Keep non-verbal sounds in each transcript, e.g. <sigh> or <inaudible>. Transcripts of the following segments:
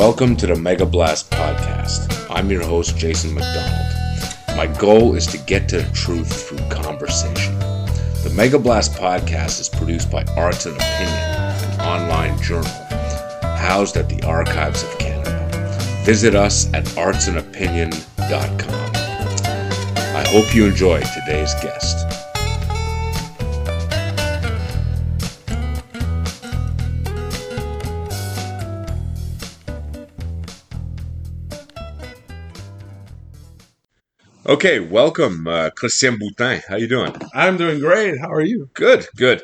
Welcome to the Mega Blast Podcast. I'm your host, Jason McDonald. My goal is to get to the truth through conversation. The Mega Blast Podcast is produced by Arts and Opinion, an online journal housed at the Archives of Canada. Visit us at artsandopinion.com. I hope you enjoy today's guest. Okay, welcome, uh, Christian Boutin. How you doing? I'm doing great. How are you? Good, good.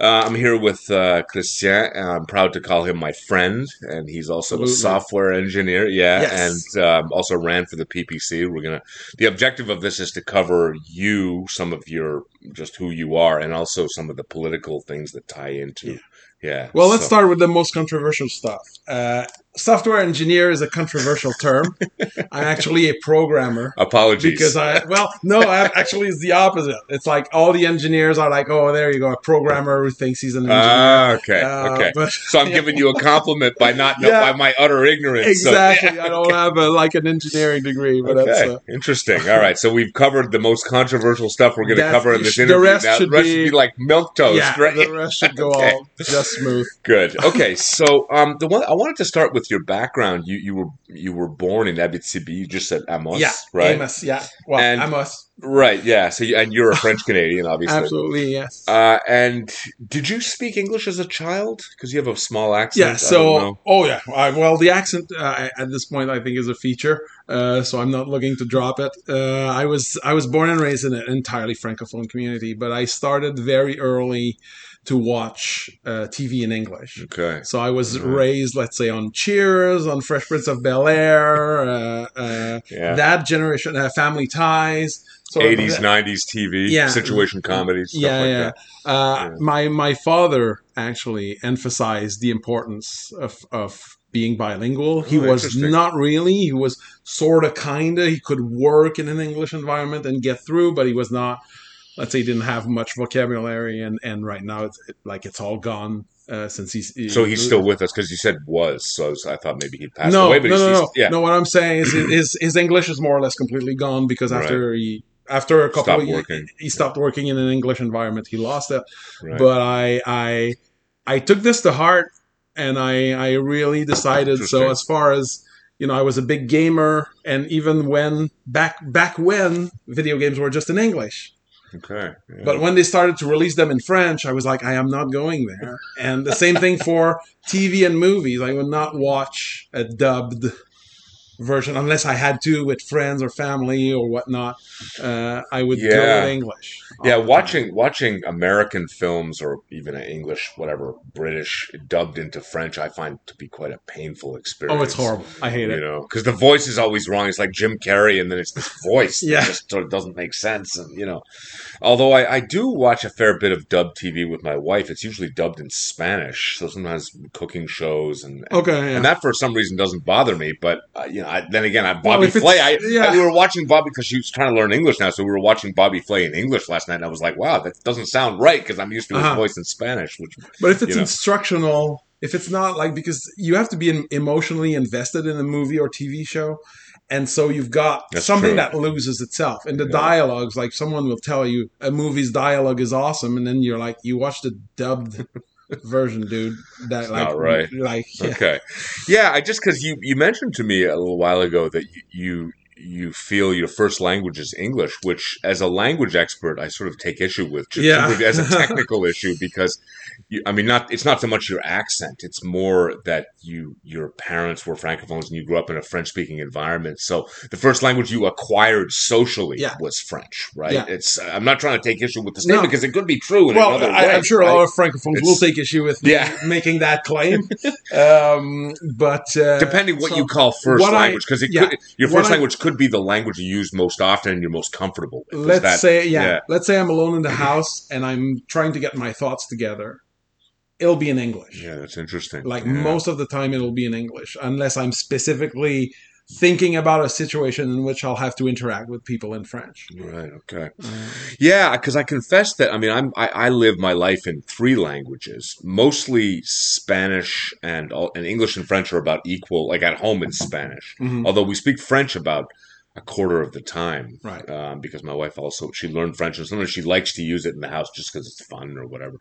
Uh, I'm here with uh, Christian. I'm proud to call him my friend, and he's also Absolutely. a software engineer. Yeah, Yes. and um, also ran for the PPC. We're gonna. The objective of this is to cover you, some of your just who you are, and also some of the political things that tie into. Yeah. Yeah. Well, let's so- start with the most controversial stuff. Software engineer is a controversial term. I'm actually a programmer Apologies. because I, well, no, I, actually it's the opposite. It's like all the engineers are like, oh, there you go, a programmer who thinks he's an engineer. Ah, okay, Uh, okay. but- So I'm giving you a compliment by not <laughs> Yeah. by my utter ignorance. So- exactly. <laughs> I don't have a, like an engineering degree, but that's uh, interesting. All right, so we've covered the most controversial stuff we're going to cover in this the interview. rest now, should the rest be- should be like milk toast, yeah, right? the rest should go <laughs> Okay. all just smooth. Good. Okay, so um, the one I wanted to start with your background. You you were you were born in Abitibi. You just said Amos, yeah, right? Amos, yeah. Well, And- Amos, Right. Yeah. So you, and you're a French <laughs> Canadian, obviously. absolutely, yes. Uh, and did you speak English as a child? Because you have a small accent. Yeah. So, oh yeah. I, well, the accent uh, at this point I think is a feature. Uh, so I'm not looking to drop it. Uh, I was I was born and raised in an entirely francophone community, but I started very early to watch uh, TV in English. Okay. So I was raised, let's say, on Cheers, on Fresh Prince of Bel Air, uh, uh, Yeah. that generation, uh, Family Ties. sort of 80s, 90s TV, Yeah. situation comedies, stuff yeah, like yeah. that. Uh, Yeah. My my father actually emphasized the importance of of being bilingual. He Oh, was not really. He was sort of kinda. He could work in an English environment and get through, but he was not. Let's say he didn't have much vocabulary, and and right now it's it, like it's all gone uh, since he's. So he's still with us because you said was. So I thought maybe he'd passed no, away. But no, he's, no, no, yeah. no. What I'm saying is his his English is more or less completely gone because Right. after he after a couple Stopped of years working. he stopped working in an English environment. He lost it. Right. but I I I took this to heart and I I really decided so as far as you know I was a big gamer and even when back back when video games were just in English okay. yeah. but when they started to release them in French I was like I am not going there and the same thing for TV and movies I would not watch a dubbed version unless I had to with friends or family or whatnot uh, I would go Yeah. with English yeah, all the time. watching watching American films or even English, whatever British dubbed into French, I find to be quite a painful experience. oh it's horrible I hate You it you know, because the voice is always wrong. It's like Jim Carrey, and then it's this voice Yeah. that just sort of doesn't make sense. And you know, although I, I do watch a fair bit of dubbed TV with my wife, it's usually dubbed in Spanish. So sometimes cooking shows and okay yeah. and that for some reason doesn't bother me. But uh, you know, I, then again, I Bobby it's- Flay. I, yeah. I- we were watching Bobby because she was trying to learn English now, so we were watching Bobby Flay in English last night, and I was like, wow, that doesn't sound right because I'm used to his Uh-huh. voice in Spanish. Which But if it's you know. instructional, if it's not like because you have to be emotionally invested in a movie or TV show, and so you've got That's something true. that loses itself. And the Yeah. dialogues, like someone will tell you a movie's dialogue is awesome, and then you're like, you watch the dubbed <laughs> version, dude. That like, not right. like yeah. Okay. Yeah, I just because you you mentioned to me a little while ago that you, you you feel your first language is English, which as a language expert I sort of take issue with, just Yeah. as a <laughs> technical issue because. You, I mean, not it's not so much your accent; it's more that you your parents were francophones and you grew up in a French-speaking environment. So the first language you acquired socially Yeah. was French, right? Yeah. It's I'm not trying to take issue with the statement No. because it could be true in Well, another I, way. I'm sure a right? lot of francophones It's- will take issue with me Yeah. <laughs> making that claim. <laughs> um, but uh, depending what so you call first language because it yeah. could your What first I- language could be the language you use most often and you're most comfortable with. Let's that- say yeah. let's say i'm alone in the house and i'm trying to get my thoughts together it'll be in english yeah that's interesting like Yeah. most of the time it'll be in english unless i'm specifically thinking about a situation in which I'll have to interact with people in French. Right. Okay. Yeah, because I confess that I mean I'm I, I live my life in three languages, mostly Spanish and all, and English and French are about equal. Like at home in Spanish, Mhm. although we speak French about a quarter of the time. Right. Um, because my wife also she learned French and sometimes she likes to use it in the house just because it's fun or whatever.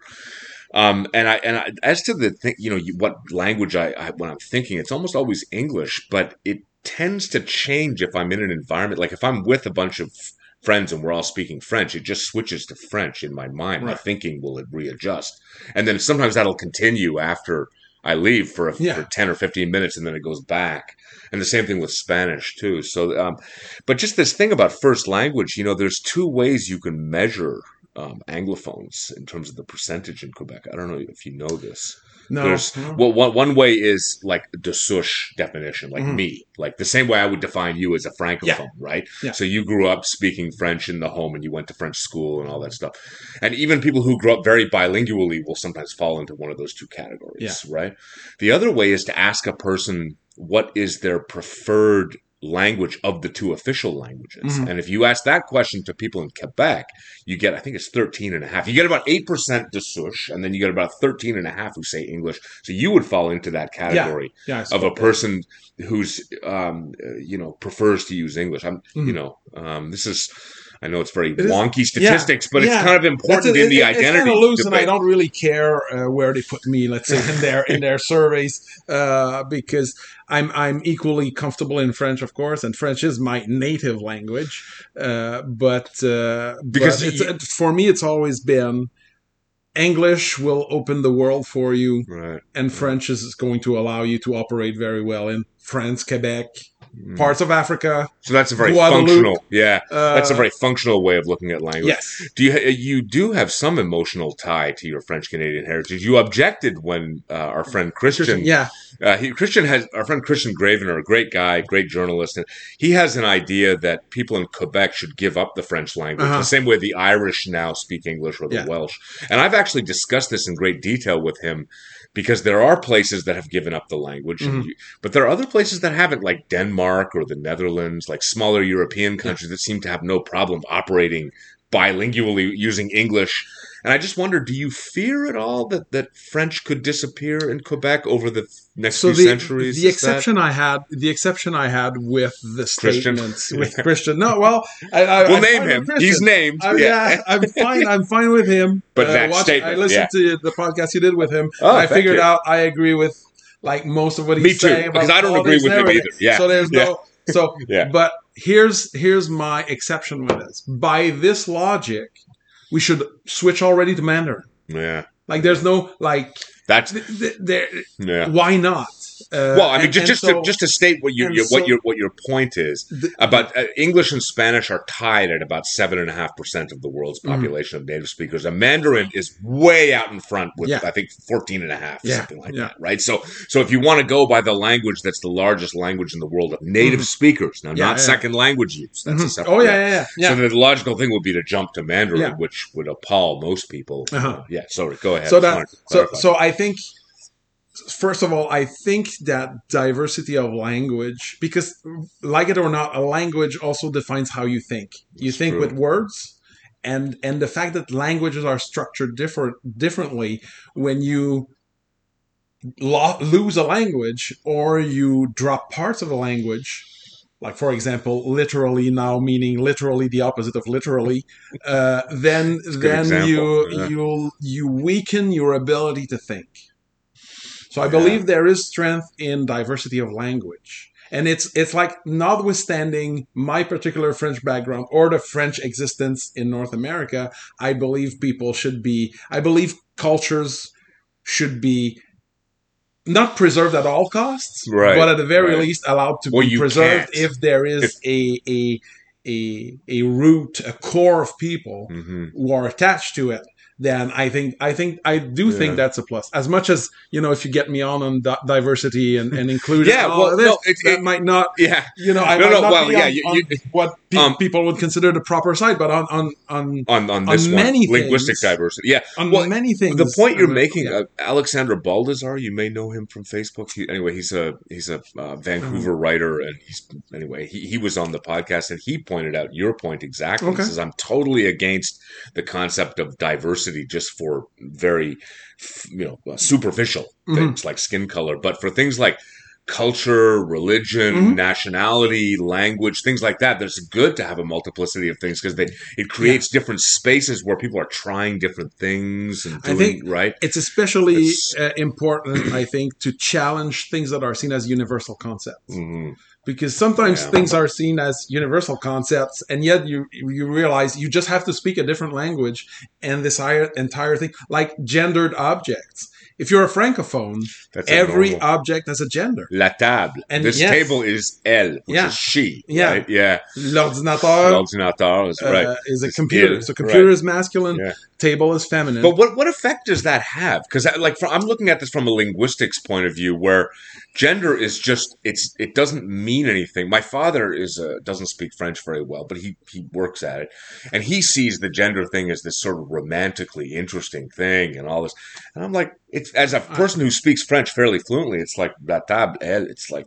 Um, and I and I, as to the thing, you know, you, what language I, I when I'm thinking, it's almost always English, but it tends to change if I'm in an environment like if I'm with a bunch of friends and we're all speaking French, it just switches to French in my mind. My thinking will readjust, and then sometimes that'll continue after I leave for a, Yeah. for ten or fifteen minutes, and then it goes back. And the same thing with Spanish too. So, um, but just this thing about first language, you know, there's two ways you can measure um, anglophones in terms of the percentage in Quebec. I don't know if you know this. No, There's no. well, one, one way is like the Souche definition, like Mhm. me, like the same way I would define you as a francophone, right? Yeah. So you grew up speaking French in the home, and you went to French school and all that stuff. And even people who grew up very bilingually will sometimes fall into one of those two categories, right? The other way is to ask a person what is their preferred language of the two official languages. Mhm. And if you ask that question to people in Quebec, you get, I think it's 13 and a half. You get about 8% de Souche, and then you get about 13 and a half who say English. So you would fall into that category yeah, I of a person who's, um, uh, you know, prefers to use English. I'm, you Mhm. know, um, this is, I know it's very It is- wonky statistics, but yeah. it's kind of important it, in the it- identity. It's kind of loose, and I don't really care uh, where they put me. Let's say in their in their surveys, uh, because I'm I'm equally comfortable in French, of course, and French is my native language. Uh, but uh, Because but it's, you- it- for me, it's always been English will open the world for you, Right. and French is going to allow you to operate very well in France, Quebec. Parts of Africa. So that's a very Guadeloupe. functional, yeah. Uh, That's a very functional way of looking at language. yes. Do you you do have some emotional tie to your French Canadian heritage? You objected when uh, our friend Christian, Yeah, uh, he, Christian has our friend Kristian Gravenor, a great guy, great journalist, and he has an idea that people in Quebec should give up the French language, Uh-huh. the same way the Irish now speak English or the Yeah. Welsh. And I've actually discussed this in great detail with him because there are places that have given up the language, and Mhm. you- but there are other places that haven't, like Denmark or the Netherlands, like smaller European countries that seem to have no problem operating bilingually using English. And I just wonder, do you fear at all that, that French could disappear in Quebec over the next so few the, centuries? the Is that- exception I had, the exception I had with the Christian? statements <laughs> with Christian. No, well, I, I, we'll I'm name him. He's named. Uh, I, yeah, I'm <laughs> fine. I'm fine with him. But uh, that watch- statement, I listened to the podcast you did with him. Oh, I figured you. out I agree with like most of what he's Me too, saying. because I don't agree with him either. Yeah, So there's no. So, <laughs> Yeah. but here's here's my exception with this. By this logic, we should switch already to Mandarin. Yeah. Like, there's no like, That's th- th- there. yeah. Why not? Uh, Well, I mean, and- just and just, so- to, just to state what your, your what your what your point is the- about uh, English and Spanish are tied at about seven and a half percent of the world's Mhm. population of native speakers, and Mandarin is way out in front with Yeah. I think 14 and a half, Yeah, something like yeah. that, right? So, so if you want to go by the language that's the largest language in the world of native Mhm. speakers, now not second language use, that's a Mhm. separate. Oh yeah, yeah, yeah. So the logical thing would be to jump to Mandarin, which would appall most people. Uh-huh. Yeah, sorry, go ahead. so that so so i think first of all i think that diversity of language because like it or not a language also defines how you think you That's think true. with words and and the fact that languages are structured different differently when you lo- lose a language or you drop parts of a language like for example literally now meaning literally the opposite of literally uh, then then example, you yeah. you you weaken your ability to think so i Yeah. believe there is strength in diversity of language and it's it's like notwithstanding my particular french background or the french existence in north america i believe people should be i believe cultures should be not preserved at all costs, Right, but at the very right. least allowed to Well, be preserved can't. if there is a, a a a root, a core of people Mhm. who are attached to it then I think I think I do Yeah. think that's a plus. As much as you know, if you get me on on di- diversity and, and inclusion, Yeah, and well, this, no, it- it- might not. Yeah. You know, I No, might no, not well, yeah, on, you- on what pe- um, people would consider the proper side, but on on on On on this On one, many linguistic diversity. Yeah. on Well, many things. The point you're making, yeah. uh, Alexander Baldazar, you may know him from Facebook. He, anyway, he's a he's a uh, Vancouver Mm-hmm. writer, and he's anyway he, he was on the podcast and he pointed out your point exactly. Okay. He says I'm totally against the concept of diversity just for very you know uh, superficial Mhm. things like skin color, but for things like culture, religion, Mhm. nationality, language, things like that. There's good to have a multiplicity of things because they it creates different spaces where people are trying different things and I think- right. it's especially It's- uh, important, I think, to challenge things that are seen as universal concepts. hmm because sometimes Yeah. things are seen as universal concepts and yet you you realize you just have to speak a different language and this entire, thing like gendered objects if you're a francophone That's every normal- object has a gender La table. And this yes. table is elle, which Yeah. is she. Yeah. Right? Yeah. l'ordinateur L'ordinateur is uh, right. is a computer il, so computer is masculine Yeah. Table is feminine But what what effect does that have? Because like from, I'm looking at this from a linguistics point of view, where gender is just it's it doesn't mean anything. My father is uh, doesn't speak French very well, but he he works at it, and he sees the gender thing as this sort of romantically interesting thing and all this. And I'm like, it's as a person who speaks French fairly fluently, it's like la table elle. It's like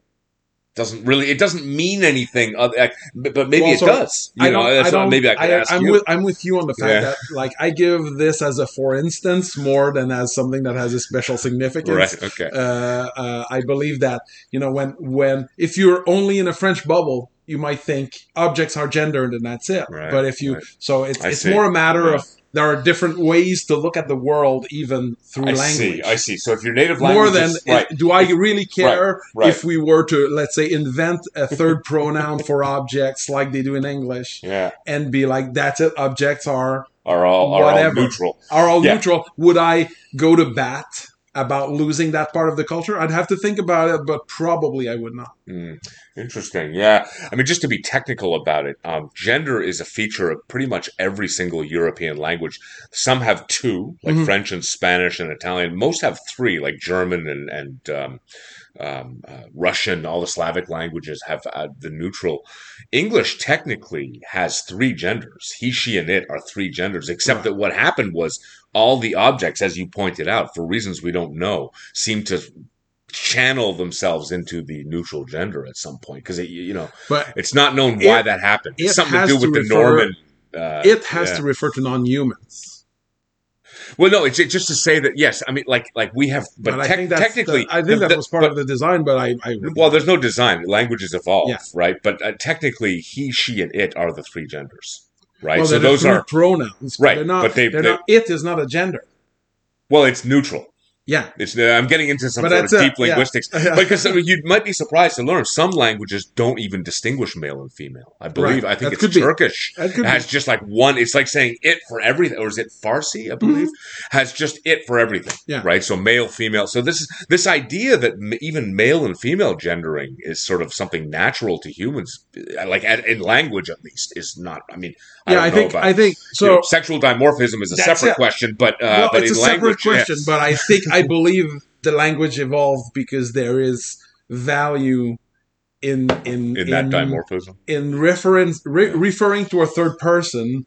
doesn't really it doesn't mean anything other, but, maybe Well, it does you I know that's I what maybe i could ask I'm you with I'm with you on the fact Yeah. that like I give this as a for instance more than as something that has a special significance. right okay uh, uh, I believe that you know when when if you're only in a French bubble, you might think objects are gendered and that's it. Right, but if you right. so it's I it's see. more a matter Yeah. of there are different ways to look at the world even through i language. see i see so if your native language More than is, right do I really care right. if we were to let's say invent a third <laughs> pronoun for objects like they do in English yeah and be like that's it objects are are all are all neutral are all Yeah. neutral. Would I go to bat about losing that part of the culture? I'd have to think about it, but probably I would not. Mm, interesting. Yeah. I mean, just to be technical about it, um, gender is a feature of pretty much every single European language. Some have two, like Mhm. French and Spanish and Italian. Most have three, like German and, and um, um, uh, Russian. All the Slavic languages have uh, the neutral. English technically has three genders. He, she, and it are three genders, except that what happened was all the objects, as you pointed out, for reasons we don't know, seem to channel themselves into the neutral gender at some point because you know But it's not known why It- that happened. It's it something to has do with to the refer- Norman. Uh, it has yeah. to refer to non-humans. Well, no, it's it's just to say that yes. I mean, like like we have, but, But I think that's technically, the- I think the- that was part but- of the design. But I, I Well, there's no design. Languages evolve, Yeah. right? But uh, technically, he, she, and it are the three genders, right? well, so those are pronouns. Right, They're not, but they- they're they- not. It is not a gender. well, it's neutral. Yeah, It's uh, I'm getting into some But sort of it, deep yeah. linguistics <laughs> because I mean, you might be surprised to learn some languages don't even distinguish male and female. I believe. Right. I think That it's. Turkish. It has be. just like one. It's like saying it for everything, or is it Farsi? I believe has just it for everything. Mm-hmm. Yeah. Right. So male, female. So this is this idea that m- even male and female gendering is sort of something natural to humans, like at, in language at least, is not. I mean, Yeah, don't I think about I think you so. know, sexual dimorphism is a separate it. question, but uh, well, but it's a separate question, yes. but I think I believe the language evolved because there is value in in in that dimorphism. in reference re- referring to a third person,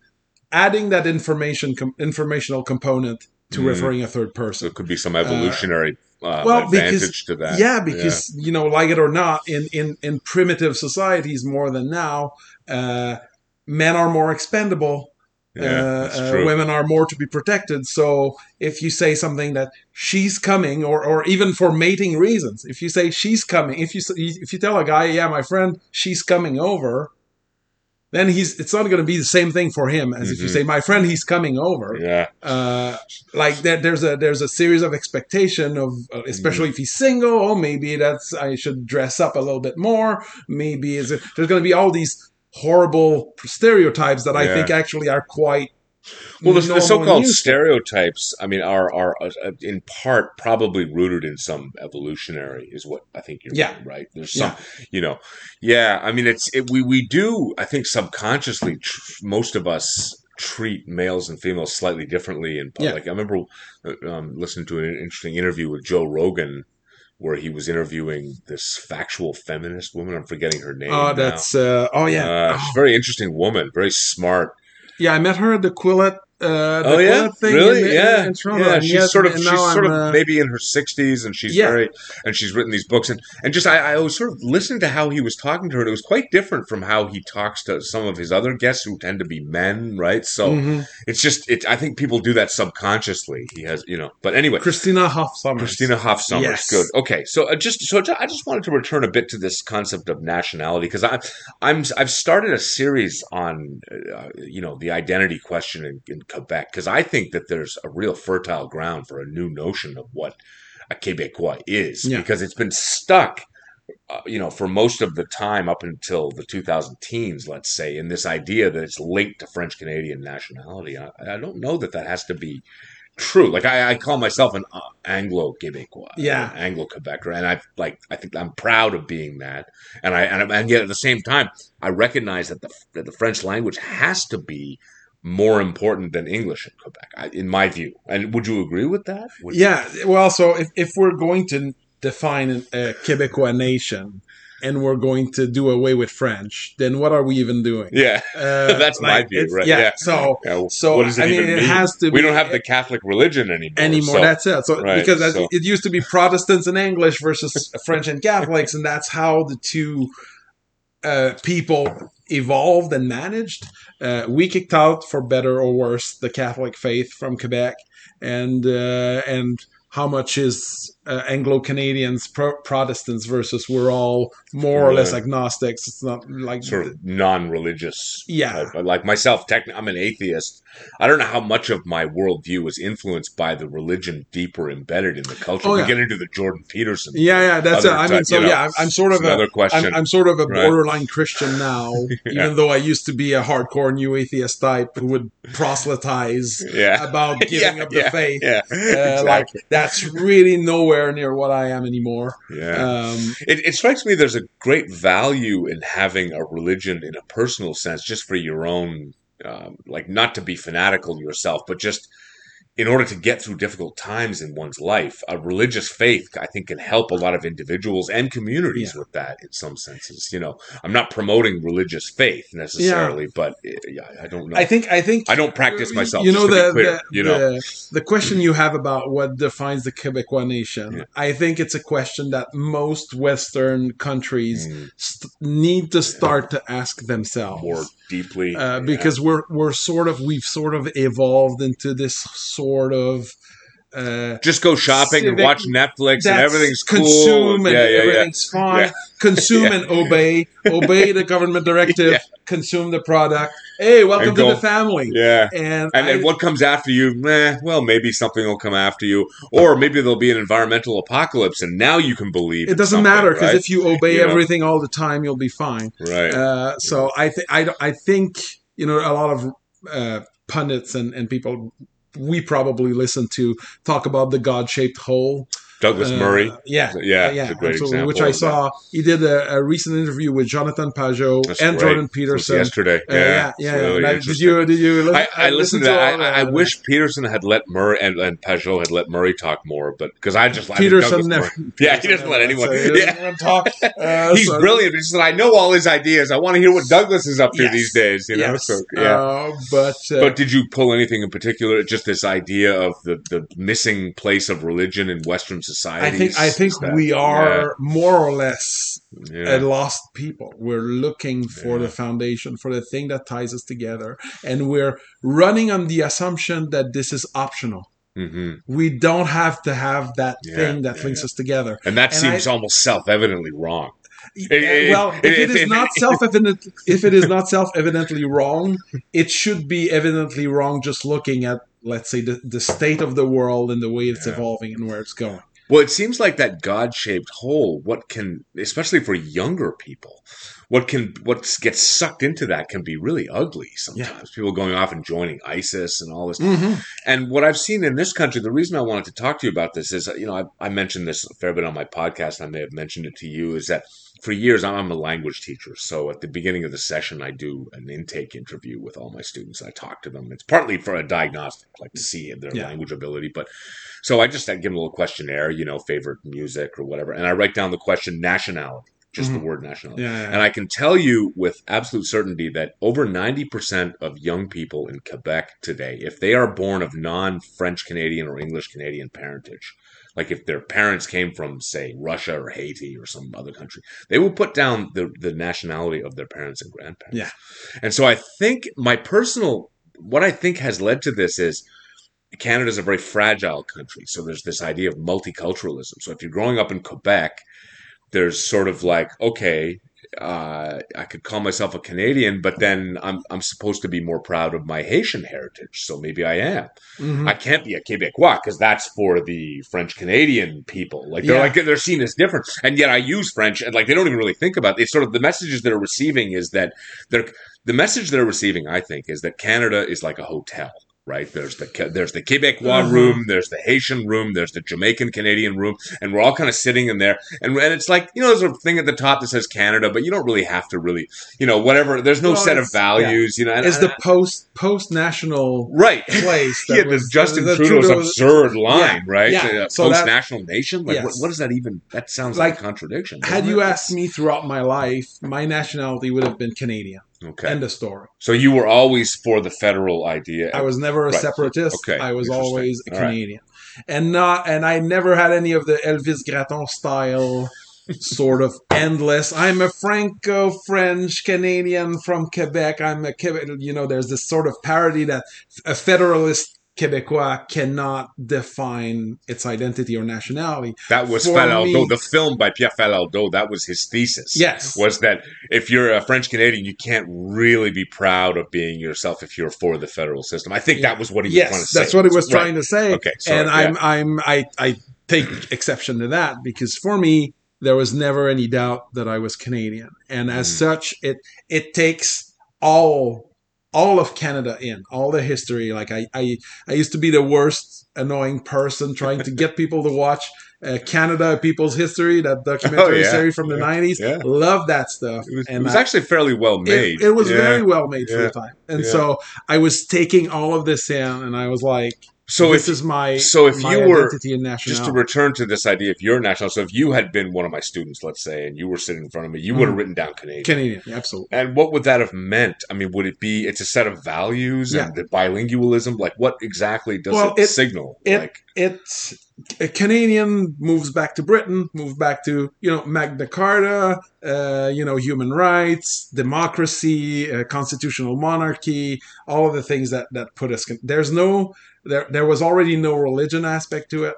adding that information com- informational component to Mhm. referring a third So person. it could be some evolutionary uh, well, advantage because- to that. Yeah, because you know, like it or not, in in in primitive societies more than now, uh, men are more expendable. yeah, uh, uh, women are more to be protected. So if you say something that she's coming, or or even for mating reasons, if you say she's coming, if you if you tell a guy, yeah, my friend, she's coming over, then he's it's not going to be the same thing for him as if you Mhm. say, my friend, he's coming over. yeah, Uh, like there, there's a there's a series of expectation of uh, especially Mm-hmm. if he's single. Oh, maybe that's I should dress up a little bit more. Maybe is it, there's going to be all these horrible stereotypes that I Yeah. think actually are quite well, the, the so-called stereotypes, I mean, are are uh, in part probably rooted in some evolutionary, is what I think you're Yeah. right? There's some, you know, yeah. I mean, it's it, we we do, I think, subconsciously, tr- most of us treat males and females slightly differently. And Yeah. like I remember uh, um, listening to an interesting interview with Joe Rogan. Where he was interviewing this factual feminist woman, I'm forgetting her name. Oh, now. that's uh, oh yeah, Uh, Oh. very interesting woman, very smart. yeah. I met her at the Quillette. Uh, oh yeah, really? in, yeah, in Toronto. yeah. She's yet- sort of she's sort I'm, of uh, maybe in her sixties, and she's Yeah. very and she's written these books, and and just I, I was sort of listening to how he was talking to her, and it was quite different from how he talks to some of his other guests who tend to be men, right? So mhm. it's just it. I think people do that subconsciously. He has, you know. But anyway, Christina Hoff Sommers. Christina Hoff Sommers. Yes. Good. Okay. So uh, just so I just wanted to return a bit to this concept of nationality because I I'm I've started a series on uh, you know the identity question in, in Quebec because I think that there's a real fertile ground for a new notion of what a Quebecois is Yeah. because it's been stuck. Uh, you know, for most of the time up until the 2000 teens, let's say, in this idea that it's linked to French Canadian nationality. I, I don't know that that has to be true. Like I, I call myself an uh, Anglo Quebecois, Yeah. Anglo Quebecer, and I like I think I'm proud of being that. And I and, and yet at the same time, I recognize that the that the French language has to be more important than English in Quebec, in my view. And would you agree with that? Would- Yeah, well, so if, if we're going to define a Quebecois nation and we're going to do away with French, then what are we even doing? yeah, Uh, <laughs> That's my view, right, Yeah, yeah. so Yeah, so what does it I mean, even it has to. we don't have the Catholic religion anymore. anymore. so- that's it. So Right, because so- it used to be Protestants and English versus <laughs> French and Catholics, and that's how the two uh, people evolved and managed. Uh, we kicked out, for better or worse, the Catholic faith from Quebec, and uh, and how much is uh, Anglo Canadians pro- Protestants versus we're all more or less agnostics. It's not like sort of non-religious. Yeah. type. Like myself, technically, I'm an atheist. I don't know how much of my worldview is influenced by the religion deeper embedded in the culture. Oh, we yeah. get into the Jordan Peterson. Yeah, yeah, that's it. I mean, so you know, yeah, I'm, I'm sort of a, another question. I'm, I'm sort of a Right. borderline Christian now, <laughs> Yeah. even though I used to be a hardcore new atheist type who would proselytize yeah, about <laughs> giving up the faith. yeah, Uh, exactly. Like that's really nowhere near what I am anymore. yeah. Um, It, it strikes me there's a great value in having a religion in a personal sense, just for your own, um, like not to be fanatical yourself, but just in order to get through difficult times in one's life. A religious faith, I think, can help a lot of individuals and communities Yeah. with that in some senses. You know, I'm not promoting religious faith necessarily, but uh, yeah, I don't know. I think I think I don't practice myself. You know just to be the, clear, the, you know, the the question you have about what defines the Quebecois nation. Yeah. I think it's a question that most Western countries Mm, st- need to start to ask themselves. more deeply uh, yeah. because we're we're sort of we've sort of evolved into this sort of uh, just go shopping and watch Netflix and everything's cool. consume and yeah, yeah, yeah. everything's fine. Yeah. <laughs> Consume Yeah. and obey, obey the government directive. Consume the product. Hey, welcome And to go. the family. Yeah. And, And, I- and what comes after you? Meh, well, maybe something will come after you, or maybe there'll be an environmental apocalypse, and now you can believe. it doesn't matter because right? if you obey You know. everything all the time, you'll be fine. right, Uh, so I think I I think you know a lot of uh, pundits and and people we probably listen to talk about the God shaped hole. Douglas Uh, Murray, yeah, yeah, yeah, it's a great absolutely. example. Which I of that. saw. He did a, a recent interview with Jonathan Pageau That's and. Jordan Peterson. yesterday. Uh, yeah, yeah, yeah. really I- did you? Did you? Listen, I, I listened to I, I wish Peterson had let Murray and, and Pageau had let Murray talk more, but because I just Peterson never. Murray- <laughs> Yeah, he doesn't let anyone. So he Yeah. talk. <laughs> Uh, He's so- brilliant. It's just I know all his ideas. I want to hear what Douglas is up to Yes. these days. You know, Yes. so yeah. Uh, but uh, But did you pull anything in particular? Just this idea of the, the missing place of religion in Western society. I think I think we are more or less Yeah. a lost people. We're looking for Yeah. the foundation, for the thing that ties us together, and we're running on the assumption that this is optional. hmm We don't have to have that Yeah, thing that yeah, links yeah. us together. And that And seems I- almost self-evidently wrong. Uh, it- well, it- if it it- is not <laughs> self-evident, if it is not self-evidently wrong, it should be evidently wrong. Just looking at, let's say, the, the state of the world and the way it's Yeah. evolving and where it's going. Well, it seems like that God-shaped hole. What can, especially for younger people, what can what gets sucked into that can be really ugly sometimes. People going off and joining ISIS and all this. Mm-hmm. And what I've seen in this country, the reason I wanted to talk to you about this is, you know, I, I mentioned this a fair bit on my podcast. I may have mentioned it to you. Is that for years I'm a language teacher, so at the beginning of the session I do an intake interview with all my students. I talk to them. It's partly for a diagnostic, like to see their Yeah. language ability, but so I just I give them a little questionnaire, you know, favorite music or whatever, and I write down the question nationality, just Mhm. the word nationality. Yeah, yeah. And I can tell you with absolute certainty that over 90% of young people in Quebec today, if they are born of non French Canadian or English Canadian parentage, like if their parents came from, say, Russia or Haiti or some other country, they will put down the, the nationality of their parents and grandparents. Yeah. And so I think my personal, what I think has led to this is Canada is a very fragile country. So there's this idea of multiculturalism. So if you're growing up in Quebec, there's sort of like, okay, uh, I could call myself a Canadian, but then I'm I'm supposed to be more proud of my Haitian heritage. So maybe I am. Mhm. I can't be a Quebecois because that's for the French Canadian people. Like they're Yeah. like they're seen as different, and yet I use French, and like they don't even really think about it. It's sort of the messages they're receiving is that they're the message they're receiving. I think is that Canada is like a hotel. Right there's the there's the Quebecois Mhm. room, there's the Haitian room, there's the Jamaican Canadian room, and we're all kind of sitting in there, and, and it's like you know there's a thing at the top that says Canada, but you don't really have to really you know whatever. There's no Well, set of values, you know. and- It's and the post post national right place. <laughs> that yeah, was- Justin the Trudeau's Trudeau's- absurd line, right? yeah. Uh, So Post-national nation. Like, Yes. what, what does that even? That sounds like, Like, a contradiction. Had you it? asked me throughout my life, my nationality would have been Canadian. Okay, End of story. so you were always for the federal idea. I was never a Right. separatist. Okay, I was always a All right. Canadian, and not, and I never had any of the Elvis Gratton style <laughs> sort of endless. I'm a Franco-French Canadian from Quebec. I'm a Quebec. You know, there's this sort of parody that a federalist Quebecois cannot define its identity or nationality. that was for Falardeau, me- the film by Pierre Falardeau. That was his thesis. Yes. was that if you're a French Canadian, you can't really be proud of being yourself if you're for the federal system. I think that was what he was trying to Yes, say. that's what he was Right. trying to say. Okay, sorry, and I'm I'm I I take exception to that because for me there was never any doubt that I was Canadian, and as Mhm. such, it it takes all all of Canada in all the history. Like I I I used to be the worst annoying person trying to get people to watch. Uh, Canada People's History, that documentary Oh, yeah. series from the Yeah. 90s. Yeah. Love that stuff. It was, and it was I- actually fairly well made. it, it was very well made for the time. And so I was taking all of this in and I was like, So this if is my so if my you were- just to return to this idea, if you're national, so if you had been one of my students, let's say, and you were sitting in front of me, you would have Mhm. written down Canadian. Canadian, absolutely. And what would that have meant? I mean, would it be it's a set of values and the bilingualism? Like, what exactly does Well, it, it- signal? it- like, It's a Canadian moves back to Britain, moves back to you know Magna Carta, uh, you know human rights, democracy, uh, constitutional monarchy, all of the things that that put us. There's no there there was already no religion aspect to it,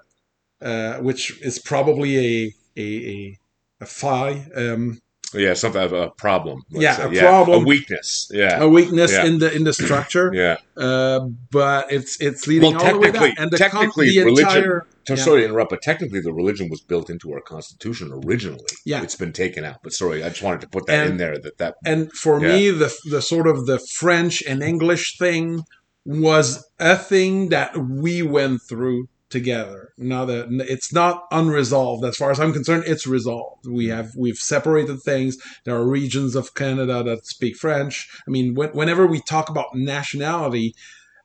uh, which is probably a a a, a fly. Um, yeah, something of a problem. Yeah, say. a problem. a weakness. Yeah, a weakness Yeah. in the in the structure, <clears throat> yeah. uh, but it's it's leading Well, all the way technically- down. And the, technically, the religion- entire Yeah. Sorry to interrupt, but technically, the religion was built into our constitution originally. Yeah. it's been taken out. But sorry, I just wanted to put that in there. That that and for me the the sort of the french and english thing was a thing that we went through together now that it's not unresolved as far as i'm concerned it's resolved we have we've separated things there are regions of canada that speak french i mean when, whenever we talk about nationality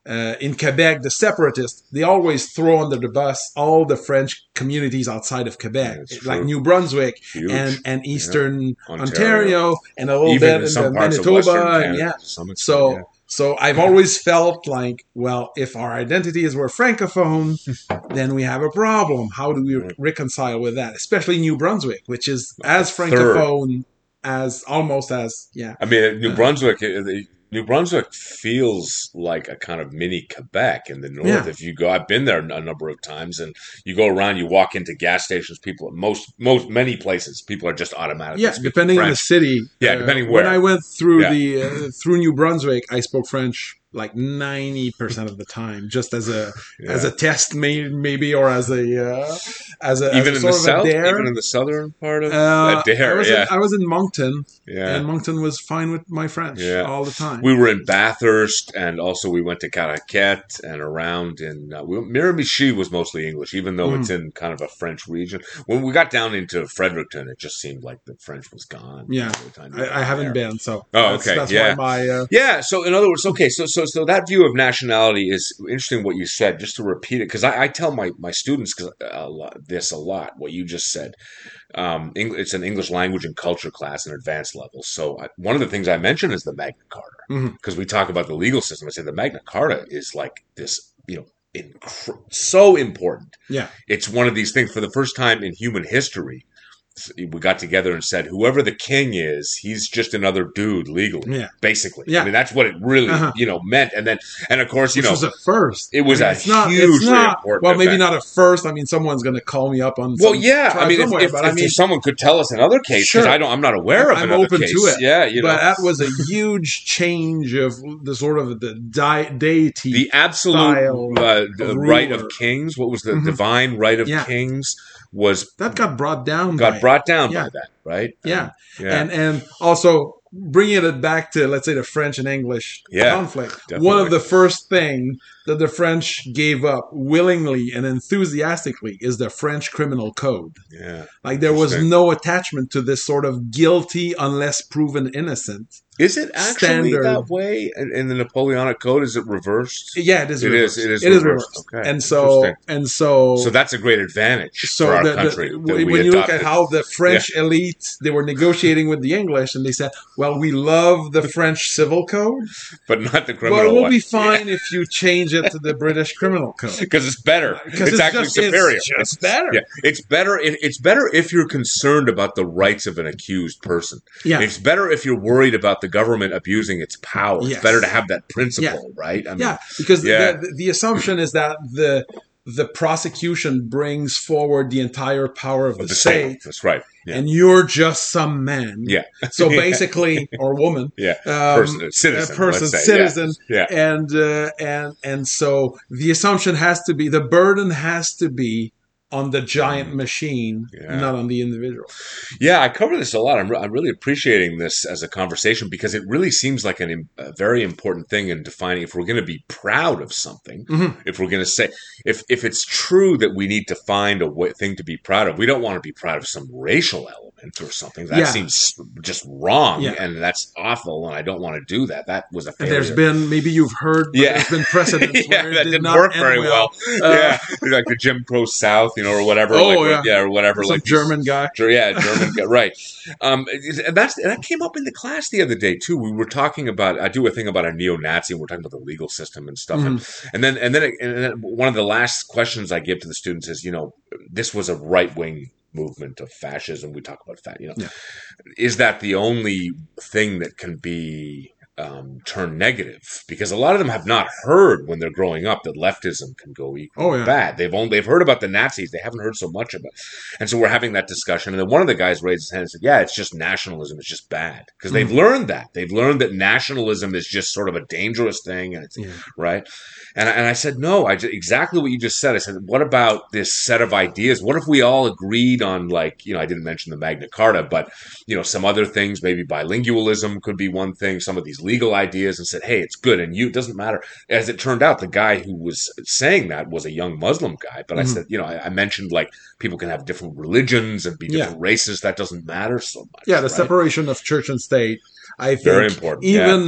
uh, in Quebec, the separatists, they always throw under the bus all the French communities outside of Quebec, That's like true. New Brunswick huge. and, and Eastern Ontario. Ontario, and a little even bit in in some the parts of Manitoba. And yeah. to some extent, So yeah. So I've always felt like, well, if our identities were francophone, <laughs> then we have a problem. How do we reconcile with that? Especially New Brunswick, which is as third. francophone as almost as yeah. I mean, New Uh, Brunswick. uh, the- New Brunswick feels like a kind of mini Quebec in the north. Yeah. If you go, I've been there a number of times, and you go around, you walk into gas stations. People, most, most, many places, people are just automatically. Yeah, depending on the city. Yeah, Uh, depending where. When. I went through Yeah. the uh, through New Brunswick, I spoke French like ninety percent of the time, just as a <laughs> Yeah. as a test, maybe, maybe or as a uh, as a even as in a the sort of south, even in the southern part of Uh, a dare, I was yeah, in, I was in Moncton, yeah. and Moncton was fine with my French Yeah. all the time. We were in Bathurst, and also we went to Caraquet and around in uh, we- Miramichi was mostly English, even though Mm. it's in kind of a French region. When we got down into Fredericton, it just seemed like the French was gone. Yeah. by the time we I, I haven't there. been, so Oh, that's, okay, That's yeah. why my uh, Yeah. So in other words, okay. So so so so that view of nationality is interesting. What you said, just to repeat it, because I, I tell my my students 'cause a lot, this a lot. What you just said. Um, it's an English language and culture class in advanced levels. So I, one of the things I mentioned is the Magna Carta because we talk about the legal system. I say the Magna Carta is like this, you know, incre- so important. Yeah. It's one of these things for the first time in human history. We got together and said, whoever the king is, he's just another dude legally yeah, basically. Yeah. I mean, that's what it really, Uh-huh. you know, meant. And then, and of course, you which know, was a first. it was I mean, a it's not, hugely it's not, important Well, maybe event. not a first. I mean, someone's going to call me up on. well, yeah. I mean, if, if, I mean, someone could tell us another case, Sure. I don't, I'm not aware of I'm another open to it. Yeah, you know, but that was a huge change of the sort of the di- deity. the absolute uh, of right of kings. What was the Mhm. divine right of Yeah. kings? Was that got brought down. by got it. brought down Yeah. by that, right? Yeah. Um, yeah. and and also bringing it back to let's say the French and English Yeah, conflict. definitely. One of the first thing that the French gave up willingly and enthusiastically is the French criminal code. yeah. Like there was no attachment to this sort of guilty unless proven innocent. Is it actually Standard. that way in, in the Napoleonic Code? Is it reversed? Yeah, it is. It reversed. is. It is. It is reversed. reversed. Okay. And so and so So that's a great advantage so for our the- the- country. that when you look at how the French elite they were negotiating with the English and they said, "Well, we love the French civil code, but not the criminal code. well, we'll one. be fine if you change it to the British criminal code." <laughs> because it's better. <laughs> It's, 'Cause it's actually just- it's superior. just better. Yeah, it's better. It, it's better if you're concerned about the rights of an accused person. Yeah, It's better if you're worried about the government abusing its power. Yes. It's better to have that principle, right? I mean, yeah, because yeah. The, the assumption is that the the prosecution brings forward the entire power of the, of the state, state. That's right. Yeah. and you're just some man. Yeah. So basically, <laughs> or woman, Yeah. um, Person, citizen, a person, citizen, Yeah. and uh, and and so the assumption has to be the burden has to be on the giant machine, Yeah. not on the individual. Yeah, I cover this a lot. I'm, re- I'm really appreciating this as a conversation because it really seems like an, im- a very important thing in defining if we're going to be proud of something. Mhm. If we're going to say, if if it's true that we need to find a way, thing to be proud of, we don't want to be proud of some racial element or something. That Yeah. seems just wrong, Yeah. and that's awful. And I don't want to do that. That was a failure. there's been maybe you've heard, Yeah. there's been precedents <laughs> yeah, where it that did didn't not work very well. Uh, yeah, <laughs> like the Jim Crow South, you know, or whatever. Oh, like, yeah. or whatever. Some like these- German guy. Yeah, German guy, right. Um, and that's and that came up in the class the other day too. We were talking about I do a thing about a neo-Nazi, and we're talking about the legal system and stuff. And, and then and then it, and then one of the last questions I give to the students is, you know, this was a right-wing movement of fascism. We talk about that, you know, Yeah. is that the only thing that can be um, turned negative? Because a lot of them have not heard when they're growing up that leftism can go equally Oh, yeah. bad. They've only they've heard about the Nazis. They haven't heard so much about. And so we're having that discussion. And then one of the guys raised his hand and said, Yeah, it's just nationalism. It's just bad. Because they've learned that. They've learned that nationalism is just sort of a dangerous thing. And it's Yeah. right. And I, and I said, No, I ju- exactly what you just said. I said, What about this set of ideas? What if we all agreed on, like, you know, I didn't mention the Magna Carta, but, you know, some other things, maybe bilingualism could be one thing, some of these legal ideas, and said, Hey, it's good. And you, it doesn't matter. As it turned out, the guy who was saying that was a young Muslim guy. But I Mhm. said, you know, I, I mentioned like people can have different religions and be Yeah. different races. That doesn't matter so much. Yeah, the right? separation of church and state. I think Very important. yeah. even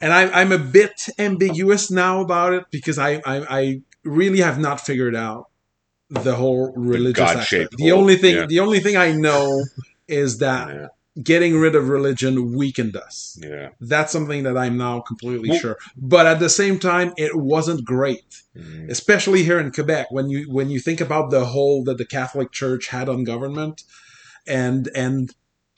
and I, I'm a bit ambiguous now about it because I, I I really have not figured out the whole religious aspect. The only thing yeah. the only thing I know is that Yeah, getting rid of religion weakened us. yeah. That's something that I'm now completely Well- sure. But at the same time, it wasn't great, Mhm. especially here in Quebec. When you when you think about the hold that the Catholic Church had on government, and and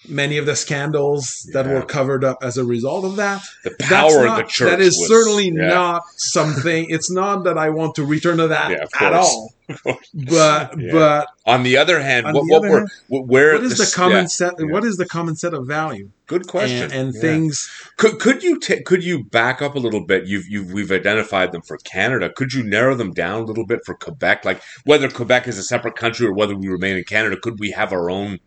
many of the scandals that were covered up as a result of that. The power not- of the church. That is was- certainly yeah. not something. It's not that I want to return to that Yeah, at all. <laughs> But Yeah. but On the other hand, what, the what other were hand, where what is the s- common yeah, set? yeah. What is the common set of value? Good question. And, and Yeah. things. Could could you ta could you back up a little bit? You've you've we've identified them for Canada. Could you narrow them down a little bit for Quebec? Like whether Quebec is a separate country or whether we remain in Canada, could we have our own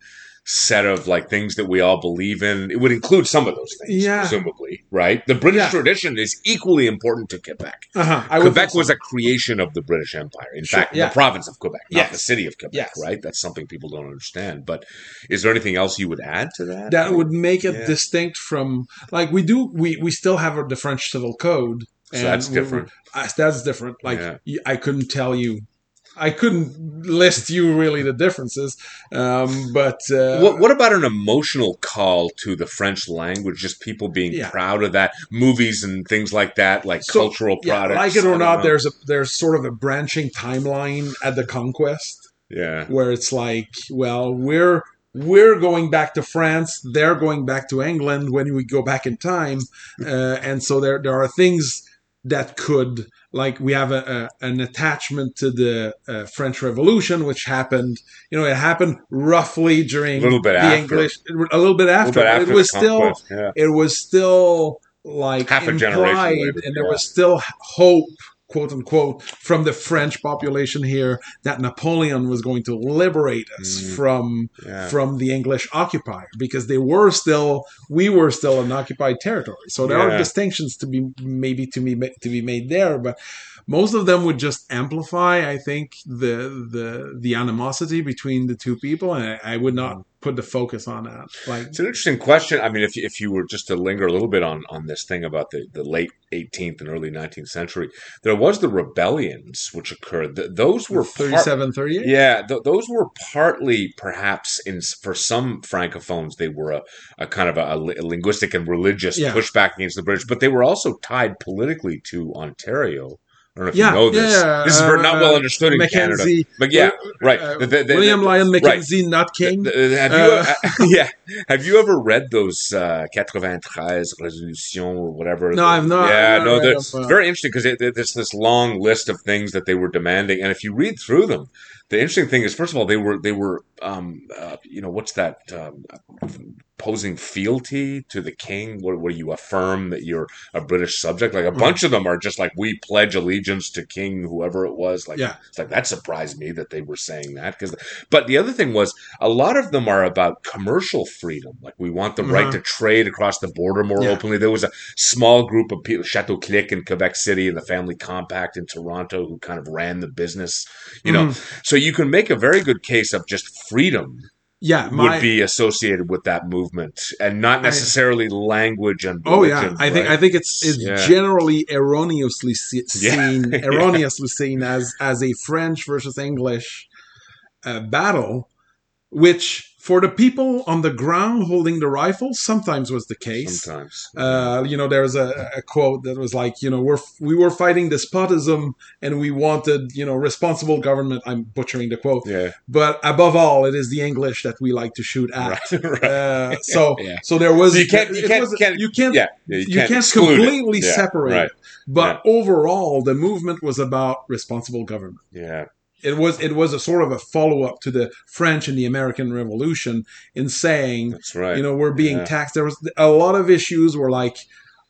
set of like things that we all believe in? It would include some of those things, Yeah. presumably, right? The British Yeah. tradition is equally important to Quebec. Uh-huh, Quebec think so. was a creation of the British Empire. In Sure, fact, yeah. the province of Quebec, not the city of Quebec, Yes. right? That's something people don't understand. But is there anything else you would add to that? that would make it distinct from like we do. We we still have the French Civil Code. So that's different. that's different. Like I couldn't tell you. I couldn't list you really the differences, um, but uh, what, what about an emotional call to the French language? Just people being Yeah. proud of that, movies and things like that, like So, cultural yeah, products. like it or not, know. there's a there's sort of a branching timeline at the conquest yeah, where it's like, well, we're we're going back to France, they're going back to England when we go back in time, uh, and so there there are things that could like we have a, a an attachment to the uh, French Revolution, which happened. You know, it happened roughly during A little bit the after. English, a little bit after. little bit after it was still yeah. it was still like Half a generation later, and there yeah. was still hope, quote unquote, from the French population here that Napoleon was going to liberate us Mm. from yeah. from the English occupier because they were still we were still an occupied territory. So there Yeah. are distinctions to be maybe to be to be made there, but most of them would just amplify, I think, the the the animosity between the two people, and I, I would not mm. put the focus on that. Like, It's an interesting question. I mean, if, if you were just to linger a little bit on, on this thing about the, the late 18th and early 19th century, there was the rebellions which occurred. Th- those were part, 37, 38? Yeah, th- those were partly, perhaps, in for some francophones, they were a, a kind of a, a linguistic and religious Yeah. pushback against the British, but they were also tied politically to Ontario. I don't know if Yeah, you know this. yeah, this is ver- not uh, well understood in Canada, but yeah, right. uh, The- the- the- William Lyon right. Mackenzie, not King. Have you, Uh, <laughs> yeah, have you ever read those uh, 93 resolutions or whatever? No, I've not- Yeah, I've not no, uh. it's very interesting because there's this long list of things that they were demanding, and if you read through them, the interesting thing is, first of all, they were they were, um, uh, you know, what's that? Um, posing fealty to the king, where, where you affirm that you're a British subject. Like a Mhm. bunch of them are just like we pledge allegiance to King whoever it was. Like Yeah. it's like that surprised me that they were saying that because. But the other thing was a lot of them are about commercial freedom. Like we want the right Uh-huh. to trade across the border more Yeah. openly. There was a small group of people, Chateau Clique in Quebec City and the Family Compact in Toronto, who kind of ran the business. You know, Mhm. so you can make a very good case of just freedom yeah, my, would be associated with that movement, and not I- necessarily language and Oh yeah, religion, I think? I think it's it's Yeah. generally erroneously se- <laughs> Yeah. seen <laughs> Yeah. erroneously seen as as a French versus English uh, battle, which for the people on the ground holding the rifles sometimes was the case. sometimes. Uh, you know, there's a, a quote that was like, you know, we're we were fighting despotism and we wanted, you know, responsible government. I'm butchering the quote, yeah, but above all, it is the English that we like to shoot at. right, <laughs> right. Uh, so, <laughs> Yeah. so there was So you can't- you can't- was- can't- you can't yeah, yeah, you can't, it. completely Yeah, separate right. it. But overall, the movement was about responsible government. Yeah, It was it was a sort of a follow up to the French and the American Revolution in saying, that's right. you know, we're being Yeah. taxed. There was a lot of issues were like.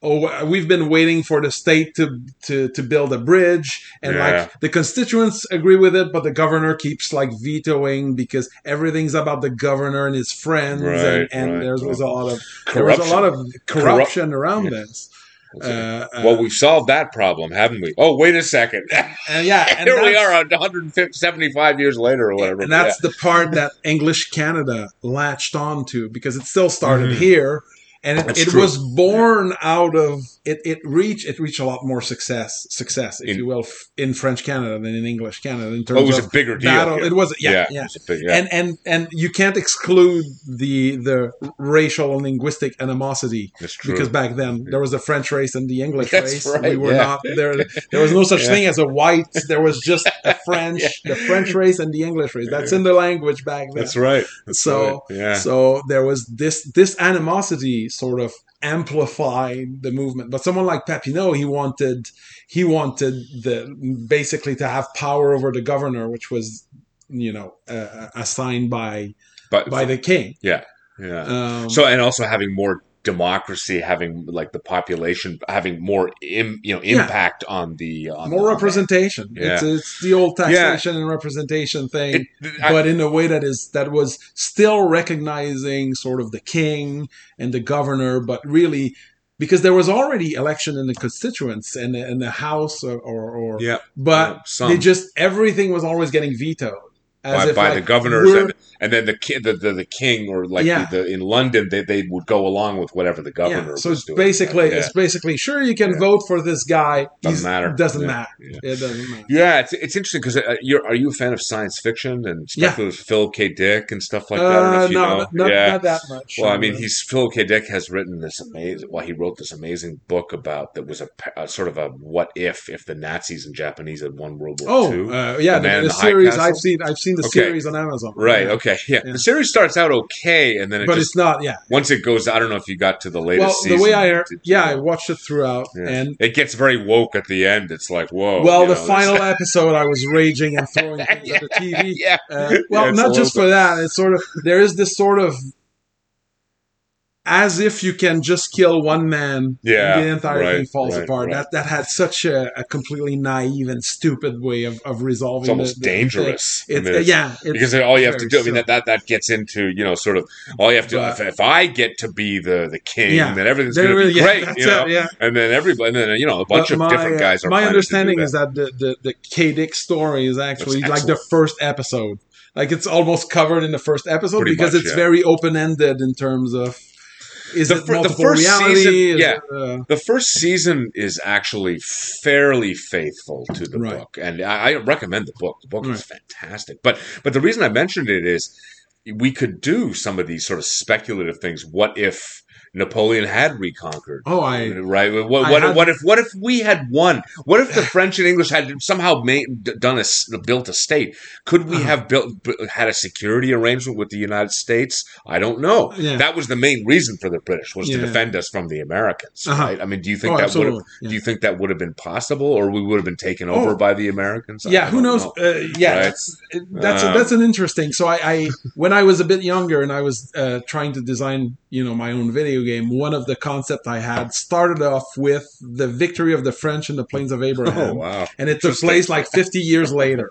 Oh, we've been waiting for the state to, to, to build a bridge, and Yeah. like the constituents agree with it, but the governor keeps like vetoing because everything's about the governor and his friends, Right, and, and right. there was a lot of there was corruption. a lot of corruption around Yeah. this. That's it. Uh, uh, well, we've solved that problem, haven't we? Oh, wait a second. and yeah, <laughs> and Here we are, 175 years later, or whatever. and that's the part that English Canada latched on to because it still started Mhm. here, and it, it was born out of it. It reached it reached a lot more success success, if In- you will, f- in French Canada than in English Canada in terms Oh, it was of a bigger deal. battle. here. It was yeah yeah. it was big- yeah. And and and you can't exclude the the racial and linguistic animosity That's true. because back then there was the French race and the English <laughs> That's race. right, we were yeah. not there. There was no such Yeah. thing as a white. There was just a <laughs> French, the French race and the English race. That's in the language back then. That's right. That's So- right. yeah. So there was this this animosity sort of amplify the movement. But someone like Papineau, he wanted he wanted the basically to have power over the governor, which was you know uh, assigned by but by the king. yeah. Um, So and also having more democracy, having like the population having more Im, you know Yeah. impact on the on more the- representation. Yeah. It's it's the old taxation and representation thing. It, but in a way that is that was still recognizing sort of the king and the governor, but really because there was already election in the constituents and the, in the house or, or, or yeah, but they just everything was always getting vetoed by, if, by like, the governors and, and then the, the the the king or like Yeah. the, in London they, they would go along with whatever the governor. yeah. So was it's basically Yeah. it's basically sure you can vote for this guy. Doesn't He's- matter. Doesn't matter. Yeah. It doesn't matter. Yeah, it's, it's interesting because uh, you're are you a fan of science fiction and Yeah. with Phil K. Dick and stuff like that? I don't know uh, no, not, not, that much. Well, I mean, he's Phil K. Dick has written this amazing. Well, he wrote this amazing book about that was a, a sort of a what if if the Nazis and Japanese had won World War Oh, II. uh, yeah, The the, the the series I've seen. I've seen the Okay. series on Amazon. right. Yeah. Okay. Yeah. Yeah. The series starts out okay, and then it but just it's not. Yeah. once it goes. I don't know if you got to the latest Well, season. the way I heard, yeah, I watched it throughout, Yeah. and it gets very woke at the end. It's like whoa. well, the know, final <laughs> episode, I was raging and throwing things at the <laughs> TV. yeah. Uh, well, not just for that. It's sort of there is this sort of as if you can just kill one man, Yeah, and the entire right, thing falls right, apart. right. That that had such a, a completely naive and stupid way of, of resolving. It's almost the, the- dangerous. I mean, yeah, because all you have to do, I mean, that, that that gets into you know sort of all you have to. But- if, if I get to be the the king, Yeah. then everything's going to be yeah, great, <laughs> you know. it, yeah. And then everybody, and then you know, a bunch of different uh, guys are. My planning to do understanding that. is that the the, the K Dick story is actually like the first episode. Like it's almost covered in the first episode Pretty because much, it's very open ended in terms of is The fir- the first reality? season- Is yeah. it, uh, the first season is actually fairly faithful to the Right. book, and I, I recommend the book. The book is fantastic. But but the reason I mentioned it is we could do some of these sort of speculative things. What if Napoleon had reconquered? oh, I Right. What, I what, had- what if what if we had won? What if the French and English had somehow made, done a built a state? Could we Uh-huh. have built had a security arrangement with the United States? I don't know. Yeah. That was the main reason for the British was to defend us from the Americans. Uh-huh. Right. I mean, do you think oh, that would absolutely. do you think that would have been possible, or we would have been taken over Oh. by the Americans? Yeah, who knows? know. Uh, yeah, Right. that's that's Um, that's an interesting. So I, I when I was a bit younger and I was uh, trying to design, you know, my own video game. One of the concept I had started off with the victory of the French in the Plains of Abraham, Oh wow. and it took place like 50 years later.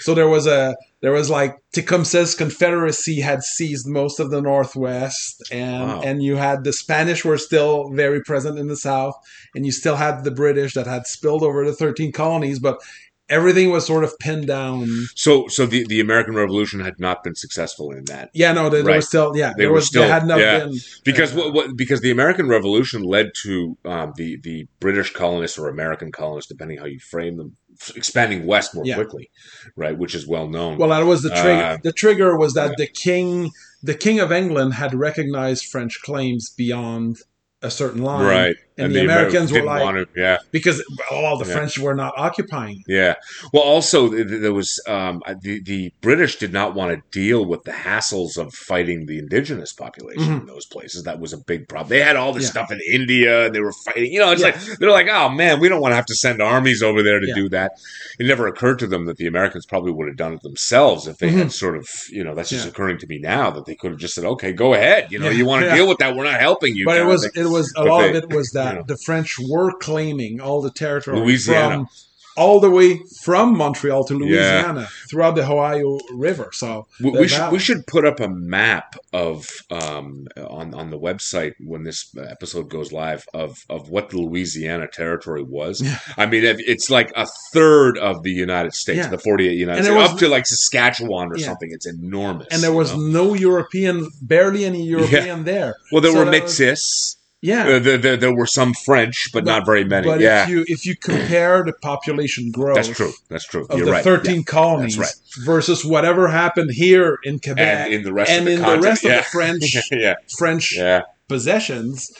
So there was a there was like Tecumseh's Confederacy had seized most of the Northwest, and Wow. and you had the Spanish were still very present in the South, and you still had the British that had spilled over the 13 colonies, but everything was sort of pinned down. So so the, the American Revolution had not been successful in that. Yeah, no, they, they were still yeah, They there were was still- there had not yeah. been because Uh, what, what because the American Revolution led to um, the the British colonists or American colonists, depending how you frame them, expanding west more Yeah. quickly, right? Which is well known. Well, that was the trigger. Uh, the trigger was that the king, the king of England, had recognized French claims beyond a certain line, right, and the Americans were like- to, yeah, because all the Yeah. French were not occupying. yeah. Well, also th- th- there was um, the the British did not want to deal with the hassles of fighting the indigenous population in those places. That was a big problem. They had all this Mm-hmm. Yeah. stuff in India, and they were fighting. You know, it's Yeah. like they're like, oh man, we don't want to have to send armies over there to do that. It never occurred to them that the Americans probably would have done it themselves if they had sort of, you know, that's just Mm-hmm. Occurring to me now that they could have just said, okay, go ahead. You know, you want to <laughs> deal with that? We're not helping you. But it was it was a lot they- of it was that you know. the French were claiming all the territory Louisiana. from all the way from Montreal to Louisiana throughout the Ohio River. So We, we should we should put up a map of um, on on the website when this episode goes live of of what the Louisiana Territory was. Yeah. I mean, it's like a third of the United States, Yeah. the forty eight United States, was- up to like Saskatchewan or Yeah. something. It's enormous. and there was you know? no European, barely any European there. well, there so were was- mixes. Yeah. Uh, there, there, there were some French, but, not very many. But yeah, if you if you compare the population growth that's true. That's true. of You're the right. 13 colonies right. versus whatever happened here in Quebec And in the rest and of the in the continent. rest of the <laughs> French yeah, French yeah. possessions,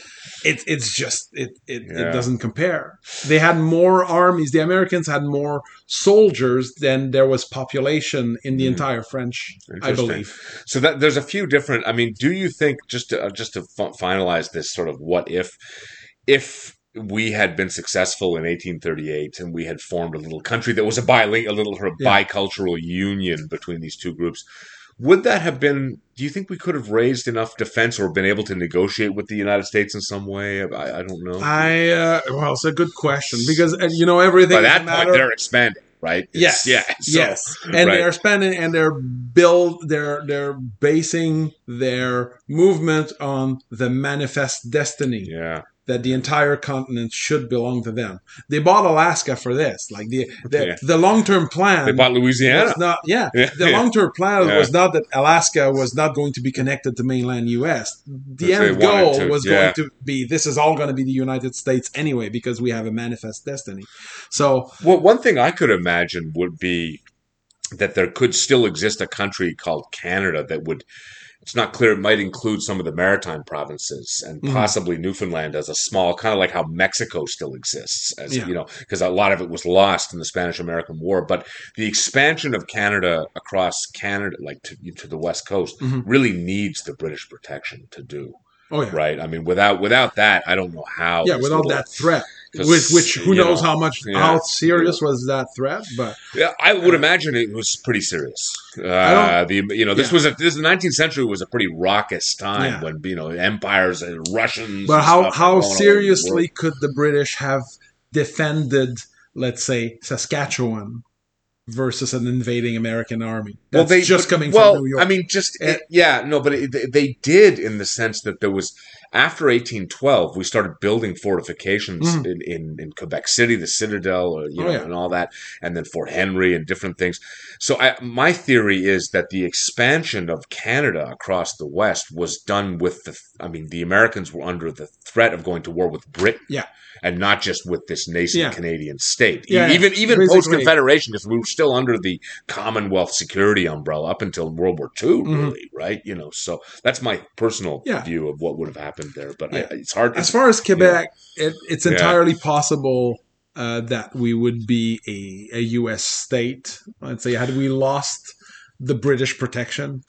it, it's just it it, Yeah. it doesn't compare. They had more armies. The Americans had more soldiers than there was population in the Mhm. entire French. I believe. So that there's a few different. I mean, do you think just to, uh, just to finalize this sort of what if if we had been successful in 1838 and we had formed a little country that was a bilingual, a little sort of Yeah. bicultural union between these two groups, would that have been? Do you think we could have raised enough defense or been able to negotiate with the United States in some way? I, I don't know. I uh, well, it's a good question because uh, you know everything. By that point, they're expanding, right? It's- Yes. Yeah. so- yes. And right. they're spending and they're build they're they're basing their movement on the manifest destiny Yeah. That the entire continent should belong to them. They bought Alaska for this. Like the the, Yeah. the long term plan They bought Louisiana. not yeah. Yeah. The long term plan <laughs> Yeah. was not that Alaska was not going to be connected to mainland US. The If end goal to, was going to be this is all going to be the United States anyway because we have a manifest destiny. So Well, one thing I could imagine would be that there could still exist a country called Canada that would. It's not clear. It might include some of the maritime provinces and Mhm. possibly Newfoundland as a small, kind of like how Mexico still exists, as Yeah. you know, because a lot of it was lost in the Spanish-American War. But the expansion of Canada across Canada, like to, to the west coast, Mhm. really needs the British protection to do oh yeah. right. I mean, without without that, I don't know how. Yeah, without will- that threat, 'cause, which who knows know, how much yeah. how serious was that threat? But Yeah, I would imagine it was pretty serious. Uh, the you know this yeah. was a this the 19th century was a pretty raucous time Yeah. when you know empires and Russians. but and how how were going all over the seriously could the British have defended, let's say, Saskatchewan versus an invading American army? That's just but- coming well, from New York. I mean, just Eh. it- yeah, no, but it, they- they did in the sense that there was after 1812 we started building fortifications Mhm. in, in, in Quebec City, the Citadel, or, you Oh, know, yeah. and all that, and then Fort Henry and different things. So I, my theory is that the expansion of Canada across the West was done with the. I mean, the Americans were under the threat of going to war with Britain. Yeah. And not just with this nascent Yeah. Canadian state. Yeah, even even post Confederation, because we were still under the Commonwealth security umbrella up until World War II, Mhm. really, right? You know, so that's my personal Yeah. view of what would have happened there. But Yeah. I, it's hard. as far as Quebec, it, it's Yeah. entirely possible uh, that we would be a, a U.S. state. Let's say, had we lost the British protection,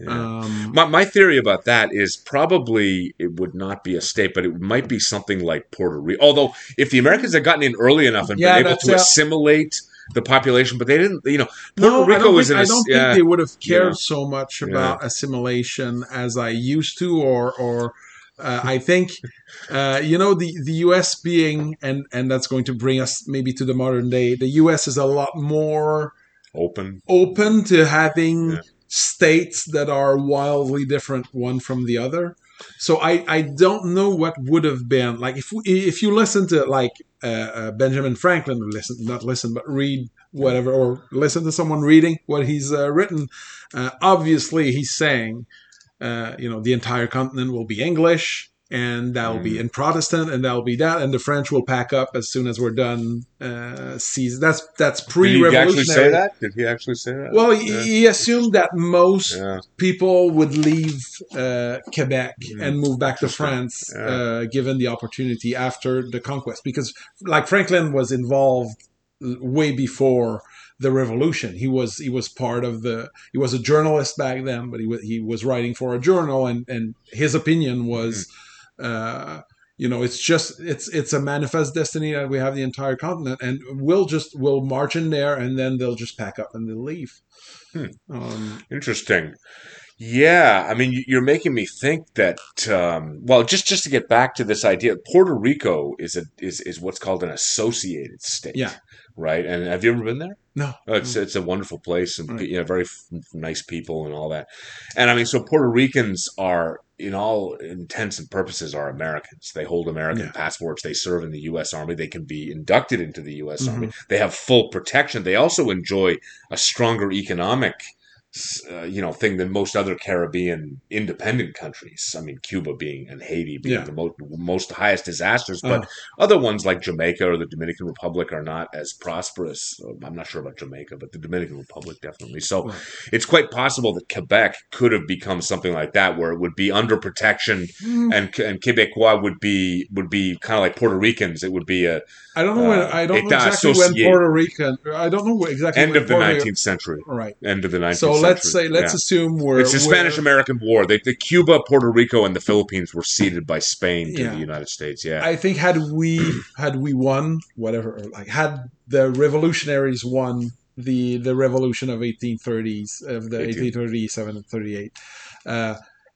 Yeah. um, My, my theory about that is probably it would not be a state, but it might be something like Puerto Rico. Although, if the Americans had gotten in early enough and Yeah, been able to assimilate the population, but they didn't, you know, Puerto no, I Rico don't, was think, in a I don't yeah, think they would have cared Yeah. so much Yeah. about assimilation as I used to, or or uh, I think <laughs> uh, you know the the U.S. being and and that's going to bring us maybe to the modern day. The U.S. is a lot more open. open to having Yeah. States that are wildly different one from the other. So I, I don't know what would have been like if if you listen to like uh, uh, Benjamin Franklin listen not listen but read whatever or listen to someone reading what he's uh, written uh, obviously he's saying uh, you know the entire continent will be English and that will be Mm. in Protestant and that will be that and the French will pack up as soon as we're done uh, seize that's that's Did he pre-revolutionary actually say that? Did he actually say that? well, yeah. he assumed that most yeah. people would leave uh, Quebec Mm. and move back to France, Yeah. uh, given the opportunity after the conquest. Because, like Franklin was involved way before the revolution. He was he was part of the. He was a journalist back then, but he was he was writing for a journal, and and his opinion was. Uh, you know, it's just it's it's a manifest destiny that we have the entire continent, and we'll just we'll march in there, and then they'll just pack up and they'll leave. Hmm. Um, Interesting. Yeah, I mean, you- you're making me think that. Um, well, just just to get back to this idea, Puerto Rico is a is is what's called an associated state. Yeah. right? And have you ever been there? No. Oh, it's it's a wonderful place and Right. you know very f- nice people and all that. And I mean, so Puerto Ricans are, in all intents and purposes, are Americans. They hold American Yeah. passports. They serve in the U.S. Army. They can be inducted into the U.S. Mhm. Army. They have full protection. They also enjoy a stronger economic. Uh, you know, thing than most other Caribbean independent countries. I mean, Cuba being and Haiti being Yeah. the most most highest disasters, but Uh, other ones like Jamaica or the Dominican Republic are not as prosperous. I'm not sure about Jamaica, but the Dominican Republic definitely. So it's quite possible that Quebec could have become something like that, where it would be under protection, mm, and and Quebecois would be would be kind of like Puerto Ricans. It would be a I don't know when. uh, I don't know État exactly when. Puerto Rican. I don't know exactly end when of the Puerto- 19th century. Right. End of the 19th So century. Let's say let's Yeah. assume we're it's the Spanish American War. They, the Cuba, Puerto Rico, and the Philippines were ceded by Spain to Yeah. the United States. Yeah, I think had we had we won whatever like had the revolutionaries won the the revolution of 1830s of the 18. 1837 and 38 uh,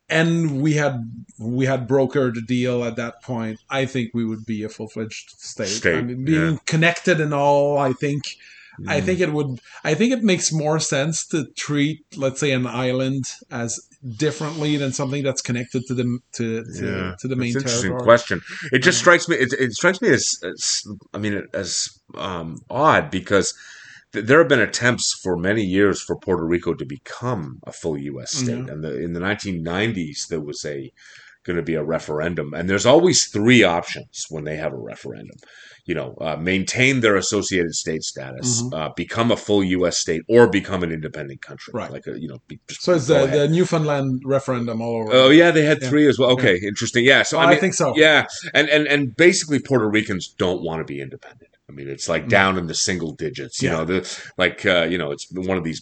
and we had we had brokered a deal at that point I think we would be a full-fledged state, State, I mean, being connected and all I think I Mm. think it would I think it makes more sense to treat let's say an island as differently than something that's connected to the to to, Yeah, to the main It's an interesting territory. question. It just Yeah. strikes me. It, it strikes me as, as I mean, as um, odd because th- there have been attempts for many years for Puerto Rico to become a full U.S. state, Yeah. and the, in the 1990s there was a going to be a referendum, and there's always three options when they have a referendum. You know, uh, maintain their associated state status, Mhm. uh, become a full U.S. state, or become an independent country. Right. Like a, you know, be, So it's the, the Newfoundland referendum all over. Oh yeah, they had Yeah. three as well. Okay, interesting. Yeah, so Oh, I I, think so. yeah, and and and basically Puerto Ricans don't want to be independent. I mean, it's like Mm. down in the single digits. You Yeah. know, the like uh, you know, it's one of these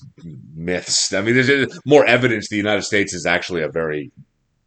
myths. I mean, there's more evidence the United States is actually a very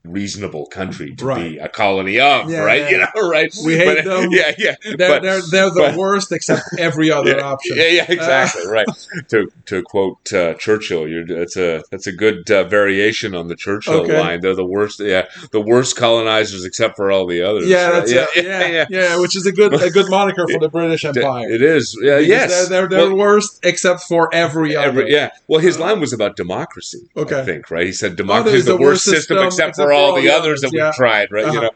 reasonable country to be a colony of, Yeah, right? yeah. <laughs> You know, right? We hate But- them. Yeah, yeah. They're, but- they're, they're the but- worst except every <laughs> other yeah, option. Yeah, yeah, exactly. right. <laughs> To to quote uh, Churchill, you're, that's a that's a good uh, variation on the Churchill Okay. line. They're the worst. Yeah, the worst colonizers except for all the others. Yeah, right? that's yeah, yeah, yeah, which is a good a good moniker for the British Empire. It is. Yeah, yes. they're, they're, Well, worst except for every other. every- yeah. Well, his line was about democracy. Okay. I think right. He said democracy there's is the, the worst system, system except, for all the others that yeah. we've tried. Right. You Uh-huh. know.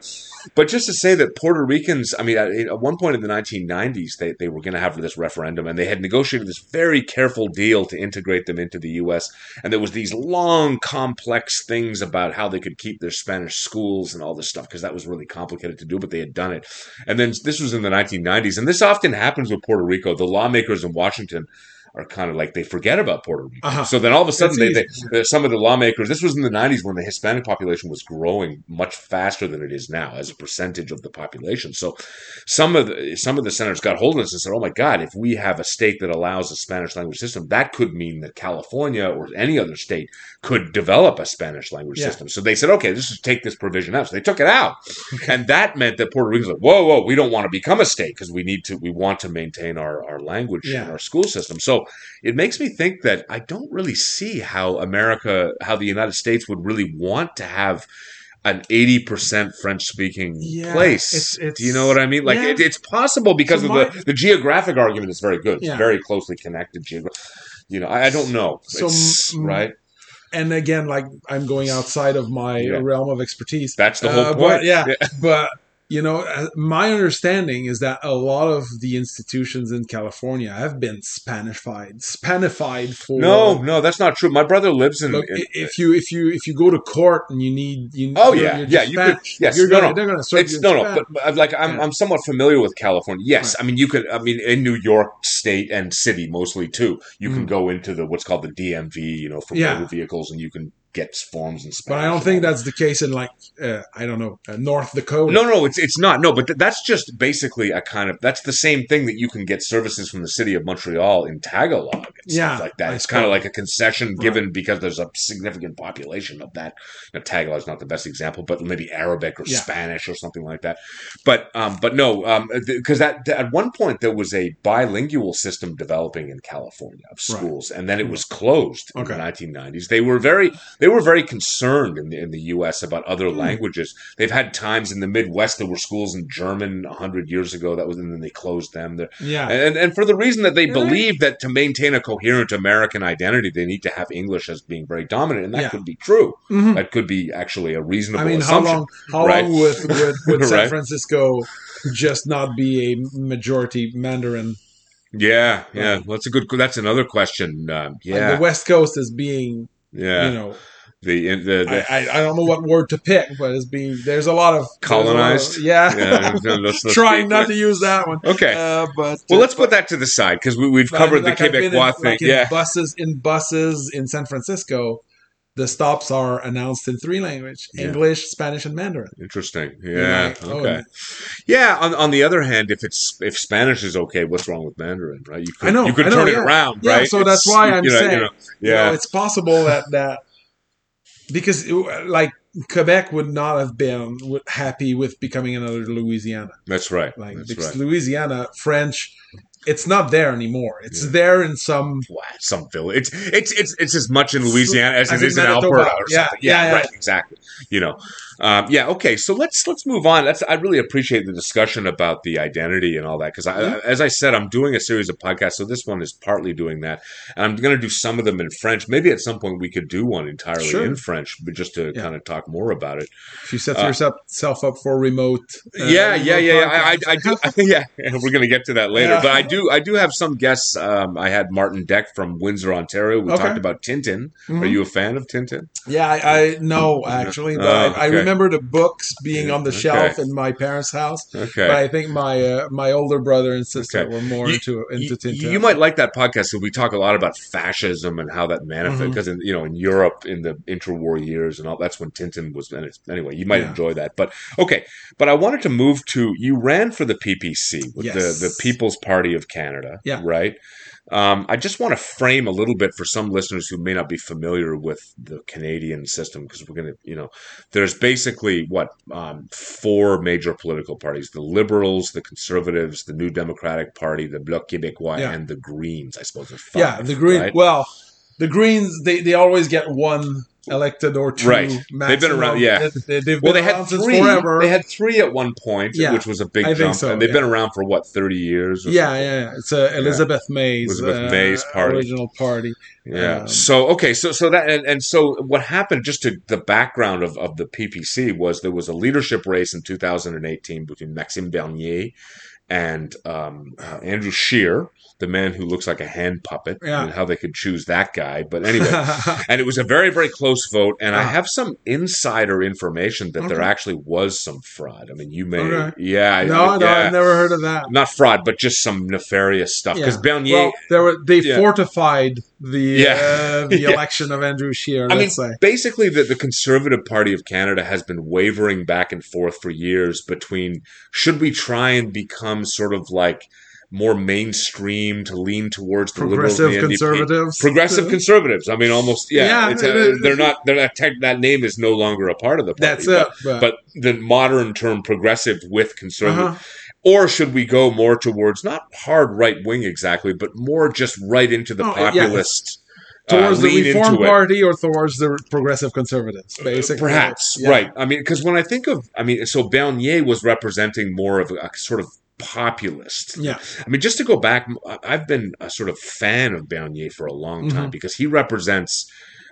But just to say that Puerto Ricans, I mean, at, at one point in the 1990s, they, they were going to have this referendum, and they had negotiated this very careful deal to integrate them into the U.S. And there was these long, complex things about how they could keep their Spanish schools and all this stuff because that was really complicated to do, but they had done it. And then this was in the 1990s, and this often happens with Puerto Rico. The lawmakers in Washington are kind of like they forget about Puerto Rico. Uh-huh. So then all of a sudden, they, they, some of the lawmakers. This was in the '90s when the Hispanic population was growing much faster than it is now as a percentage of the population. So some of the some of the senators got hold of this and said, "Oh my God, if we have a state that allows a Spanish language system, that could mean that California or any other state could develop a Spanish language Yeah. system." So they said, "Okay, this is take this provision out." So they took it out, and that meant that Puerto Ricans were like, "Whoa, whoa, we don't want to become a state because we need to. We want to maintain our our language Yeah. and our school system." So it makes me think that I don't really see how America, how the United States would really want to have an 80% French speaking Yeah, place. it's- it's- Do you know what I mean? Like yeah. it, it's possible because So of my- the, the geographic argument is very good. It's Yeah. very closely connected. Geogra- you know, I, I don't know. So, It's- mm, right? And again, like I'm going outside of my realm of expertise. That's the whole Uh, point. But yeah, <laughs> but you know, uh, my understanding is that a lot of the institutions in California have been Spanified, Spanified for No, no, that's not true. My brother lives in. Look, in- if you if you if you go to court and you need you Oh, yeah, yeah, just you could yes you're no, gonna, no. they're going to serve it's you no, no, Spanish. but, but like I'm, Yeah. I'm somewhat familiar with California. Yes, Right. I mean you could. I mean in New York State and city mostly too. You can Mhm. go into the what's called the DMV, you know, for Yeah. motor vehicles, and you can get forms and but I don't think that's the case in like uh, I don't know uh, North Dakota. No, no, it's it's not. No, but th- that's just basically a kind of that's the same thing that you can get services from the city of Montreal in Tagalog and Yeah, stuff like that. I It's kind of like a concession Right. given because there's a significant population of that. Now, is not the best example, but maybe Arabic or Yeah. Spanish or something like that. But um, but no, because that th- at one point there was a bilingual system developing in California of Right. schools, and then it was closed in Okay. the 1990s. They were very they were very concerned in the, in the U.S. about other Hmm. languages. They've had times in the Midwest there were schools in German hundred years ago that was, and then they closed them. They're- Yeah. and and for the reason that they Yeah. believe that to maintain a coherent American identity, they need to have English as being very dominant, and that Yeah. could be true. Mhm. That could be actually a reasonable I mean, how assumption. long? How Right. long would would, <laughs> would San Right. Francisco just not be a majority Mandarin? Yeah, yeah, that's a good. That's another question. Um, yeah, the West Coast is being, yeah. you know, the the, the I, I, don't know what word to pick, but it's being there's a lot of a lot of- Colonized? yeah, yeah, <laughs> let's- let's <laughs> trying not to use that one. Okay. Uh, but Well, uh, let's put that to the side because we, we've covered the like in- Quebecois thing. like in yeah, buses in buses in San Francisco, the stops are announced in three language: Yeah. English, Spanish, and Mandarin. interesting. Yeah, like, oh, okay. Yeah. On, on the other hand, if it's if Spanish is okay, what's wrong with Mandarin, right? You could, I know, you could know, turn it around, Yeah, right? so that's why I'm you know, saying, you know, You know, yeah, it's possible that that because like Quebec would not have been happy with becoming another Louisiana. that's right. Like that's because right. Louisiana French, it's not there anymore. It's there in some. Some village. It's it's it's it's as much in Louisiana as As it is in Alberta or Yeah, something. Yeah, yeah, yeah. right, exactly. You know, um, yeah. Okay, so let's let's move on. That's I really appreciate the discussion about the identity and all that because I, Mhm. as I said, I'm doing a series of podcasts, so this one is partly doing that, and I'm going to do some of them in French. Maybe at some point we could do one entirely Sure. in French, but just to Yeah. kind of talk more about it. If you set Uh, yourself up for remote. uh, yeah, yeah, remote yeah, yeah. I, I. I do. <laughs> yeah, <laughs> we're going to get to that later. Yeah. But I do, I do have some guests. Um, I had Martin Deck from Windsor, Ontario. We Okay. talked about Tintin. Mhm. Are you a fan of Tintin? Yeah, I, I know actually, but Oh, I, I okay. Remember the books being on the okay. shelf in my parents' house. Okay. But I think my uh, my older brother and sister Okay. were more You- into into you, Tintin. you might like that podcast. So we talk a lot about fascism and how that manifests. Because in you know in Europe in the interwar years and all that's when Tintin was. And it's, anyway, you might Yeah. enjoy that. But okay. But I wanted to move to you ran for the PPC Yes. the the People's Party of Canada. Yeah. Right. Um, I just want to frame a little bit for some listeners who may not be familiar with the Canadian system because we're going to, you know, there's basically what um, four major political parties: the Liberals, the Conservatives, the New Democratic Party, the Bloc Québécois, Yeah. and the Greens. I suppose five. yeah, the green. right? Well, the Greens they, they always get one elected or two. Right. They've been around- yeah. They, have Well, they had since three. forever. They had three at one point, Yeah. which was a big I jump, so, and they've yeah. been around for what thirty years. Or yeah, something? yeah, yeah. It's uh, Elizabeth May's Elizabeth uh, May's party. original party. Yeah. Um, so okay, so so that and, and so what happened? Just to the background of, of the PPC was there was a leadership race in 2018 between Maxime Bernier and um, uh, Andrew Scheer, the man who looks like a hand puppet, Yeah. and how they could choose that guy. But anyway, <laughs> and it was a very very close vote. And I Ah. have some insider information that there actually was some fraud. I mean, you may, Okay. yeah, I- no, no. I've never heard of that. not fraud, but just some nefarious stuff. Because Yeah. Bernier. Well, there were they Yeah. fortified the Yeah. uh, <laughs> the Yeah. election of Andrew Scheer. I mean, say. basically, the, the Conservative Party of Canada has been wavering back and forth for years between should we try and become sort of like more mainstream to lean towards the Progressive and the conservatives. Progressive conservatives. I mean, almost yeah. Yeah, it a, is. they're not. They're not. Tech, that name is no longer a part of the party. That's but, it. But, But the modern term progressive with conservative, uh-huh. or should we go more towards not hard right wing exactly, but more just right into the Oh, yeah. populist? uh, towards the Reform? Party or towards the Progressive Conservatives, basically. Perhaps Yeah. right. I mean, because when I think of, I mean, so Bernier was representing more of a, a sort of populist. Yeah. I mean, just to go back, I've been a sort of fan of Bernier for a long time Mhm. because he represents.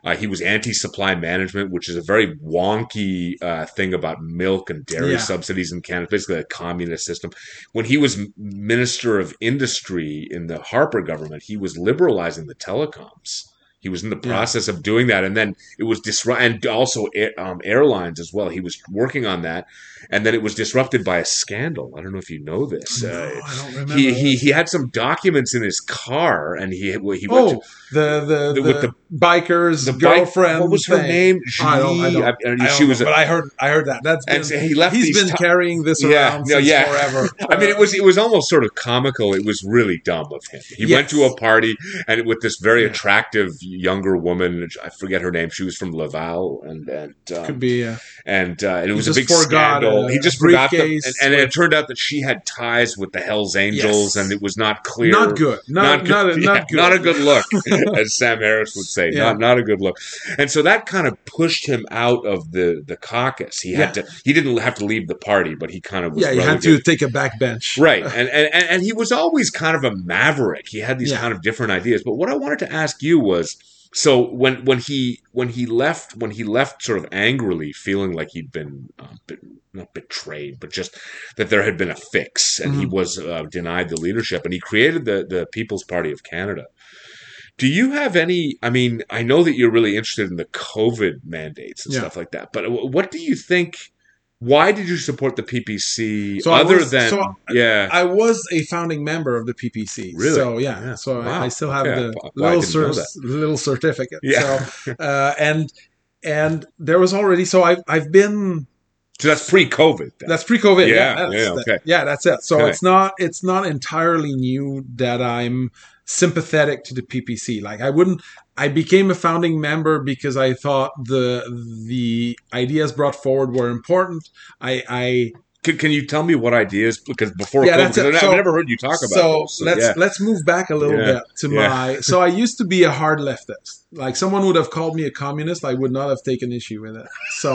Uh, he was anti-supply management, which is a very wonky uh, thing about milk and dairy Yeah. subsidies in Canada, basically a communist system. When he was Minister of Industry in the Harper government, he was liberalizing the telecoms. He was in the Yeah. process of doing that, and then it was disrupt, and also air, um, airlines as well. He was working on that, and then it was disrupted by a scandal. I don't know if you know this. No, Uh, I don't remember. he, he he had some documents in his car, and he he went oh, to the the, the- with the- biker's the bike- girlfriend. What was her thing. name? I don't- I don't- I- I she don't was. know, A, but I heard I heard that. That's been, and so he left. he's been ti- carrying this Yeah, around no, yeah. forever. <laughs> I mean, it was it was almost sort of comical. It was really dumb of him. He went to a party and with this very Yeah. attractive younger woman. I forget her name. She was from Laval, and and um, Could be. Uh, and uh, and it He was a big scandal. a he just forgot them, and, and it turned out that she had ties with the Hell's Angels, Yes. and it was not clear. not good. Not good- not, a, yeah, not good. not a good look, <laughs> as Sam Harris would say. Yeah. Not not a good look. And so that kind of pushed him out of the the caucus. He had Yeah. to. He didn't have to leave the party, but he kind of was. Yeah, you had to take a back bench. Right, and, and and and he was always kind of a maverick. He had these Yeah. kind of different ideas. But what I wanted to ask you was, so when when he when he left when he left sort of angrily, feeling like he'd been uh, not betrayed, but just that there had been a fix, and he Mhm. was uh, denied the leadership, and he created the the People's Party of Canada. Do you have any? I mean, I know that you're really interested in the COVID mandates and Yeah. stuff like that, but what do you think? Why did you support the PPC So other was- than so yeah? I was a founding member of the PPC. Really? So yeah. Yeah. So I- Wow. I still have the Well, little cer- little certificate. Yeah. So <laughs> uh, and and there was already so I've I've been So that's pre-COVID. Then. that's pre-COVID. Yeah, Yeah, that's, yeah, that- okay. yeah, that's it. So Okay. it's not it's not entirely new that I'm sympathetic to the PPC. Like I wouldn't. I became a founding member because I thought the the ideas brought forward were important. I, I Can, can you tell me what ideas? Because before Yeah, COVID, that's it. 'cause I've So- never heard you talk about. so those. let's yeah. let's move back a little Yeah. bit to Yeah. my so i used to be a hard leftist like someone would have called me a communist i would not have taken issue with it so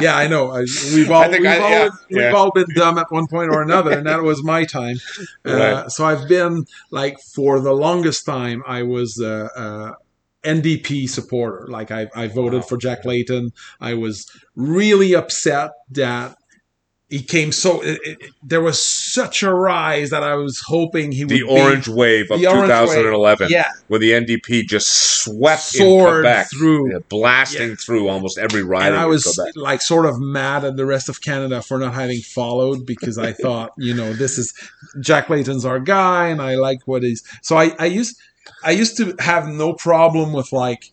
yeah i know I, we've <laughs> all we've, I- all, we've all been dumb at one point or another and that was my time <laughs> uh, Right. so i've been like for the longest time i was uh, uh NDP supporter. Like I, I voted Wow. for Jack Layton. I was really upset that he came so. It, it, there was such a rise that I was hoping he would the be- orange wave of the orange wave. 2011, yeah, when the NDP just swept soared Quebec, through. yeah, blasting through almost every riding. and I was like sort of mad at the rest of Canada for not having followed because I <laughs> thought, you know, this is Jack Layton's our guy, and I like what he's. So I, I used, I used to have no problem with like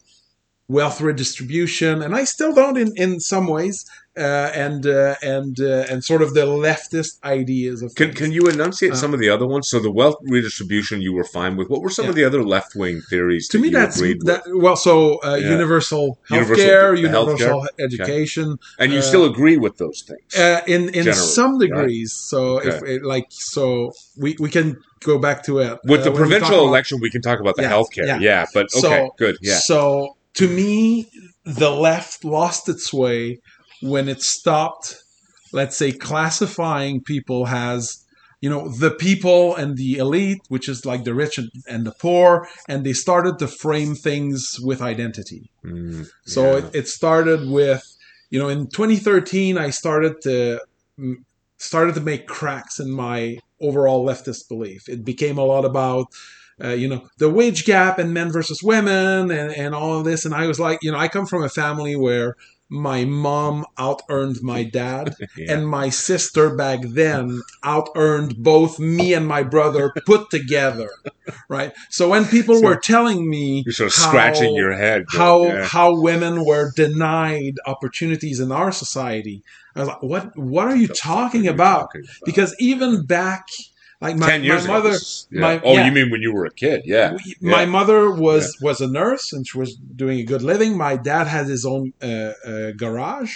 wealth redistribution, and I still don't in in some ways, uh, and uh, and uh, and sort of the leftist ideas of Can, things. can you enunciate Uh, some of the other ones? So the wealth redistribution you were fine with. What were some of the other left wing theories? to that me that's agreed that well so uh, Yeah. universal Universal- healthcare the universal education and you uh, still agree with those things. uh, in in Generally, some degrees so if it, like so we we can go back to it with the when we talk provincial about- election, we can talk about the Yeah, healthcare. yeah. Yeah, but okay, So- good. Yeah. so to me the left lost its way when it stopped let's say classifying people as you know the people and the elite which is like the rich and, and the poor and they started to frame things with identity Mm, So it, it started with, you know, in 2013, I started to started to make cracks in my overall leftist belief. It became a lot about, uh, you know, the wage gap and men versus women and, and all of this. And I was like, you know, I come from a family where my mom out earned my dad <laughs> Yeah. and my sister back then out earned both me and my brother put together right so when people So were telling me You're sort of how- scratching your head. going, how yeah. how women were denied opportunities in our society. I was like, what what are you talking are you about? talking about? Because even back, like my, ten years my ago, mother, yeah. my- oh, yeah. you mean when you were a kid? Yeah, we- yeah. my mother was was a nurse and she was doing a good living. My dad had his own uh, uh, garage,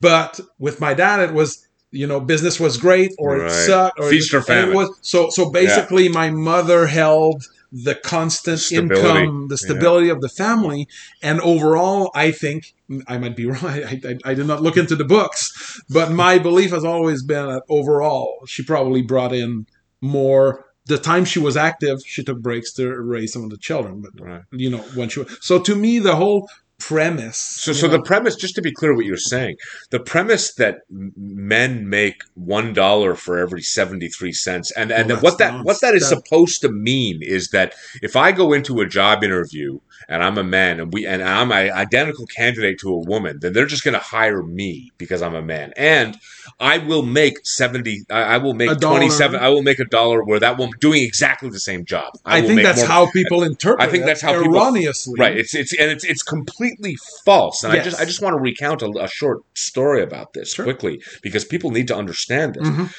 but with my dad, it was you know business was great or it sucked or Feast or and it was so so basically my mother held the constant Stability. income the stability of the family and overall i think i might be <laughs> wrong I, I, I did not look into the books but my belief has always been that overall she probably brought in more the time she was active she took breaks to raise some of the children but Right. you know when she was so to me the whole premise So, so know, the premise, just to be clear, what you're saying, the premise that men make one dollar for every seventy three cents, and and Well, what that's that what that is nonsense. supposed to mean is that if I go into a job interview and I'm a man and we and I'm an identical candidate to a woman, then they're just going to hire me because I'm a man, and I will make seventy. I, I will make twenty seven. I will make a dollar where that woman doing exactly the same job. i, will think that's more- how people interpret I think that's how people- erroneously Right. It's it's and it's it's completely false. And I just I just want to recount a, a short story about this Sure. quickly because people need to understand this. Mhm.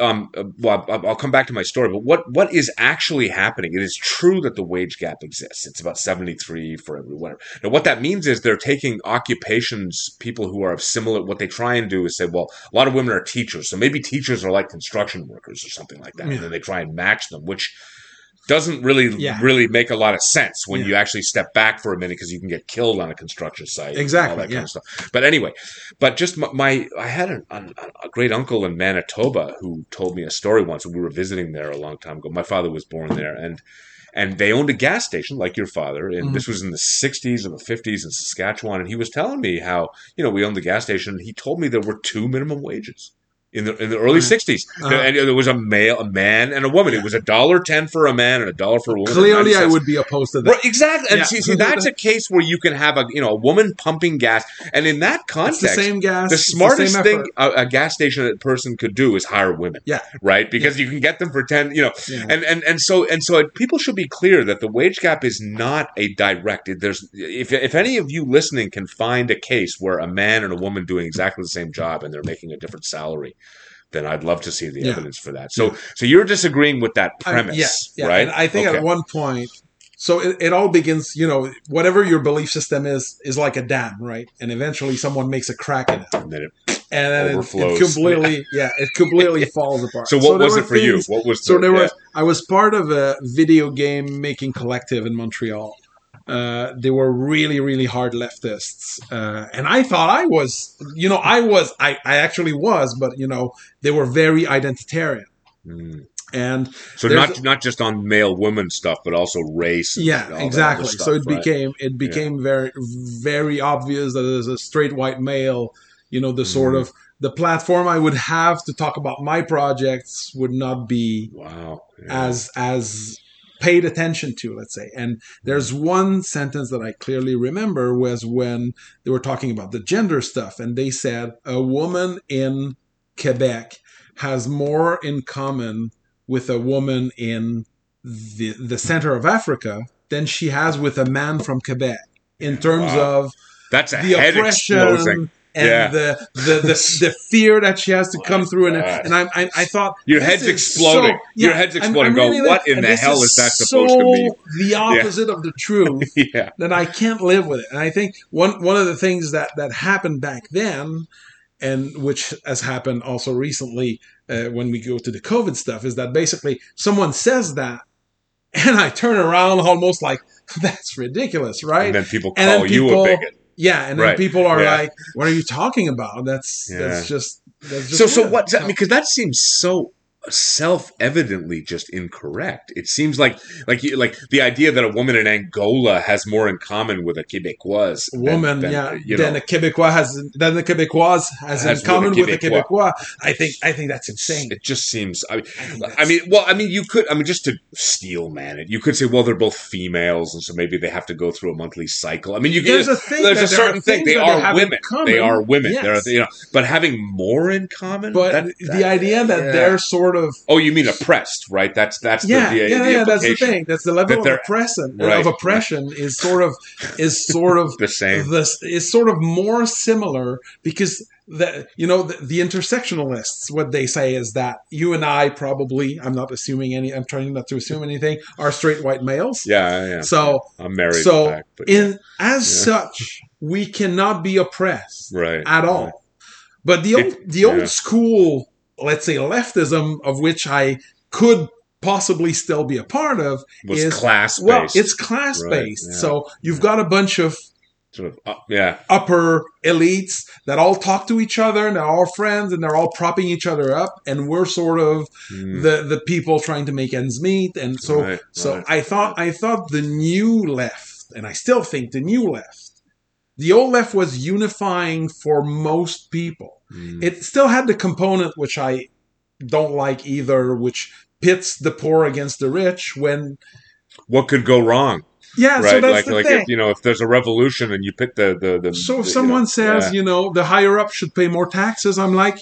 Um, uh, well, I'll I'll come back to my story, but what what is actually happening? It is true that the wage gap exists. It's about seventy three for every whatever. Now, what that means is they're taking occupations, people who are of similar. What they try and do is say, well, a lot of women are teachers, so maybe teachers are like construction workers or something like that, Yeah. and then they try and match them, which doesn't really Yeah. really make a lot of sense when Yeah. you actually step back for a minute because you can get killed on a construction site Exactly, that kind yeah. of stuff but anyway but just my, my i had an, an, a great uncle in manitoba who told me a story once we were visiting there a long time ago my father was born there and and they owned a gas station like your father and Mhm. this was in the 60s and the 50s in saskatchewan and he was telling me how you know we owned the gas station and he told me there were two minimum wages in the in the early 60s Uh-huh. and there was a male a man and a woman it was a dollar ten for a man and a dollar for a woman Clearly, I would be opposed to that. Right, exactly. And Yeah. see, see, that's a case where you can have a you know a woman pumping gas, and in that It's context, the same gas. the smartest same thing a, a gas station person could do is hire women. Yeah. Right? Because you can get them for ten, you know. Yeah. And and and so and so people should be clear that the wage gap is not a direct. There's if if any of you listening can find a case where a man and a woman doing exactly the same job and they're making a different salary. Then I'd love to see the Yeah. evidence for that. So, so you're disagreeing with that I- premise, yeah, yeah. right? And I think Okay. at one point, so it, it all begins. You know, whatever your belief system is, is like a dam, right? And eventually, someone makes a crack in it, And then it- and then it, it Overflows. completely, yeah, it completely falls apart. so, what there was it for you? What was So there yeah. was. I was part of a video game making collective in Montreal. Uh, they were really, really hard leftists, uh, and I thought I was. You know, I was. I, I actually was, but you know, they were very identitarian, Mm. and So not not just on male woman stuff, but also race. and yeah exactly stuff, so it right? became it became very very obvious that as a straight white male you know the sort Mhm. of the platform i would have to talk about my projects would not be wow. Yeah. as as paid attention to let's say and there's one sentence that i clearly remember was when they were talking about the gender stuff and they said a woman in quebec has more in common with a woman in the the center of africa than she has with a man from quebec in terms Wow. of That's a the head oppression exploding. And Yeah. the, the the <laughs> the fear that she has to My come through and, God. and I, I I thought Your head's exploding. so- Your yeah, head's I'm- exploding. I'm Go, what in the hell is that so supposed to mean? The opposite of the truth <laughs> yeah. that I can't live with it. And I think one one of the things that that happened back then, and which has happened also recently uh, when we go to the COVID stuff, is that basically someone says that, and I turn around almost like <laughs> that's ridiculous, right? And then people And then call you a bigot. Yeah, and then Right, people are yeah. like, "What are you talking about? That's Yeah. that's just that's just So, so weird." what? I mean, because that seems so self-evidently just incorrect. It seems like, like, you, like the idea that a woman in Angola has more in common with a Quebecois than- woman, than, yeah, you know, a Quebecois has then the Quebecois has, Has in common with with a a Quebecois. I think I think that's insane. It just seems. I mean, I I mean, well, I mean, you could. I mean, just to steel man it, you could say, well, they're both females, and so maybe they have to go through a monthly cycle. I mean, you there's a thing. there's a certain thing. They are in women. common. They are women. Yes. They're you know, but having more in common. But that- the that- idea that yeah. they're sort of Oh, you mean oppressed, right? That's that's yeah, the, the, yeah, the yeah. That's the thing. That's the level That of oppression. Right. Of oppression is sort of is sort of <laughs> The same. this is sort of more similar because the you know the, the intersectionalists what they say is that you and I probably I'm not assuming any I'm trying not to assume anything are straight white males. Yeah, yeah. So I'm married. so back, in as Yeah. such we cannot be oppressed right at all. But the old It- the old yeah. school, let's say leftism, of which I could possibly still be a part of, was is class based. well, it's class based. Right, yeah. So you've got a bunch of sort of uh, yeah. upper elites that all talk to each other and they're all friends and they're all propping each other up and we're sort of Mm, the the people trying to make ends meet and so Right, so right. I thought I thought the new left and I still think the new left the old left was unifying for most people mm. it still had the component which I don't like either which pits the poor against the rich when what could go wrong? yeah so right, that's like the like thing if, you know if there's a revolution and you pit the the, the so if the, someone you know, says yeah, you know the higher up should pay more taxes i'm like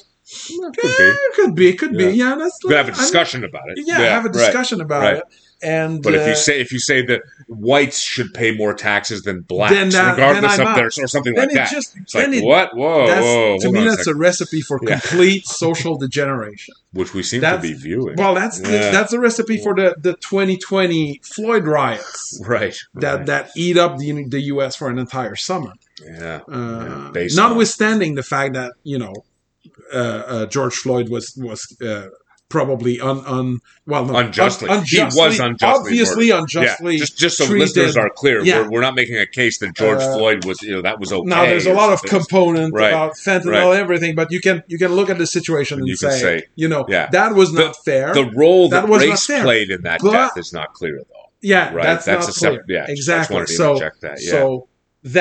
could be. "Eh, could be could be Yeah. yeah that's We could have a I'm- discussion about it. yeah, have a right. discussion about right. it and But if you uh, say if you say that whites should pay more taxes than blacks, Then that- regardless then of their or something then like that, just it's like it, what? Whoa, that's, whoa! to me on a that's a recipe for Yeah. complete social degeneration. <laughs> which we seem to be viewing. Well, that's the, Yeah. that's a recipe for the the 2020 Floyd riots right. that right. that eat up the the U.S. for an entire summer. yeah. Uh, on- notwithstanding the fact that you know uh, uh, George Floyd was was uh, probably un, un well no, unjustly. un- he was unjustly obviously unjustly yeah. Just just so treated. listeners are clear, Yeah. we're, we're not making a case that George Uh, Floyd was you know that was okay. now there's a lot of component Right. about fentanyl everything but you can you can look at the situation And and, you say, say, you know yeah. that was The- not fair The role that, That race played in that But- death is not clear though. yeah Right. that's, That's not a clear yeah, exactly so that, yeah. so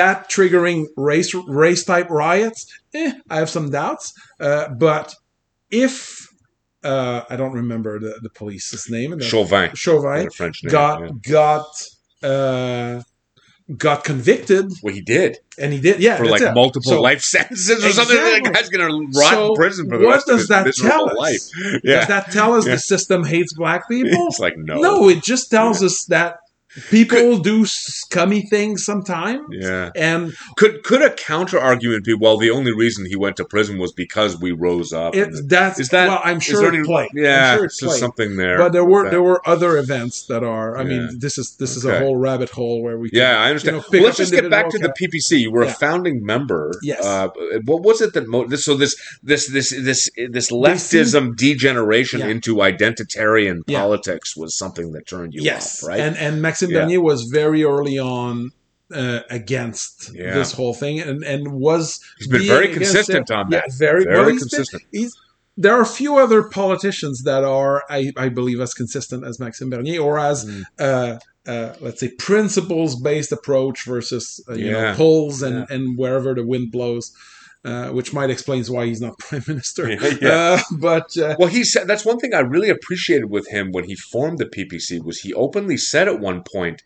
that triggering race race type riots eh, I have some doubts uh, but if uh, I don't remember the, the police's name the- Chauvin, Chauvin French name. got yeah. got uh, got convicted Well, he did and he did yeah for like it. multiple So, life sentences or something. Exactly. That guy's gonna rot So in prison for the what rest of does his that miserable tell us? life. Does that tell us Yeah. the system hates black <laughs> people? it's like no, no. it just tells us that people do scummy things sometimes. Yeah. And Could could a counter argument be? Well, the only reason he went to prison was because we rose up. it, that's Is that- well, I'm sure there it any- played. Yeah, I'm sure it played. something there. But there were there were other events that are. I Yeah. mean, this is this is a whole rabbit hole where we. Can, Yeah, I understand. you know, well, let's just get back to the PPC. You were Yeah. a founding member. Yes. Uh, what was it that mo- this? So this this this this this leftism degeneration Yeah. into identitarian politics was something that turned you yes, off, right? and and Maxime Yeah. Bernier was very early on uh, against Yeah. this whole thing, and and was He's been very consistent it. on Yeah, that. very Very well, he's been- consistent. he's there are a few other politicians that are, I, I believe, as consistent as Maxime Bernier, or as Mm. uh, uh, let's say principles-based approach versus uh, you Yeah. know polls and Yeah. and wherever the wind blows, uh, which might explain why he's not <laughs> prime minister. Yeah, yeah. Uh, but uh, Well, he said that's one thing I really appreciated with him when he formed the PPC was he openly said at one point.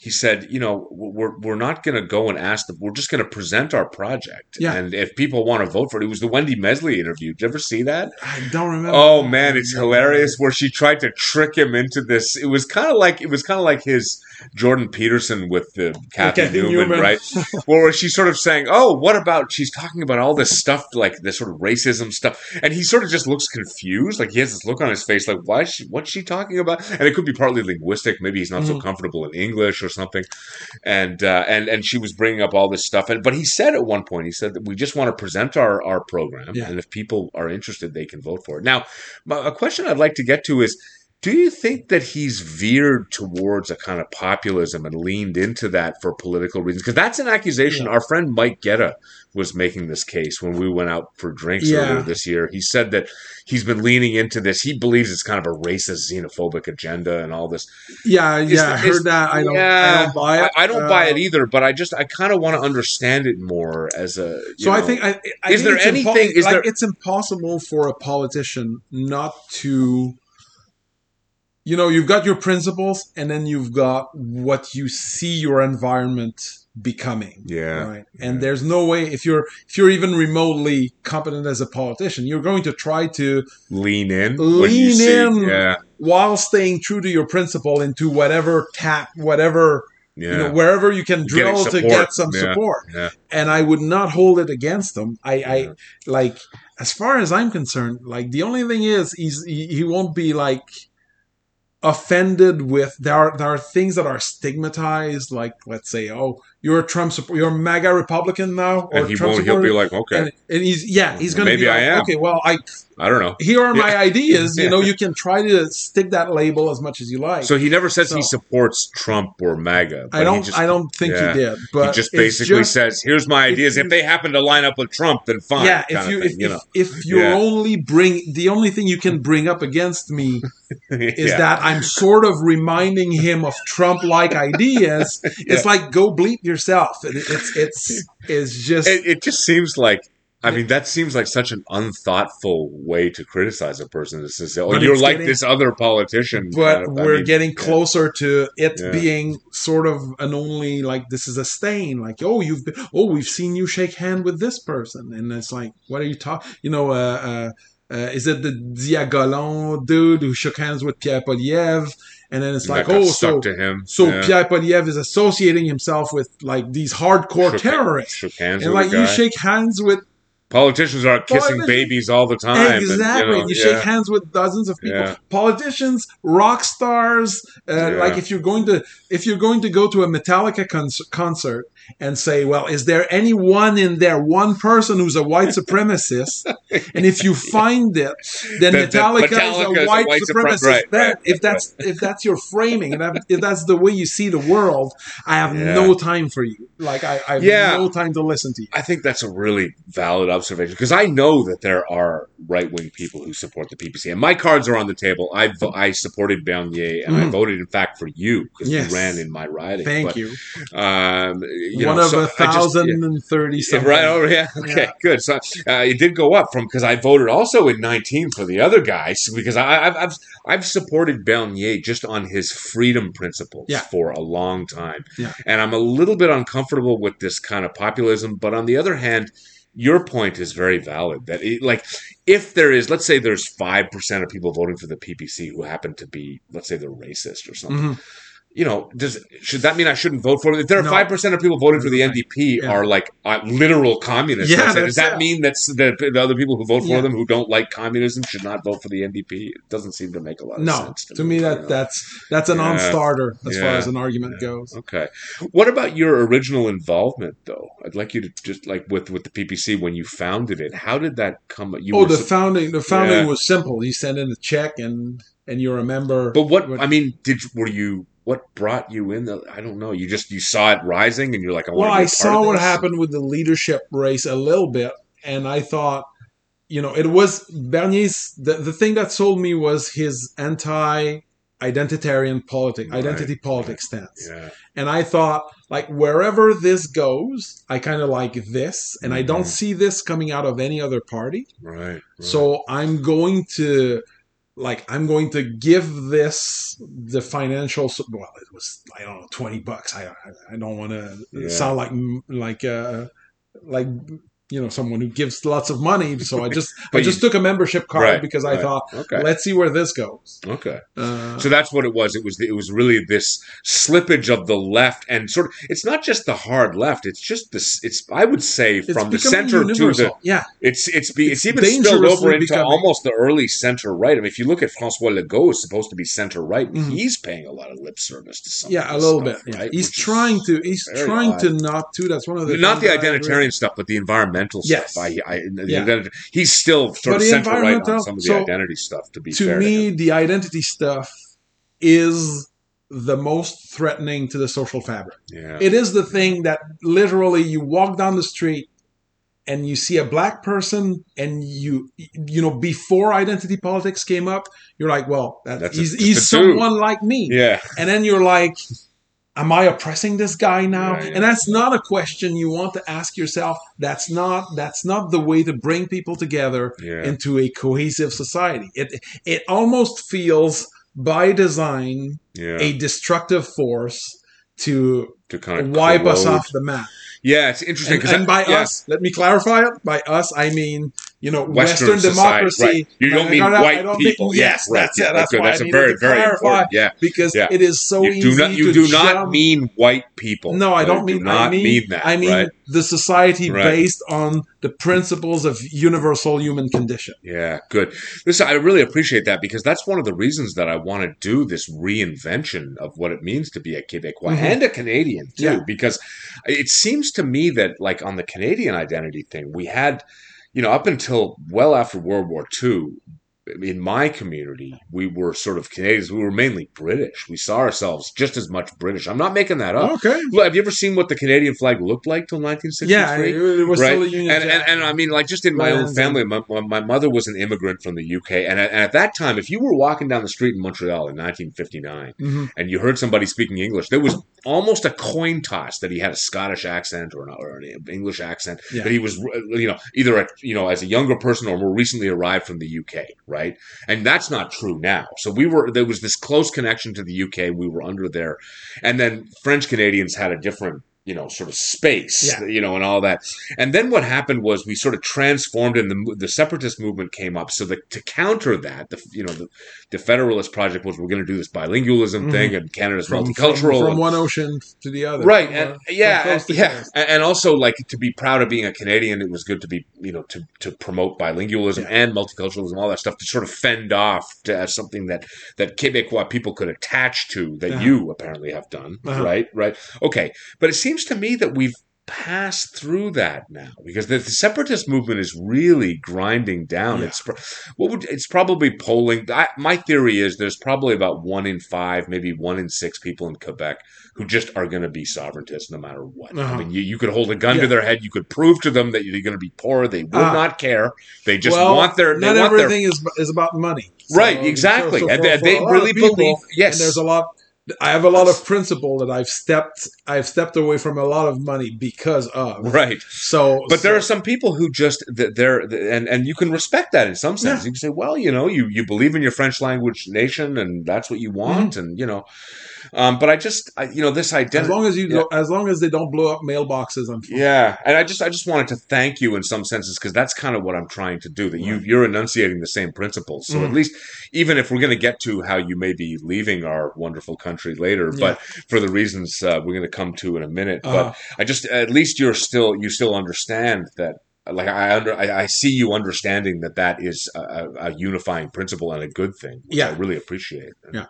He said, "You know, we're we're not going to go and ask them. We're just going to present our project, Yeah. and if people want to vote for it, it was the Wendy Mesley interview. Did you ever see that? I don't remember. Oh man, it's hilarious where she tried to trick him into this. It was kind of like it was kind of like his Jordan Peterson with the Cathy, Cathy Newman, Newman. right? <laughs> where she's sort of saying, "Oh, what about?" She's talking about all this stuff, like this sort of racism stuff, and he sort of just looks confused. Like he has this look on his face, like, "Why? Is she, what's she talking about?" And it could be partly linguistic. Maybe he's not so Mhm. comfortable in English or something. And uh, and and she was bringing up all this stuff, and but he said at one point, he said that we just want to present our our program, Yeah. and if people are interested, they can vote for it. Now, my- a question I'd like to get to is. Do you think that he's veered towards a kind of populism and leaned into that for political reasons? Because that's an accusation. Yeah. Our friend Mike Getta was making this case when we went out for drinks Yeah. earlier this year. He said that he's been leaning into this. He believes it's kind of a racist, xenophobic agenda and all this. yeah, Is yeah, I heard that. I don't, Yeah, I don't buy it. I, I don't buy Uh, it either, but I just I kind of want to understand it more as a. So I think I, I Is think there it's impo- anything- is like there- it's impossible for a politician not to you know you've got your principles and then you've got what you see your environment becoming yeah, right and there's no way if you're if you're even remotely competent as a politician you're going to try to lean in, Lean in. yeah, while staying true to your principle into whatever tap whatever yeah, you know wherever you can drill to get some Yeah. support yeah. and I would not hold it against him. I, Yeah. I like as far as I'm concerned, like the only thing is he's he, he won't be like offended with there are there are things that are stigmatized, like let's say, oh, you're a Trump support, you're a MAGA Republican now, or and he Trump won't. He'll be like, okay, and, and he's yeah, he's gonna Maybe be I am. okay, well, I I don't know. here are my Yeah. ideas. You <laughs> know, you can try to stick that label as much as you like. So he never says he supports Trump or MAGA. but I don't He just, I don't think yeah. he did, but he just basically just- says, "Here's my ideas. If, you- they happen to line up with Trump, then fine." yeah if you thing, if, you if, know, if you're Yeah. only bring the only thing you can <laughs> bring up against me <laughs> is that i'm sort of reminding him of trump like ideas it's like go bleep yourself It- it's it's it's just it, it just seems like. I mean, that seems like such an unthoughtful way to criticize a person. Is to say, "Oh, But you're like getting- this other politician." but I we're mean, getting yeah. closer to it Yeah. being sort of an only like this is a stain like oh you've been oh we've seen you shake hand with this person and it's like what are you talking you know uh, uh uh, is it the Diagolon dude who shook hands with Pierre Poilievre? and then it's like, oh, so to him. so Yeah. Pierre Poilievre is associating himself with like these hardcore Shook- terrorists, Shook hands and like you shake hands with Politicians are kissing babies all the time. and, exactly. you know, you yeah. shake hands with dozens of people, Yeah. politicians, rock stars. Uh, Yeah. Like if you're going to if you're going to go to a Metallica con- concert and say, well, is there anyone in there, one person who's a white supremacist? <laughs> and if you find it, then that Metallica, Metallica is a white, supremacist. right, That- right, if that's if that's your framing and if that's the way you see the world, I have Yeah. no time for you. Like I, I have Yeah. no time to listen to you. I think that's a really valid observation because I know that there are right wing people who support the PPC, and my cards are on the table. I vo- I supported Bernier, and I Mhm. voted, in fact, for you because Yes. you ran in my riding. Thank But, you. Um, you One know, of so a thousand and thirty Yeah. Right. Oh, yeah. Okay. Yeah. Good. So uh, it did go up from because I voted also in 19 for the other guys because I, I've, I've I've supported Bernier just on his freedom principles Yeah. for a long time, Yeah. and I'm a little bit uncomfortable with this kind of populism. But on the other hand, your point is very valid. That it, like if there is, let's say there's five percent of people voting for the PPC who happen to be, let's say they're racist or something Mhm. You know, does should that mean I shouldn't vote for them? If there are No. five percent of people voting for the. NDP Yeah. are like uh, literal communists, Yeah, say, does that it. mean that's that the other people who vote for Yeah. them who don't like communism should not vote for the NDP? It doesn't seem to make a lot of sense. No, sense to me you that know. that's that's a non-starter as far as an argument goes. Okay. What about your original involvement, though? I'd like you to just like with with the PPC when you founded it. How did that come? You oh, the founding the founding was simple. You send in a check and and you're a member. But what What- I mean, did were you? What brought you in? The, I don't know. You just you saw it rising, and you're like, I well, to I be a part saw what happened with the leadership race a little bit, and I thought, you know, it was Bernier's. The, the thing that sold me was his anti-identitarian politics Right, identity right. stance. Yeah. And I thought, like, wherever this goes, I kind of like this, and I don't Mhm. see this coming out of any other party. Right. right. So I'm going to like I'm going to give this the financial well it was I don't know 20 bucks I I, I don't want to Yeah. sound like like uh like you know someone who gives lots of money so I just <laughs> I just you- took a membership card Right, because I right. thought okay. let's see where this goes Okay. uh, So that's what it was. It was it was really this slippage of the left and sort of. It's not just the hard left. It's just this. It's I would say from the center to the. yeah It's it's be, it's, It's even spilled over into becoming- almost the early center right. I mean, if you look at Francois Legault, is supposed to be center right. Mhm. He's paying a lot of lip service to some. yeah of a little stuff, bit yeah. right? he's Which trying to he's trying odd. to not to that's one of the not the identitarian stuff, but the environmental Yes. stuff. I, I, Yeah. he's still sort But of center right on some of the so, identity stuff. To be to me, him. the identity stuff is the most threatening to the social fabric. yeah, It is the thing that literally you walk down the street and you see a black person and you you know before identity politics came up you're like well that, That's a- he's, just he's someone like me yeah, and then you're like am i oppressing this guy now Yeah, yeah. and that's not a question you want to ask yourself that's not that's not the way to bring people together yeah. into a cohesive society. It it almost feels by design a destructive force to to kind of wipe us off the map. Yeah, it's interesting And, because and by us, let me clarify it. By us, I mean you know Western, Western, democracy. right. You don't mean no, no, white don't mean- people. yes, right. that's it. yeah, That's good. why That's I a very, to very important. Yeah. because Yeah. it is so You easy do not. You do not mean white people. No, I don't mean. Do not I mean, that. I mean right? the society Right. based on the principles of universal human condition. Yeah, good. Listen, I really appreciate that because that's one of the reasons that I want to do this reinvention of what it means to be a Quebecois Mhm. and a Canadian too. Yeah. Because it seems to me that, like on the Canadian identity thing, we had, you know, up until well after World War II, in my community, we were sort of Canadians. We were mainly British. We saw ourselves just as much British. I'm not making that up. Okay. Look, have you ever seen what the Canadian flag looked like till 1963? Yeah, it, was right? still a Union and, and, and I mean, like, just in my own family, my, my, mother was an immigrant from the UK. And at, and at that time, if you were walking down the street in Montreal in 1959 Mhm. and you heard somebody speaking English, there was almost a coin toss that he had a Scottish accent or an, or an English accent, Yeah. that he was, you know, either, a, you know, as a younger person or more recently arrived from the UK, right? And that's not true now. So we were, there was this close connection to the UK. We were under there. And then French Canadians had a different, you know, sort of space, Yeah. you know, and all that. And then what happened was we sort of transformed, and the the separatist movement came up. So that to counter that, the you know, the, the Federalist Project was we're going to do this bilingualism Mhm. thing, and Canada's from, multicultural. from, from and- one ocean to the other. right From, and uh, yeah yeah and also like to be proud of being a canadian it was good to be you know to to promote bilingualism Yeah. and multiculturalism all that stuff to sort of fend off to as something that that quebecois people could attach to that Uh-huh. you apparently have done Uh-huh. right right okay but it seems to me that we've passed through that now because the, the separatist movement is really grinding down Yeah. it's what would it's probably polling I, my theory is there's probably about one in five maybe one in six people in quebec who just are going to be sovereigntists no matter what. I Uh-huh. mean, you, you could hold a gun Yeah. to their head. You could prove to them that you're going to be poor. They will Ah. not care. They just well, want their. Not want their everything is is about money. Right, exactly. And they- a they really of people, believe- yes. And there's a lot. I have a lot of principle that I've stepped. I've stepped away from a lot of money because of. right. So, But there are some people who just they're and and you can respect that in some sense. Yeah. You can say, well, you know, you you believe in your French language nation, and that's what you want, mm-hmm. and you know. Um, but I just, I, you know, this identity. as long as you, Yeah. don't, as long as they don't blow up mailboxes, I'm fine. Yeah, and I just I just wanted to thank you in some senses because that's kind of what I'm trying to do. That you you're enunciating the same principles. So at Mhm. least even if we're going to get to how you may be leaving our wonderful country later, Yeah. but for the reasons uh, we're going to come to in a minute, Uh-huh. but I just at least you're still you still understand that. Like I under I, I see you understanding that that is a, a, unifying principle and a good thing. Yeah. I really appreciate. Yeah.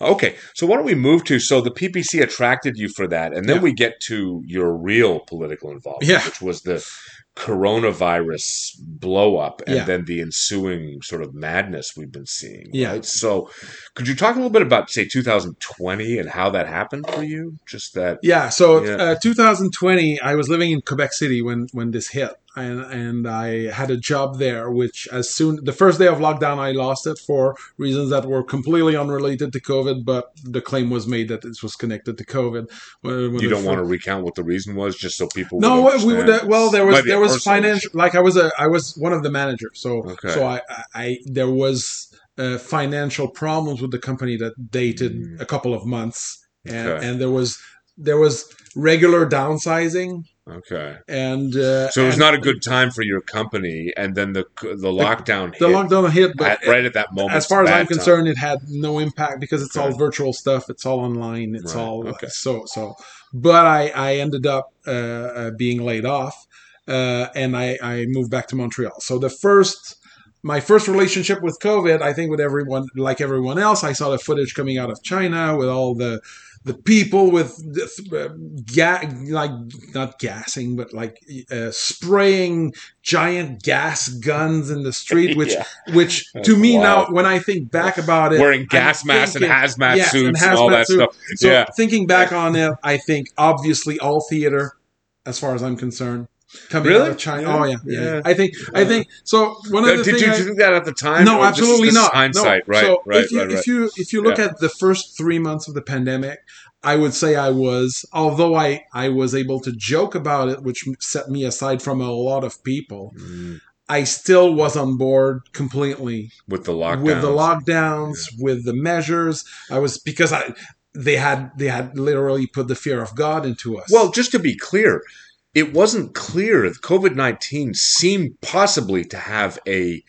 a- okay, so why don't we move to so the PPC attracted you for that, and then Yeah. we get to your real political involvement, Yeah. which was the coronavirus blow up and Yeah. then the ensuing sort of madness we've been seeing. Yeah. Right? So, could you talk a little bit about say 2020 and how that happened for you? Just that. Yeah. So, Yeah. Uh, 2020, I was living in Quebec City when when this hit, and and I had a job there. Which as soon the first day of lockdown, I lost it for reasons that were completely unrelated to COVID, but the claim was made that this was connected to COVID. When- when You don't want to recount what the reason was, just so people. No, would we would. Uh, well, there was there was financial. Like I was a I was one of the managers, so Okay. so I, I I there was uh, financial problems with the company that dated Mm. a couple of months, and Okay. and there was there was regular downsizing, Okay. and uh, So it was and not a good time for your company, and then the the lockdown the hit lockdown hit, but at- right at that moment. as far as I'm time. concerned, it had no impact because it's all virtual stuff. It's all online. It's Right, all okay. so so. But I I ended up uh, uh, being laid off, uh, and I I moved back to Montreal. So the first. My first relationship with COVID, I think, with everyone, like everyone else, I saw the footage coming out of China with all the the people with uh, ga- like not gassing, but like uh, spraying giant gas guns in the street, <laughs> which Yeah. which That's to me wild. now when i think back about it wearing gas masks and hazmat yes, and suits and, all that suit. stuff. so yeah. thinking back on it i think obviously all theater as far as i'm concerned coming Really? out of china Yeah. oh yeah, yeah Yeah. i think i think so one of the did, things you, I- did you think that at the time? no, Or this is- absolutely not. Hindsight, no. right? So right, if you right, if you if you look at the first three months of the pandemic, I would say I was, although I I was able to joke about it, which set me aside from a lot of people. Mm, I still was on board completely with the lockdown. with the lockdowns, with the measures. I was because I they had they had literally put the fear of God into us. Well, just to be clear, it wasn't clear. COVID nineteen seemed possibly to have a,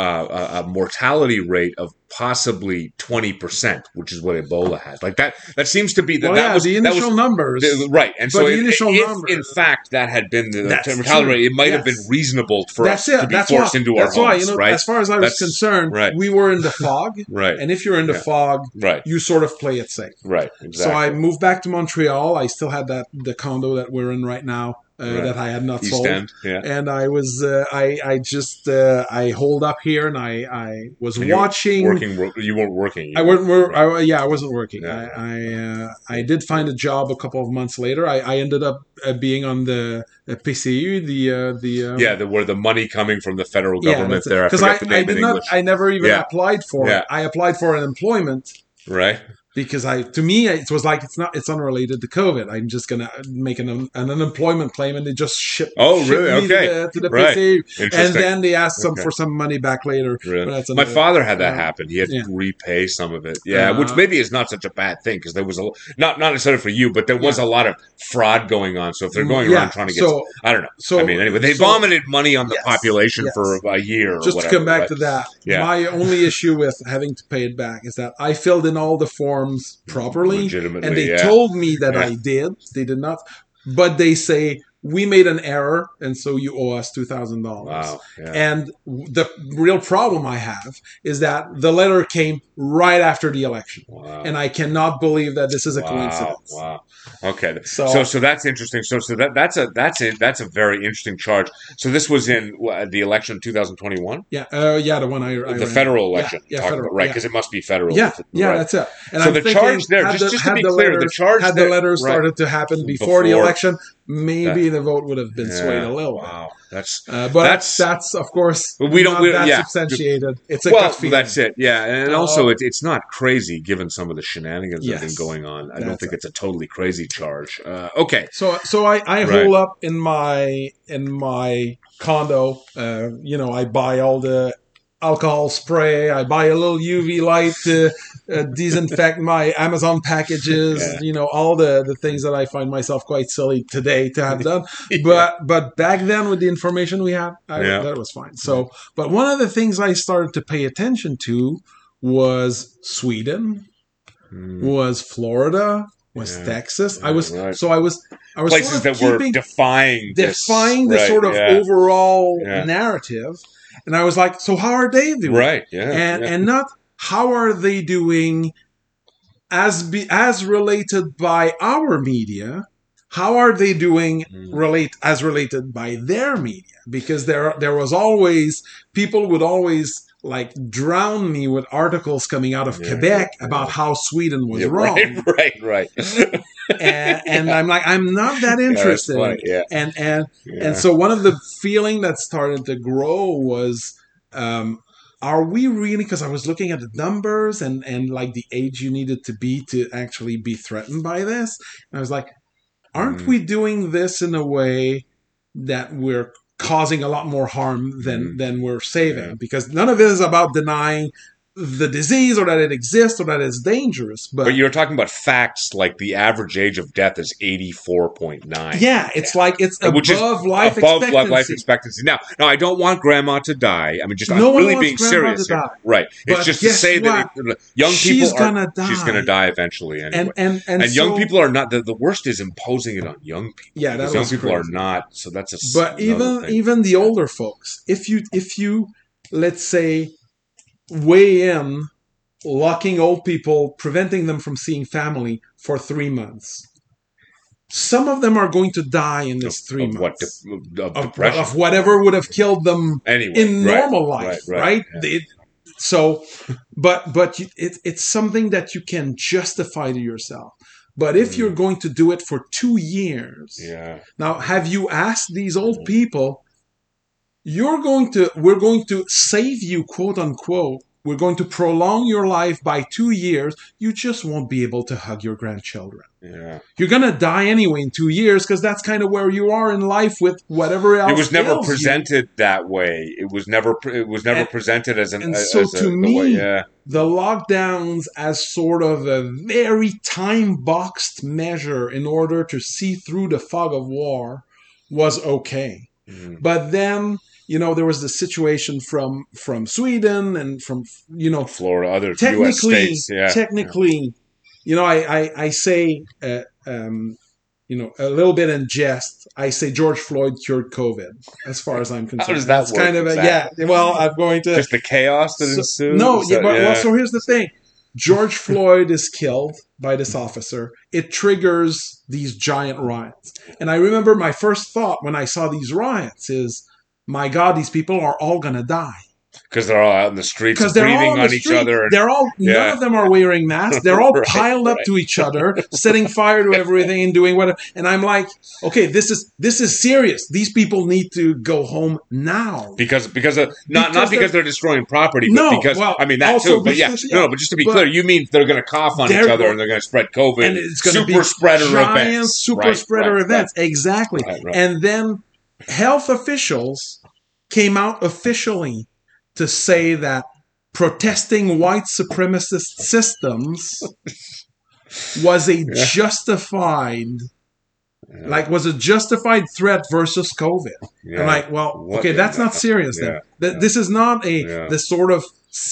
uh, a a mortality rate of possibly twenty percent, which is what Ebola has. Like that. That seems to be the, well, that yeah, was the that was initial numbers. the- right. And so, the if- initial if, numbers- in fact that had been the That's mortality true. rate, it might have been reasonable for that's us it. to be That's forced why. into our that's why. homes, You know, right? as far as I was That's- concerned, right. we were in the fog, <laughs> right. and if you're in the Yeah. fog, right. you sort of play it safe. Right. Exactly. So I moved back to Montreal. I still had that the condo that we're in right now Right. that I had not East sold. End. Yeah. And I was, uh, I, I just, uh, I hold up here, and I, I was And watching. Working. You weren't working. I wasn't. wor- I, yeah, I wasn't working. Yeah. I, I, uh, I did find a job a couple of months later. I, I ended up uh, being on the uh, PCU, the, uh, the. Um, Yeah, the, where the money coming from the federal government there. I because I, the I did not. English. I never even Yeah. applied for Yeah. it. I applied for an employment right? Because I to me it was like it's not it's unrelated to COVID. I'm just gonna make an, an unemployment claim and they just ship. Oh, ship really? me to Okay. the, to the Right. PCA. and then they asked some Okay. for some money back later. Really? My father had that uh, happen. He had yeah. to repay some of it. Yeah, Uh, which maybe is not such a bad thing because there was a not not necessarily for you, but there was a lot of fraud going on. So if they're going Yeah, around trying to get, so I don't know. so I mean, anyway, they so- vomited money on the Yes, population yes. for a year. Or just whatever, to come back but- to that Yeah. my only issue with having to pay it back is that i filled in all the forms properly and they yeah. told me that Yeah. i did they did not but they say we made an error and so you owe us $2000 Wow. Yeah. and the real problem i have is that the letter came right after the election wow. and i cannot believe that this is a wow. coincidence Wow. Okay. So- So, so that's interesting. So so that that's a that's a that's a very interesting charge. So this was in the election of 2021, yeah uh, yeah the one i, I the federal election. yeah, Talk federal, about- right? yeah. Because it must be federal. Yeah, yeah, Right. that's it. And So I'm the charge there, just- just to be clear, the charge had there- the letters right. started to happen before, the election, maybe the vote would have been Yeah. swayed a little. Wow. That's Uh, but That's- that's, that's of course we don't- we- that yeah. substantiated. It's a well, that's it. Yeah, and also Uh, it, it's not crazy given some of the shenanigans that have been going on. I don't think it. it's a totally crazy charge. Uh, okay. So so I, I Right. hole up in my in my condo. Uh, you know, I buy all the alcohol spray. I buy a little UV light to uh, disinfect my Amazon packages. Yeah. You know, all the the things that I find myself quite silly today to have <laughs> done. But but back then with the information we had, I, Yeah. that was fine. So, but one of the things I started to pay attention to was Sweden, Hmm. was Florida, was Yeah. Texas. I was right. so I was I was Places sort that were keeping, defying this, defying the right, sort of yeah. overall Yeah. narrative, and I was like, so how are they doing? right. Yeah, and yeah. and not how are they doing as be as related by our media how are they doing Mm. relate as related by their media because there there was always people would always like drown me with articles coming out of Yeah, Quebec yeah. about how Sweden was Yeah, wrong <laughs> Right, right, right. <laughs> and, and I'm like I'm not that interested funny, yeah, and and yeah. and so one of the feeling that started to grow was, um, are we really? Because I was looking at the numbers and and like the age you needed to be to actually be threatened by this. And I was like, aren't Mm. we doing this in a way that we're causing a lot more harm than Mm. than we're saving? Yeah. Because none of it is about denying the disease or that it exists or that it's dangerous. But, But you're talking about facts like the average age of death is 84.9. yeah, it's like it's Which above life above expectancy. life expectancy. Now, now I don't want grandma to die. I mean, just No I'm really being grandma serious to here. die. Right. It's just to say that it, young She's people are gonna die. she's going to die eventually anyway. and and and, and young people are not the, the worst is imposing it on young people. Yeah, that young people are not. So that's a but even thing. even the older folks if you if you let's say weigh in locking old people preventing them from seeing family for three months. Some of them are going to die in this Of- three of what? months. De- of, of, of whatever would have killed them anyway in right, normal life right, yeah. It- so but but you, it, it's something that you can justify to yourself. But if Mm. you're going to do it for two years yeah. now, have you asked these old people? You're going to, we're going to save you, quote unquote. We're going to prolong your life by two years. You just won't be able to hug your grandchildren. yeah You're going to die anyway in two years because that's kind of where you are in life with whatever else. it was never ails you. presented that way it was never it was never And- presented as an and as so a, to the me, way- yeah The lockdowns as sort of a very time boxed measure in order to see through the fog of war was okay. Mhm. But then, you know, there was the situation from from Sweden and from you know Florida other U.S. technically states yeah technically, you know, I I, I say uh, um, you know a little bit in jest. I say George Floyd cured COVID, as far as I'm concerned. How does that That's work kind of a, exactly? yeah. Well, I'm going to just the chaos that so- ensued no, yeah, but yeah. well, so here's the thing. George Floyd is killed by this officer. It triggers these giant riots. And I remember my first thought when I saw these riots is, my God, these people are all going to die. because they're all out in the streets because they're all breathing on, each other. and- They're all Yeah. none of them are wearing masks. They're all <laughs> Right, piled up right. to each other, setting fire to everything and doing whatever. And I'm like, okay, this is this is serious. These people need to go home now. because because of not Because not because they're- they're, destroying property, No, but because well, I mean that too. But yeah, because- no, but just to be clear, you mean they're going to cough on each other and they're going to spread COVID and it's going to be spreader giant events, super Right, spreader events. Exactly. And then health officials came out officially to say that protesting white supremacist systems <laughs> was a Yeah. justified Yeah, like was a justified threat versus covid yeah. and like well What okay that's the- not serious then Th- yeah. this is not a Yeah. the sort of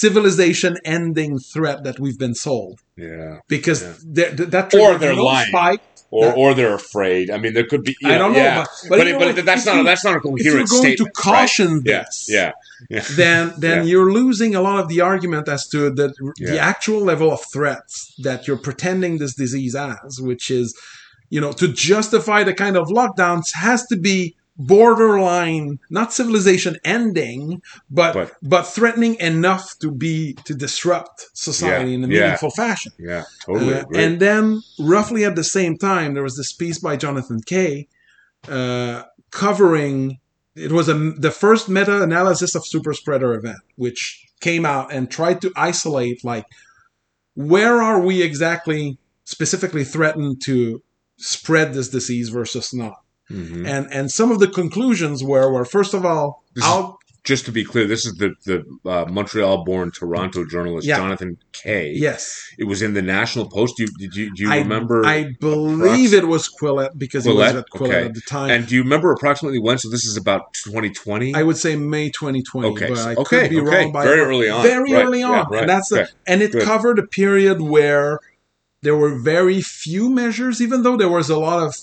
civilization ending threat that we've been sold yeah. because Yeah. there- th- that Or they're no lying. spike Or Yeah. or they're afraid. I mean, there could be. You I don't know, yeah. but- but but know but that's not you- that's not a coherent if you're going to statement. right? caution Yeah, this yeah, yeah. then then you're losing a lot of the argument as to the the actual level of threats that you're pretending this disease as, which is, you know, to justify the kind of lockdowns has to be borderline, not civilization ending, but But- but, threatening enough to be to disrupt society Yeah, in a yeah. meaningful fashion. Yeah, totally. Uh, and then, roughly at the same time, there was this piece by Jonathan Kay uh, covering. It was a, the first meta-analysis of super spreader event, which came out and tried to isolate like where are we exactly specifically threatened to spread this disease versus not. Mhm. And and some of the conclusions were were first of all is- just to be clear, this is the the uh, Montreal-born Toronto journalist Yeah. Jonathan Kay. yes It was in the National Post. Do you, you do you I, remember? I believe it was Quillette because he Quillette? was at Quillette Okay. at the time. and do you remember approximately when? So this is about 2020. I would say May 2020, Okay, but I okay, could be okay. wrong by Very early on. Very Right, early yeah, on, right, and that's the okay, and it good. covered a period where there were very few measures, even though there was a lot of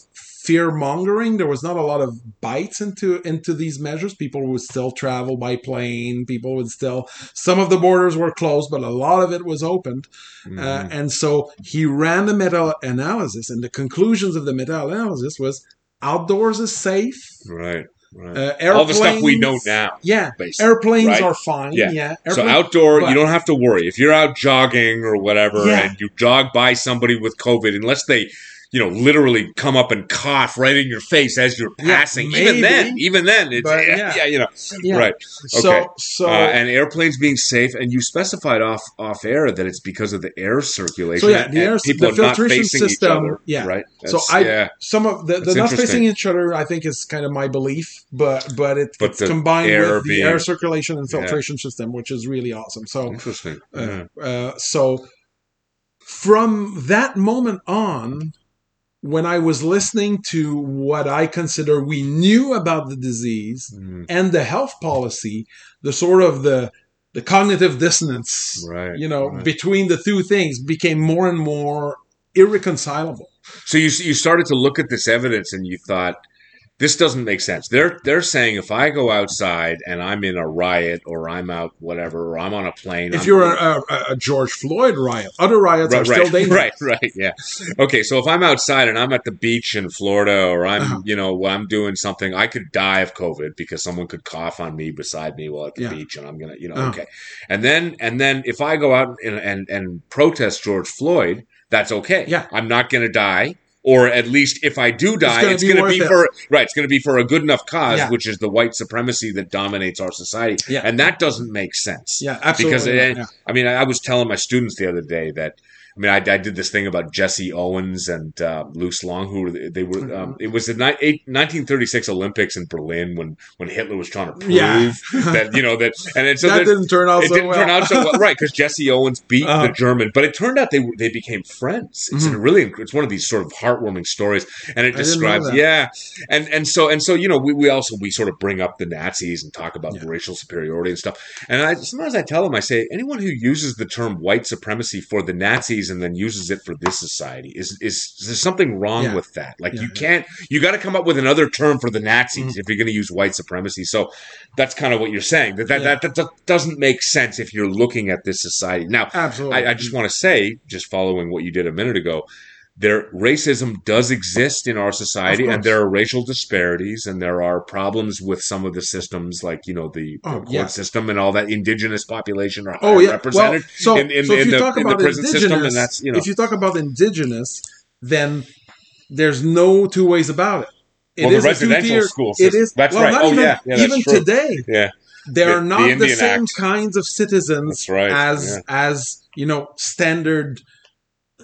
fear mongering. There was not a lot of bites into into these measures. People would still travel by plane. People would still. Some of the borders were closed, but a lot of it was opened. Mhm. Uh, and so he ran the meta analysis, and the conclusions of the meta analysis was outdoors is safe. right, right. Uh, All the stuff we know now, Yeah, basically. airplanes right? are fine. Yeah. Yeah, So outdoor, but- you don't have to worry. If you're out jogging or whatever, Yeah. and you jog by somebody with COVID, unless they, you know, literally come up and cough right in your face as you're passing. maybe. even then, even then, it's But, yeah, yeah. yeah, you know, Yeah. right. Okay. so, uh, and airplanes being safe, and you specified off off air that it's because of the air circulation. So, yeah, the air- people the are not filtration facing each system, other, yeah. right. So I- yeah, some of the, the not facing each other, I think, is kind of my belief, but but it, But it's combined with the air circulation and Yeah. filtration system, which is really awesome. So, interesting. uh, Yeah. uh, so from that moment on, when I was listening to what I consider we knew about the disease Mhm. and the health policy, the sort of the the cognitive dissonance, Right, you know, right. between the two things became more and more irreconcilable. So you you started to look at this evidence and you thought this doesn't make sense. They're they're saying if I go outside and I'm in a riot or I'm out whatever or I'm on a plane. If I'm- you're a, a, a George Floyd riot, other riots are right, still right, <laughs> dangerous. right, right, yeah. Okay, so if I'm outside and I'm at the beach in Florida or I'm Uh-huh. you know I'm doing something, I could die of COVID because someone could cough on me beside me while at the Yeah. beach, and I'm gonna you know Uh-huh. okay. And then and then if I go out and and, and protest George Floyd, that's okay. Yeah. I'm not gonna die. Or at least if I do die, it's be going to be it. for right. It's going to be for a good enough cause, Yeah. which is the white supremacy that dominates our society, Yeah. and that doesn't make sense. Yeah, absolutely. Because it- eh, yeah. I mean, I was telling my students the other day that I mean, I, I did this thing about Jesse Owens and uh, Luz Long, who were they were. Mm-hmm. Um, it was the ni- eight, 1936 Olympics in Berlin when when Hitler was trying to prove Yeah. <laughs> that you know that, and then so that didn't turn out it so didn't well. turn out so well, right? Because Jesse Owens beat Uh-huh. the German, but it turned out they were- they became friends. It's a really it's one of these sort of heartwarming stories, and it I didn't know describes yeah, and and so and so you know we, we also we sort of bring up the Nazis and talk about Yeah. racial superiority and stuff. And I sometimes I tell them I say anyone who uses the term white supremacy for the Nazis and then uses it for this society is is, is there something wrong Yeah. with that? Like Yeah, you can't you got to come up with another term for the Nazis Mhm. if you're going to use white supremacy. So that's kind of what you're saying that that, Yeah. that that doesn't make sense if you're looking at this society now. Absolutely. I, I just want to say, just following what you did a minute ago, there racism does exist in our society and there are racial disparities and there are problems with some of the systems like you know the, the Oh, court yeah. system and all that indigenous population are Oh yeah. Well, represented so, in, in, so if in you the, talk the about prison indigenous, system and that's you know if you talk about indigenous, then there's no two ways about it. It well the residential school It system is. that's well, right not oh even, yeah, yeah that's even true. today, yeah they're The- not the the, same Act. kinds of citizens right, as yeah. as you know standard,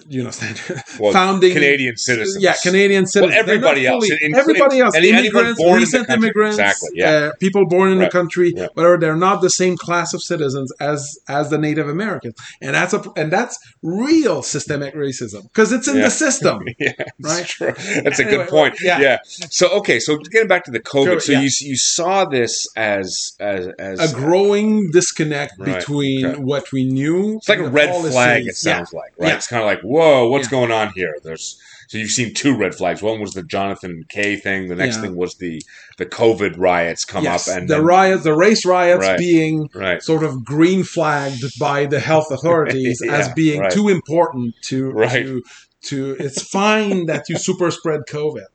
you know <laughs> well founding Canadian citizens Yeah, Canadian citizens. Well, everybody else, fully- in- everybody else, any- immigrants, born in the recent immigrants, Exactly, yeah. uh, people born in Right. the country, Yeah. whatever. They're not the same class of citizens as as the Native Americans, and that's a and that's real systemic racism because it's in Yeah. the system. <laughs> yeah, Right? that's true. That's a Anyway, <laughs> good point. yeah. Yeah. So okay, so getting back to the COVID, Sure, so you you saw this as as as A growing disconnect Right, between okay. what we knew. It's like a red policies. flag. It sounds like right. It's kind of like whoa, what's Yeah. going on here? There's so you've seen two red flags. One was the Jonathan Kay thing. The next Yeah. thing was the the COVID riots come Yes, up and the then- riots, the race riots, Right. being right. sort of green flagged by the health <laughs> authorities Yeah, as being right. too important to to to it's fine that you super spread covid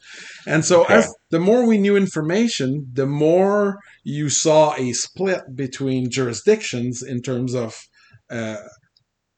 and so Okay. as the more we knew information the more you saw a split between jurisdictions in terms of uh,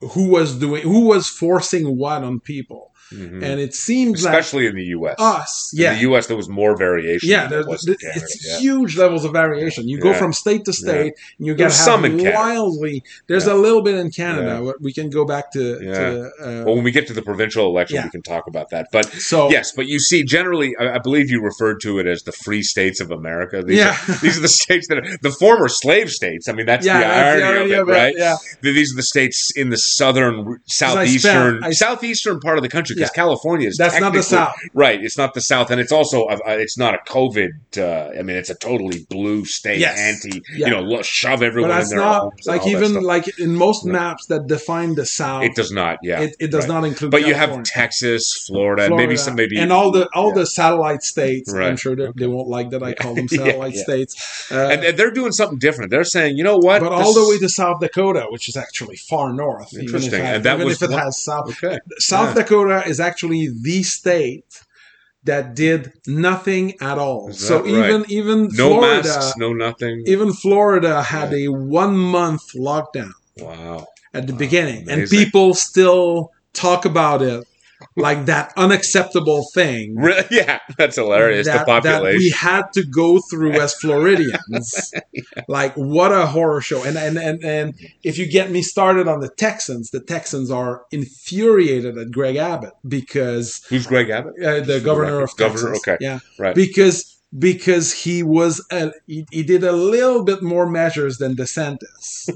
who was doing who was forcing what on people Mhm. and it seems like Especially in the U.S. us In the U.S., there was more variation. yeah, there there's, was in Canada. it's yeah. huge levels of variation. You go Yeah. from state to state, and you get some wildly. There's Yeah. a little bit in Canada. We can go back to. to uh, Well, when we get to the provincial election, Yeah. we can talk about that. But so yes, but you see, generally, I, I believe you referred to it as the free states of America. These Yeah. are, these are the states that are the former slave states. I mean, that's yeah, the that's irony, of it, right? Yeah, These are the states in the southern, I southeastern, spent- I- southeastern part of the country because Yeah. California is that's not the South. Right, it's not the South, and it's also uh, uh, it's not a COVID. Uh, I mean, it's a totally blue state, Yes. anti. Yeah. You know, shove But everyone in that's their not like even like in most Yeah. maps that define the South. it does not. Yeah, it, it does right. not include. But you have Texas, Florida, and maybe some maybe and all the all yeah. the satellite states. I'm sure that they won't like that I call them <laughs> satellite states. Uh, and, and they're doing something different. They're saying, you know what? but This- all the way to South Dakota, which is actually far north. even if Interesting. it- And that even was if it one- has South okay. South. Dakota is actually the state that did nothing at all. So that even even No Florida, masks, no nothing. even Florida had a one month lockdown wow. at the Wow, beginning, and people still talk about it like that unacceptable thing. <laughs> Yeah, that's hilarious. That, the that we had to go through as <laughs> Floridians, <laughs> like what a horror show! And and and and if you get me started on the Texans, the Texans are infuriated at Greg Abbott because Who's Greg Abbott? uh, the governor of Texas. Governor, okay. Yeah, Right. because because he was a, he, he did a little bit more measures than DeSantis.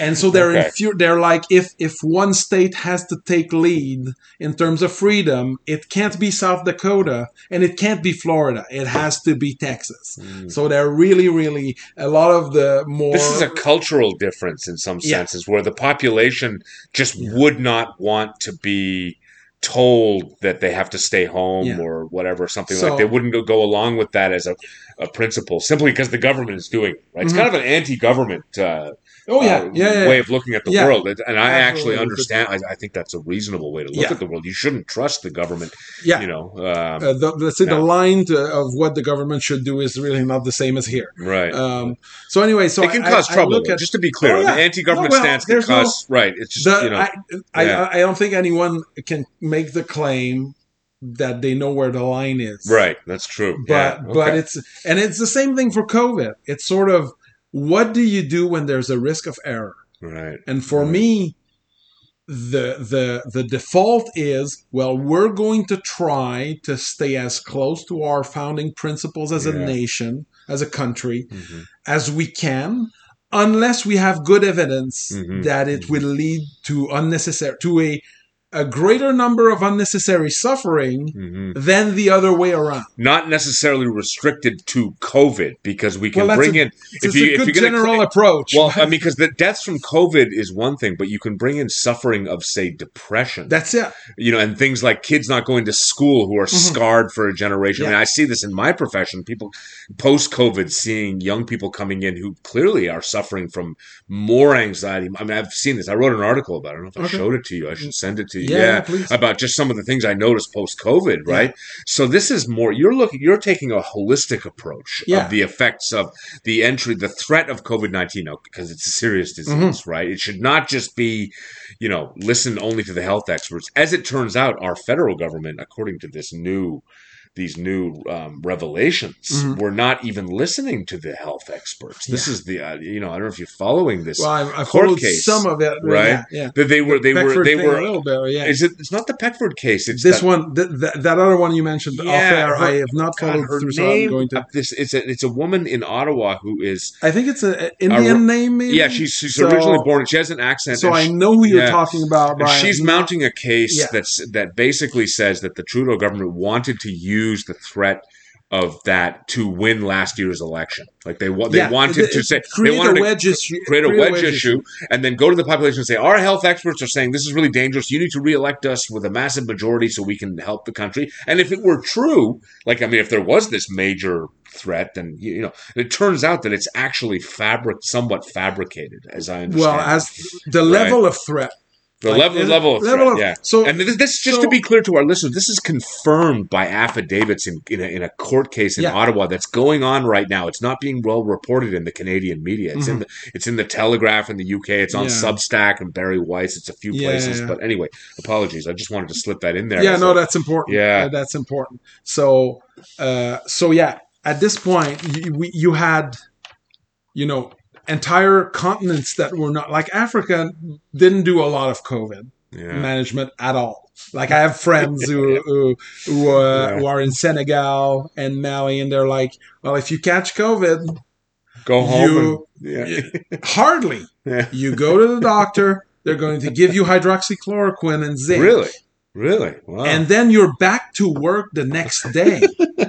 And so they're Okay. infu- they're like if if one state has to take lead in terms of freedom, it can't be South Dakota and it can't be Florida. It has to be Texas. Mm. So they're really really a lot of the more This is a cultural difference in some Yeah. senses where the population just would not want to be told that they have to stay home Yeah. or whatever, something So- like they wouldn't go, go along with that as a, a principle simply because the government is doing it. Right? It's Mhm. kind of an anti-government uh, oh yeah uh, yeah, yeah, way of looking at the Yeah. world, and I Absolutely. actually understand. I, I think that's a reasonable way to look Yeah. at the world. You shouldn't trust the government. yeah. You know, um, Uh, the, let's say the line to, of what the government should do is really not the same as here. right? Um, so anyway, so it can I- cause I- trouble. look at- just to be clear, Oh, yeah. the anti-government No, well, stance can there's no- cause right. It's just The- you know, I, I, don't think anyone can make the claim that they know where the line is. right. That's true. But yeah, but it's and it's the same thing for COVID. It's sort of what do you do when there's a risk of error? right. And for Right. me, the the the default is well, we're going to try to stay as close to our founding principles as a nation, as a country, Mhm. as we can, unless we have good evidence Mhm. that it will lead to unnecessary to a a greater number of unnecessary suffering Mhm. than the other way around. Not necessarily restricted to COVID because we can Well, bring a- in It's a good gonna general cla- approach. Well, I <laughs> mean, because the deaths from COVID is one thing, but you can bring in suffering of, say, depression. that's it. you know, and things like kids not going to school who are Mhm. scarred for a generation. I mean, I see this in my profession. People post COVID seeing young people coming in who clearly are suffering from more anxiety. I mean, I've seen this. I wrote an article about it. I don't know if I Okay. showed it to you. I should send it to you. Yeah, Yeah, please. about just some of the things I noticed post COVID, right? So this is more you're looking you're taking a holistic approach Yeah. of the effects of the entry, the threat of COVID nineteen, because it's a serious disease, Mm-hmm. right? It should not just be, you know, listen only to the health experts. As it turns out, our federal government, according to this new these new um, revelations, Mhm. we're not even listening to the health experts. This is the, uh, you know, I don't know if you're following this. Well, I, I court followed case, some of it, right? Yeah, yeah. that they were, they were they were. a little bit, yeah. Is it? It's not the Peckford case. It's this that, one, th- th- that other one you mentioned off air, her- I have not God, followed her through, so I'm name. going to. This it's a it's a woman in Ottawa who is I think it's an Indian name, maybe. yeah she's she's So- originally born. She has an accent. So I know who you're yeah. talking about. I she's mounting a case Yeah. that's that basically says that the Trudeau government wanted to use the threat of that to win last year's election. Like they wa- they Yeah, wanted to say they wanted a to issue. create a wedge issue and then go to the population and say our health experts are saying this is really dangerous you need to re-elect us with a massive majority so we can help the country and if it were true like i mean if there was this major threat then you know it turns out that it's actually fabric somewhat fabricated as i understand Well, as the level of threat. The like, level level of level threat, of- yeah So and this, this just so- to be clear to our listeners, this is confirmed by affidavits in, in, a, in a court case in Yeah. Ottawa that's going on right now. It's not being well reported in the Canadian media. It's in the it's in the Telegraph in the UK. It's on Mm-hmm. Yeah. Substack and Bari Weiss. It's a few Yeah, places. But anyway, apologies. I just wanted to slip that in there. yeah, as no, that's important. Yeah. That's important. So, uh, so yeah, at this point, you, we, you had, you know, entire continents that were not like Africa didn't do a lot of COVID yeah. management at all. Like I have friends who <laughs> who who, uh, Yeah. who are in Senegal and Mali, and they're like, "Well, if you catch COVID, Go home. you- and, yeah. hardly you go to the doctor. They're going to give you hydroxychloroquine and zinc, Really, really. Wow. and then you're back to work the next day,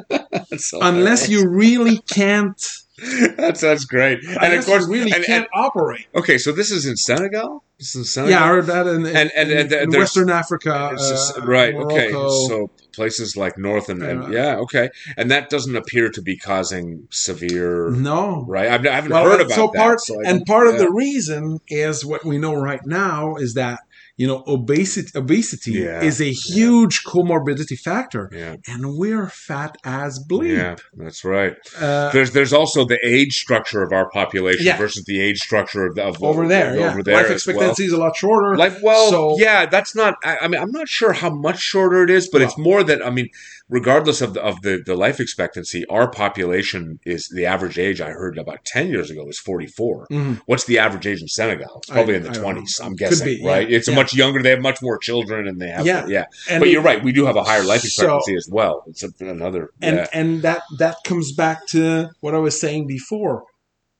<laughs> so unless you really can't. <laughs> that's that's great. And of course, really and, can't and- operate. okay, so this is in Senegal. This is in Senegal. Yeah, I heard that in, in, And- and- in- and in Western Africa, It's just- uh, right. Okay. So places like North and, Uh, yeah. Okay. And that doesn't appear to be causing severe. no, Right. I've, I haven't Well, heard about so that. part so and part of the reason is what we know right now is that you know obesity obesity Yeah, is a huge comorbidity factor, Yeah. and we're fat as bleep. Yeah. That's right. Uh, There's there's also the age structure of our population Yeah. versus the age structure of, of over there, of yeah, over there life expectancy is a lot shorter. Well. Life, well, So- yeah, that's not. I, I mean, I'm not sure how much shorter it is, but it's more that I mean, regardless of the of the, the life expectancy, our population is the average age. I heard about ten years ago was 44. Mhm. What's the average age in Senegal? It's probably I- in the twenties. I'm guessing, be, yeah, right? It's a yeah. much younger. They have much more children, and they have Yeah. yeah. and But you're right. We do have a higher life So- expectancy as well. It's a, another and yeah. and that that comes back to what I was saying before.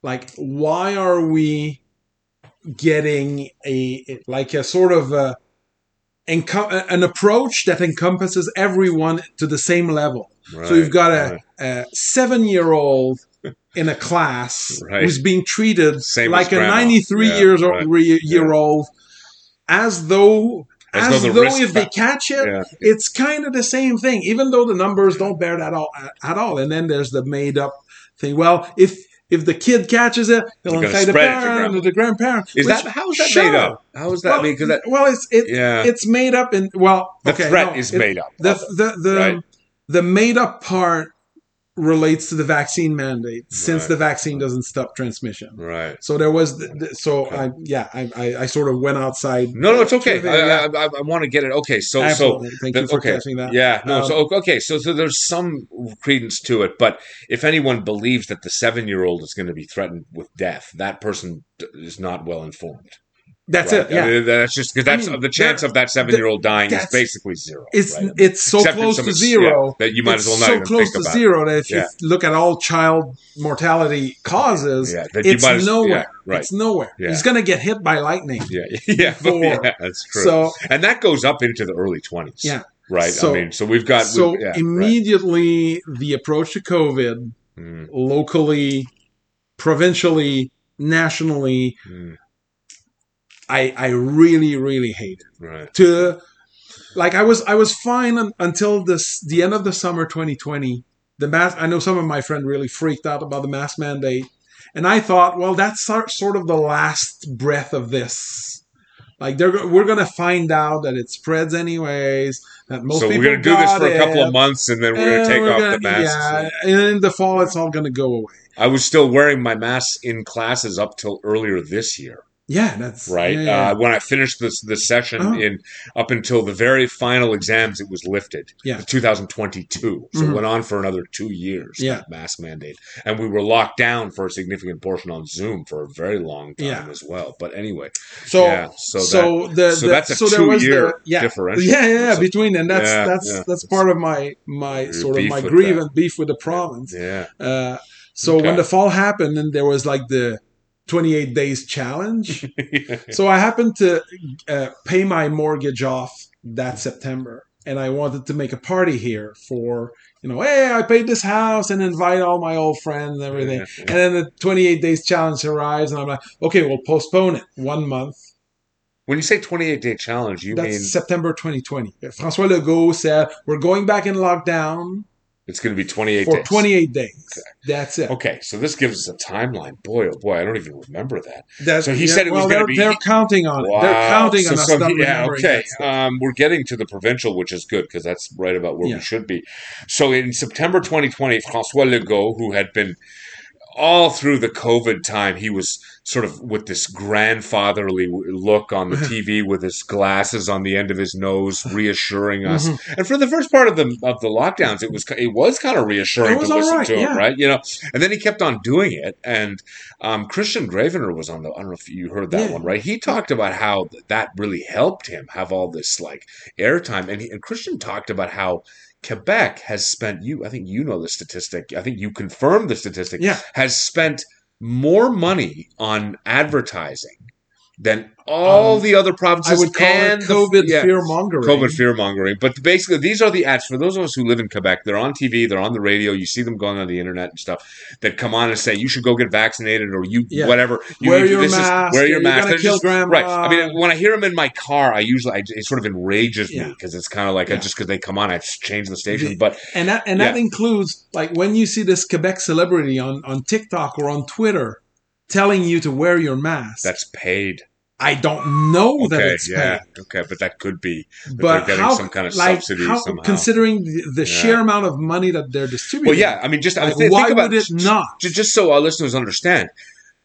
Like, why are we getting a like a sort of a, enco- uh, an approach that encompasses everyone to the same level? so you've got a, right. a seven-year-old in a class <laughs> Right. who's being treated Same like a 93 Yeah, years right. old, year old, as though. As As, though the though, if they catch it, Yeah. it's kind of the same thing, even though the numbers don't bear that all at all. And then there's the made up thing. Well, if if the kid catches it, gonna infect the spread it to parent or the grandparent. Is which- that how is that sure. made up? How is that? Well, because that well, it's it, yeah, it's made up in well, the okay, threat no, is it- made up. The the the right? the made up part relates to the vaccine mandate, since Right. the vaccine doesn't stop transmission. right. So there was, the, the- so Okay. I yeah, I, I I sort of went outside. No, no, it's okay. Sure I, yeah. I, I, I want to get it. Okay, so so Thank the- you for okay. catching that. yeah, no, Um, so okay, so so there's some credence to it, but if anyone believes that the seven year old is going to be threatened with death, that person is not well informed. That's right? it. Yeah. I mean, that's just because I that's mean, the chance of that seven year old dying is basically zero. It's right? it's so Except close to zero yeah, that you might as well not so even close to zero that if Yeah. you look at all child mortality causes, Yeah, it's as- nowhere. right. It's nowhere. Yeah. He's going to get hit by lightning. Yeah, <laughs> yeah, Before. yeah, that's true. So and that goes up into the early twenties. Yeah. right. So- I mean, so we've got so we've, yeah, right. immediately the approach to COVID Mm, locally, provincially, nationally, mm, I I really really hate it. right. To like I was I was fine un, until this the end of the summer 2020. The mask. I know some of my friend really freaked out about the mask mandate, and I thought, well, that's sort sort of the last breath of this Like they're we're gonna find out that it spreads anyways. That most so people we're gonna do this for a couple it, of months, and then we're and gonna take we're off gonna- the masks. Yeah, and in the fall, it's all gonna go away. I was still wearing my mask in classes up till earlier this year. Yeah, that's right? yeah, yeah. Uh, when I finished this this session Oh. in up until the very final exams, it was lifted. Yeah. 2022. So Mhm. it went on for another two years. Yeah. that mask mandate, and we were locked down for a significant portion on Zoom for a very long time Yeah. as well. But anyway, so yeah. So, so, that, the, so the- that's a so there was two-year the, yeah, differential. Yeah, yeah, yeah, So- between and that's that's that's part of my my sort of my grievance beef with the province. yeah. Uh, so Okay. when the fall happened and there was like the 28 days challenge, <laughs> so I happened to uh, pay my mortgage off that September, and I wanted to make a party here for you know, hey, I paid this house and invite all my old friends and everything. Yeah. And then the 28 days challenge arrives, and I'm like, okay, we'll postpone it one month. When you say 28 day challenge, you That's mean September 2020. François Legault said we're going back in lockdown it's going to be 28 for days? 28 days. That's it. Okay, so this gives us a timeline. Boy, oh boy, I don't even remember that. That's, So he said it was gonna they're, be- They're counting on it. They're counting So- on us so not he- yeah, okay. Um, we're getting to the provincial, which is good because that's right about where Yeah. we should be. So in September 2020, Francois Legault, who had been all through the COVID time, he was sort of with this grandfatherly look on the <laughs> TV with his glasses on the end of his nose, <laughs> reassuring us. Mhm. And for the first part of the of the lockdowns, it was it was kind of reassuring to listen right, to him, yeah. right? You know, and then he kept on doing it. And um, Kristian Gravenor was on the. I don't know if you heard that Yeah. one, right? He talked about how that really helped him have all this like airtime, and, he, and Christian talked about how. Quebec has spent you I think you know the statistic. I think you confirmed the statistic. Yeah. Has spent more money on advertising than all Um, the other I provinces would call and it the- COVID yeah, fear mongering. COVID fear mongering. But basically, these are the ads for those of us who live in Quebec. They're on TV, they're on the radio. You see them going on the internet and stuff that come on and say you should go get vaccinated or you Yeah. whatever. You Wear need to- your this is- mask, wear your mask. gonna They're just- grandma. Right. I mean, when I hear them in my car, I usually I, it sort of enrages me because it's kind of like I, just because they come on, I change the station. But and that and that Yeah. includes like when you see this Quebec celebrity on on TikTok or on Twitter telling you to wear your mask. that's paid. I don't know that Okay, it's yeah, paid, okay, but that could be. but getting how some kind of like subsidy how, somehow. considering the, the Yeah. sheer amount of money that they're distributing. Well, yeah, I mean, just I Like, think, why about would it not? Ju- just so our listeners understand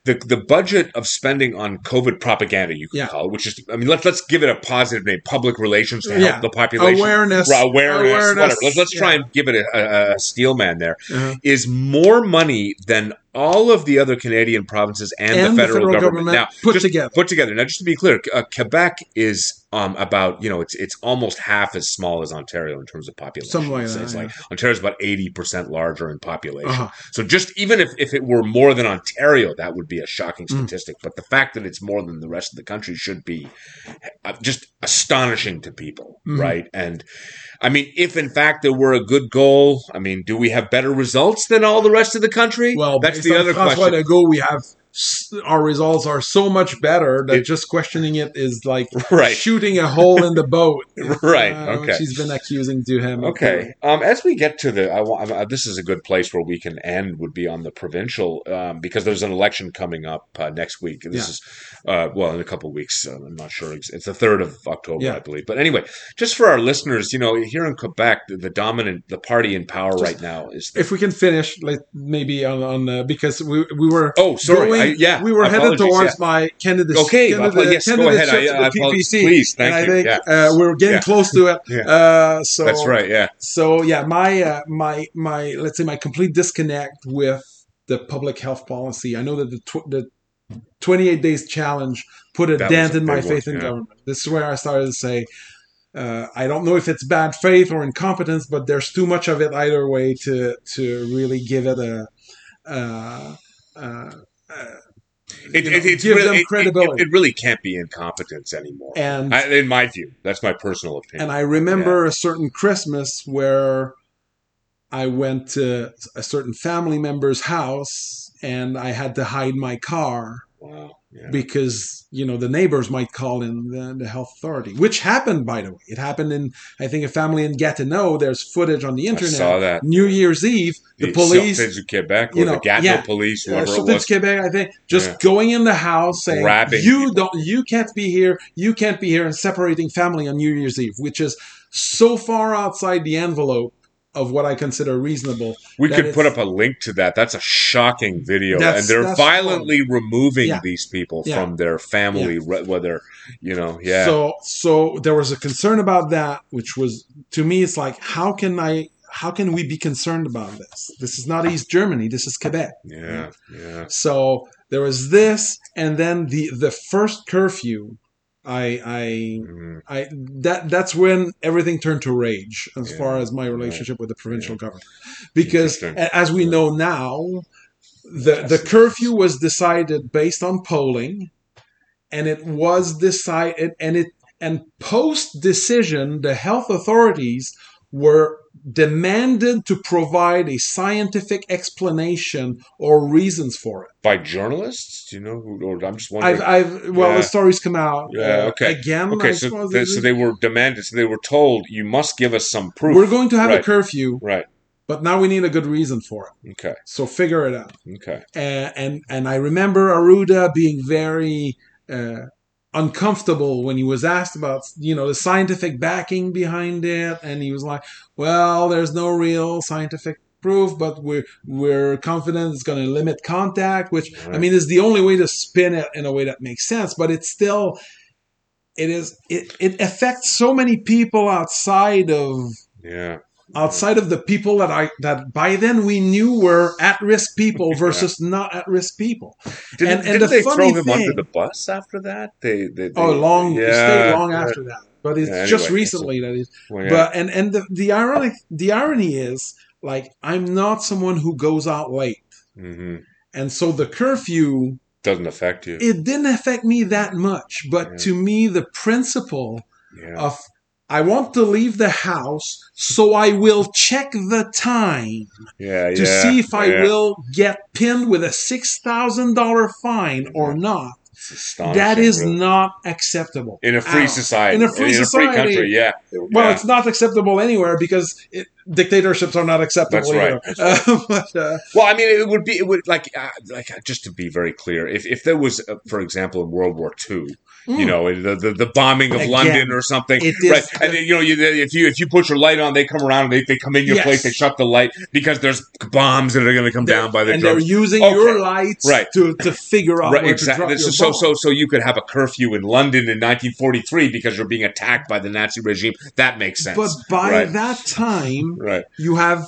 the the budget of spending on COVID propaganda, you can Yeah. call it, which is, I mean, let's let's give it a positive name: public relations to help Yeah. the population, Awareness, Ra- awareness, whatever. Let's let's try yeah. and give it a, a, a steel man there. Uh-huh. Is more money than all of the other Canadian provinces and, And the federal, government, now put together. Put together. Now, just to be clear, uh, Quebec is um, about you know it's it's almost half as small as Ontario in terms of population. Something like It's- that, it's yeah. like Ontario's about eighty percent larger in population. Uh-huh. So just even if, if it were more than Ontario, that would be a shocking Mm. statistic. But the fact that it's more than the rest of the country should be uh, just astonishing to people, Mhm. right? And I mean, if in fact there were a good goal, I mean, do we have better results than all the rest of the country? Well, that's the other François question. Legault, we have our results are so much better that It- just questioning it is like <laughs> Right. shooting a hole in the boat. <laughs> Right, uh, okay. She's been accusing to him. Okay. Um, as we get to the, I, wa- uh, this is a good place where we can end. Would be on the provincial um, because there's an election coming up uh, next week. This Yeah. is, uh, well, in a couple of weeks. I'm not sure. It's it's the third of October, Yeah. I believe. But anyway, just for our listeners, you know, here in Quebec, the, the dominant, the party in power Just- right now is. The, If we can finish, like maybe on, on because we we were oh, sorry. I, yeah, we were headed towards yeah. my candidate. Okay, candidate, well, yes, go ahead. I- I. PPC. Please, thank and you, I think yeah. uh, we're getting Yeah. close to it. <laughs> Yeah. Uh, so That's right. Yeah. So yeah, my uh, my my let's say my complete disconnect with the public health policy. I know that the tw- the 28 days challenge put a That dent a in my one, faith in government. This is where I started to say. Uh, I don't know if it's bad faith or incompetence, but there's too much of it either way to to really give it a. Uh, uh, It, it, it's give really, them it- it- credibility. It, really can't be incompetence anymore. and I, in my view, that's my personal opinion. And I remember a certain Christmas where I went to a certain family member's house and I had to hide my car wow. Yeah. because you know the neighbors might call in the, the health authority, which happened by the way. It happened in I think a family in Gatineau. There's footage on the internet. I saw that. New Year's Eve, the, The police, Quebec or you know, the Gatineau yeah. police, uh, whoever it was. Quebec, I think, just Yeah. going in the house saying, Grabbing "You people. don't, you can't be here, you can't be here," and separating family on New Year's Eve, which is so far outside the envelope of what I consider reasonable. We could put up a link to that. That's a shocking video, and they're violently removing Yeah. these people Yeah. from their family, re- whether you know, yeah, So, so there was a concern about that, which was to me, it's like, how can I? How can we be concerned about this? This is not East Germany. This is Quebec. yeah, yeah. So there was this, and then the the first curfew. I I Mhm. I that that's when everything turned to rage as Yeah, far as my relationship with the provincial Yeah. government, because as we know now, the the curfew was decided based on polling, and it was decided and it and post decision the health authorities were demanded to provide a scientific explanation or reasons for it. By journalists, do you know? Who, or I'm just wondering. I've, I've well, Yeah. the stories come out. Yeah, uh, okay. Again, okay, I so they, so they were demanded. So they were told you must give us some proof. we're going to have a curfew, right. but now we need a good reason for it. Okay. So figure it out. Okay. And and, and I remember Arruda being very uh, uncomfortable when he was asked about you know the scientific backing behind it, and he was like, "Well, there's no real scientific." proof but we're we're confident it's going to limit contact which i mean is the only way to spin it in a way that makes sense but it's still it is it, it affects so many people outside of Yeah. Outside of the people that I that by then we knew were at risk people <laughs> versus not at risk people. Didn't, And- and didn't the they throw him thing- under the bus after that? They, they, they Oh, long it stayed long yeah. after that, but it's Yeah, just anyway, recently that is. Well, yeah. But and and the the ironic the irony is like I'm not someone who goes out late, hmm and so the curfew Doesn't affect you. it didn't affect me that much. But Yeah. to me, the principle yeah. of I want to leave the house, so I will check the time. yeah. to yeah, see if I yeah. will get pinned with a six thousand dollar fine or not. That is really. not acceptable in a free Ow. society. In a free society. country. Yeah. Well, it's not acceptable anywhere because it, dictatorships are not acceptable. That's right. That's <laughs> Uh, but, uh, Well, I mean, it would be it would like uh, like uh, just to be very clear, if if there was, uh, for example, in World War II, you mm, know, the, the the bombing of Again, London or something, right? And then, you know, you, if you if you put your light on, they come around and they, they come in your Yes. place, they shut the light because there's bombs that are going to come down by the and they're using Okay. your lights Right. to, to figure out Right, where exactly. to drop So, so, so, so you could have a curfew in London in 1943 because you're being attacked by the Nazi regime. That makes sense. But by right. that time, right. you have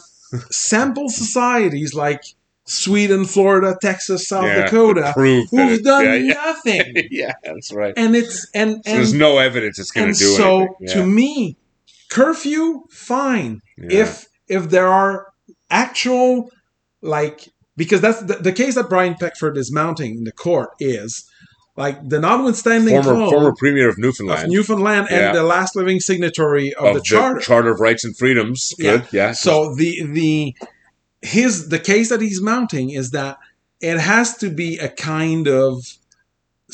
sample societies like Sweden, Florida, Texas, South Yeah, Dakota, who've done yeah, yeah. nothing. <laughs> yeah, that's right. And it's and So and there's no evidence it's going to do so anything. To me curfew fine if if there are actual like because that's the, the case that brian peckford is mounting in the court is like the notwithstanding former clause former premier of of Newfoundland newfoundland Yeah. and the last living signatory of, of the charter Charter of Rights and Freedoms. Yeah. Yeah. so the the his the case that he's mounting is that it has to be a kind of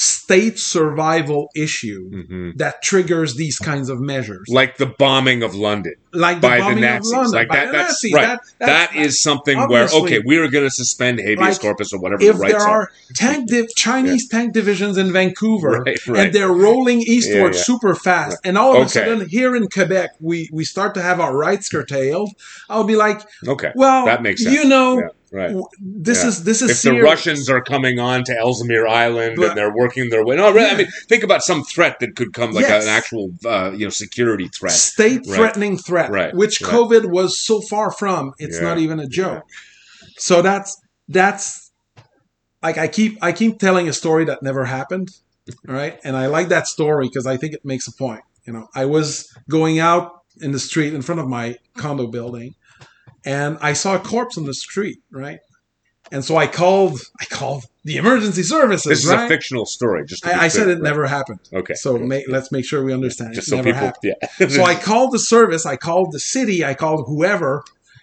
state survival issue Mhm. that triggers these kinds of measures like the bombing of London like by the Nazis. London, like that. That's Nazis. right. That, that's, that is something where okay, we are going to suspend habeas Like, corpus or whatever if the rights there are. tank div- Chinese <laughs> tank divisions in Vancouver Right, right. and they're rolling eastward Yeah, yeah. super fast, and all of a sudden here in Quebec we we start to have our rights curtailed, I'll be like, Okay, well, that makes sense. you know, Yeah, right. this Yeah. is this is If the. Russians are coming on to Ellesmere Island But- and they're working their way, no, really, I mean, think about some threat that could come, like Yes. an actual, uh, you know, security threat. state Right. threatening threat, Right, which right. COVID was so far from. It's Yeah, not even a joke. So that's that's like I keep I keep telling a story that never happened, all right? And I like that story because I think it makes a point. You know, I was going out in the street in front of my condo building, and I saw a corpse on the street, right? And so I called I called the emergency services. This is right? a fictional story. Just I, I said it right? never happened. Okay, So cool. ma- let's make sure we understand. just it so never people, happened yeah. <laughs> so I called the service, I called the city, I called whoever,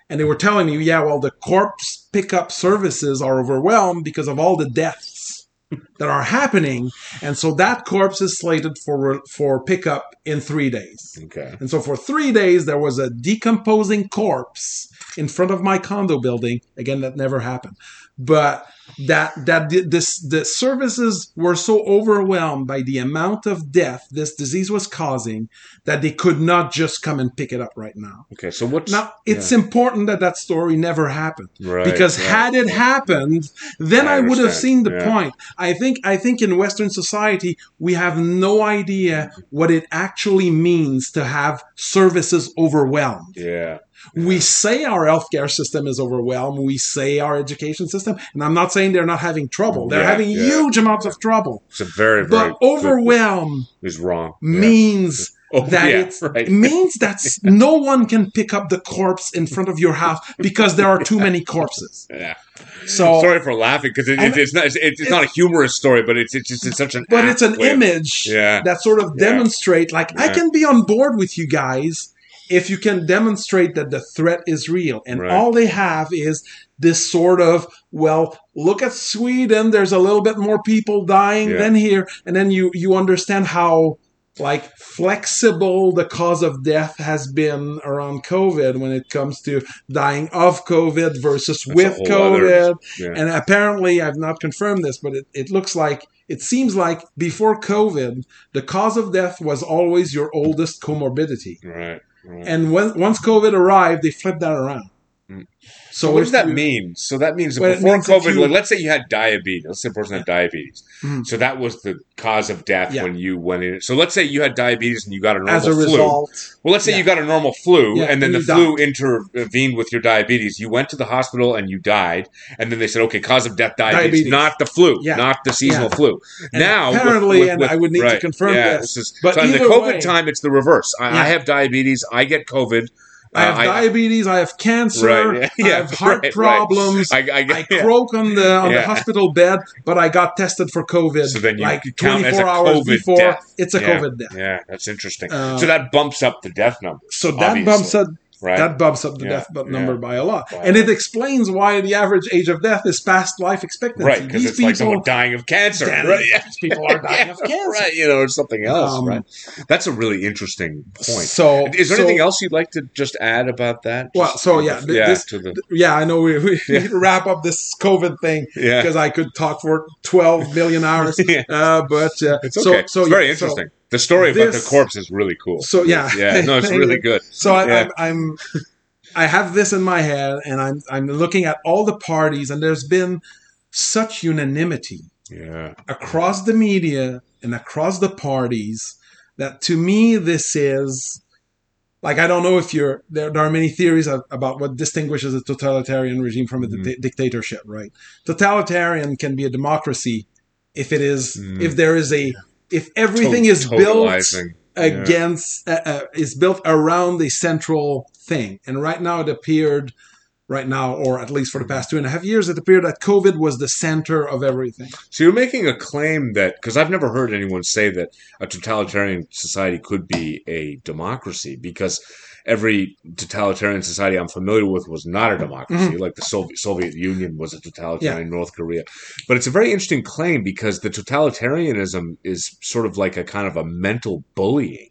and they were telling me, yeah, well, the corpse pickup services are overwhelmed because of all the deaths that are happening, and so that corpse is slated for for pickup in three days. Okay. And so for three days, there was a decomposing corpse in front of my condo building. Again, that never happened. But that that the- this the services were so overwhelmed by the amount of death this disease was causing that they could not just come and pick it up right now. Okay. So what's Now it's important that that story never happened right, because right. had it happened, then I I, would have seen the Yeah. point. I think I think in Western society we have no idea what it actually means to have services overwhelmed. yeah. We say our healthcare system is overwhelmed. We say our education system, and I'm not saying they're not having trouble. They're Yeah, having yeah. huge amounts of trouble. It's a very very But overwhelm is wrong. Yeah. means <laughs> Oh, that it's, right. it means that <laughs> no one can pick up the corpse in front of your house because there are too many corpses. <laughs> Yeah. So, Sorry for laughing because it, I'm- it's not it's, it's not a humorous story, but it's it's just it's such an but it's an apt way of- image Yeah. that sort of demonstrate like I can be on board with you guys if you can demonstrate that the threat is real and Right. all they have is this sort of well look at Sweden there's a little bit more people dying Yeah. than here and then you you understand how like flexible the cause of death has been around covid when it comes to dying of covid versus That's with covid Yeah. and apparently, I've not confirmed this, but it, it looks like it seems like before COVID, the cause of death was always your oldest comorbidity. Right. Right. And when once COVID arrived, they flipped that around. Mm. So, what does that you- mean? So that means that before means that COVID, you- like, let's say you had diabetes. Let's say a person had diabetes. Mhm. So that was the cause of death Yeah. when you went in. So let's say you had diabetes and you got a normal a flu. result, Well, let's say Yeah. you got a normal flu, Yeah, and then and the flu intervened with your diabetes. You went to the hospital and you died, and then they said, "Okay, cause of death, diabetes, Diabetes. not the flu, not the seasonal flu." And now, with- apparently, with- and I would need to confirm yeah, this, is- but so in the COVID way- time, it's the reverse. I. I have diabetes. I get COVID. I have Uh, diabetes, I have cancer, Right, yeah, I have <laughs> heart right, right. problems. I, I, I yeah. croak on the on the hospital bed, but I got tested for COVID. So then you like count as 24 a hours COVID before. death. It's a Yeah. COVID death. Yeah, that's interesting. Uh, so that bumps up the death number, So that Obviously. bumps up right? that bumps up the Yeah, death bu- yeah. number by a lot, Wow. and it explains why the average age of death is past life expectancy. right, because These people, like someone dying of cancer. Right? Yeah. <laughs> these people are dying of <laughs> cancer. Right, you know, or something else, Um, right? That's a really interesting point. So Is there so- anything else you'd like to just add about that? Well, so yeah, yeah, this- the Yeah, I know we, we Yeah. need to wrap up this COVID thing because I could talk for 12 million hours. <laughs> Uh, but uh, it's so okay. so it's very yeah, so- interesting. The story about the corpse is really cool. So, yeah. yeah, no, it's <laughs> really good. So I, Yeah. I'm, I'm, I have this in my head, and I'm I'm looking at all the parties, and there's been such unanimity Yeah, across the media and across the parties that to me this is like I don't know if you're there. There are many theories of, about what distinguishes a totalitarian regime from a Mhm. di- dictatorship. Right? Totalitarian can be a democracy if it is Mm. if there is a if everything To- is built against uh, uh, is built around the central thing. And right now it appeared right now or at least for the past two and a half years it appeared that covid was the center of everything. So you're making a claim that because I've never heard anyone say that a totalitarian society could be a democracy because every totalitarian society I'm familiar with was not a democracy. Mm-hmm. Like the Soviet Soviet Union was a totalitarian, North Korea. But it's a very interesting claim because the totalitarianism is sort of like a kind of a mental bullying.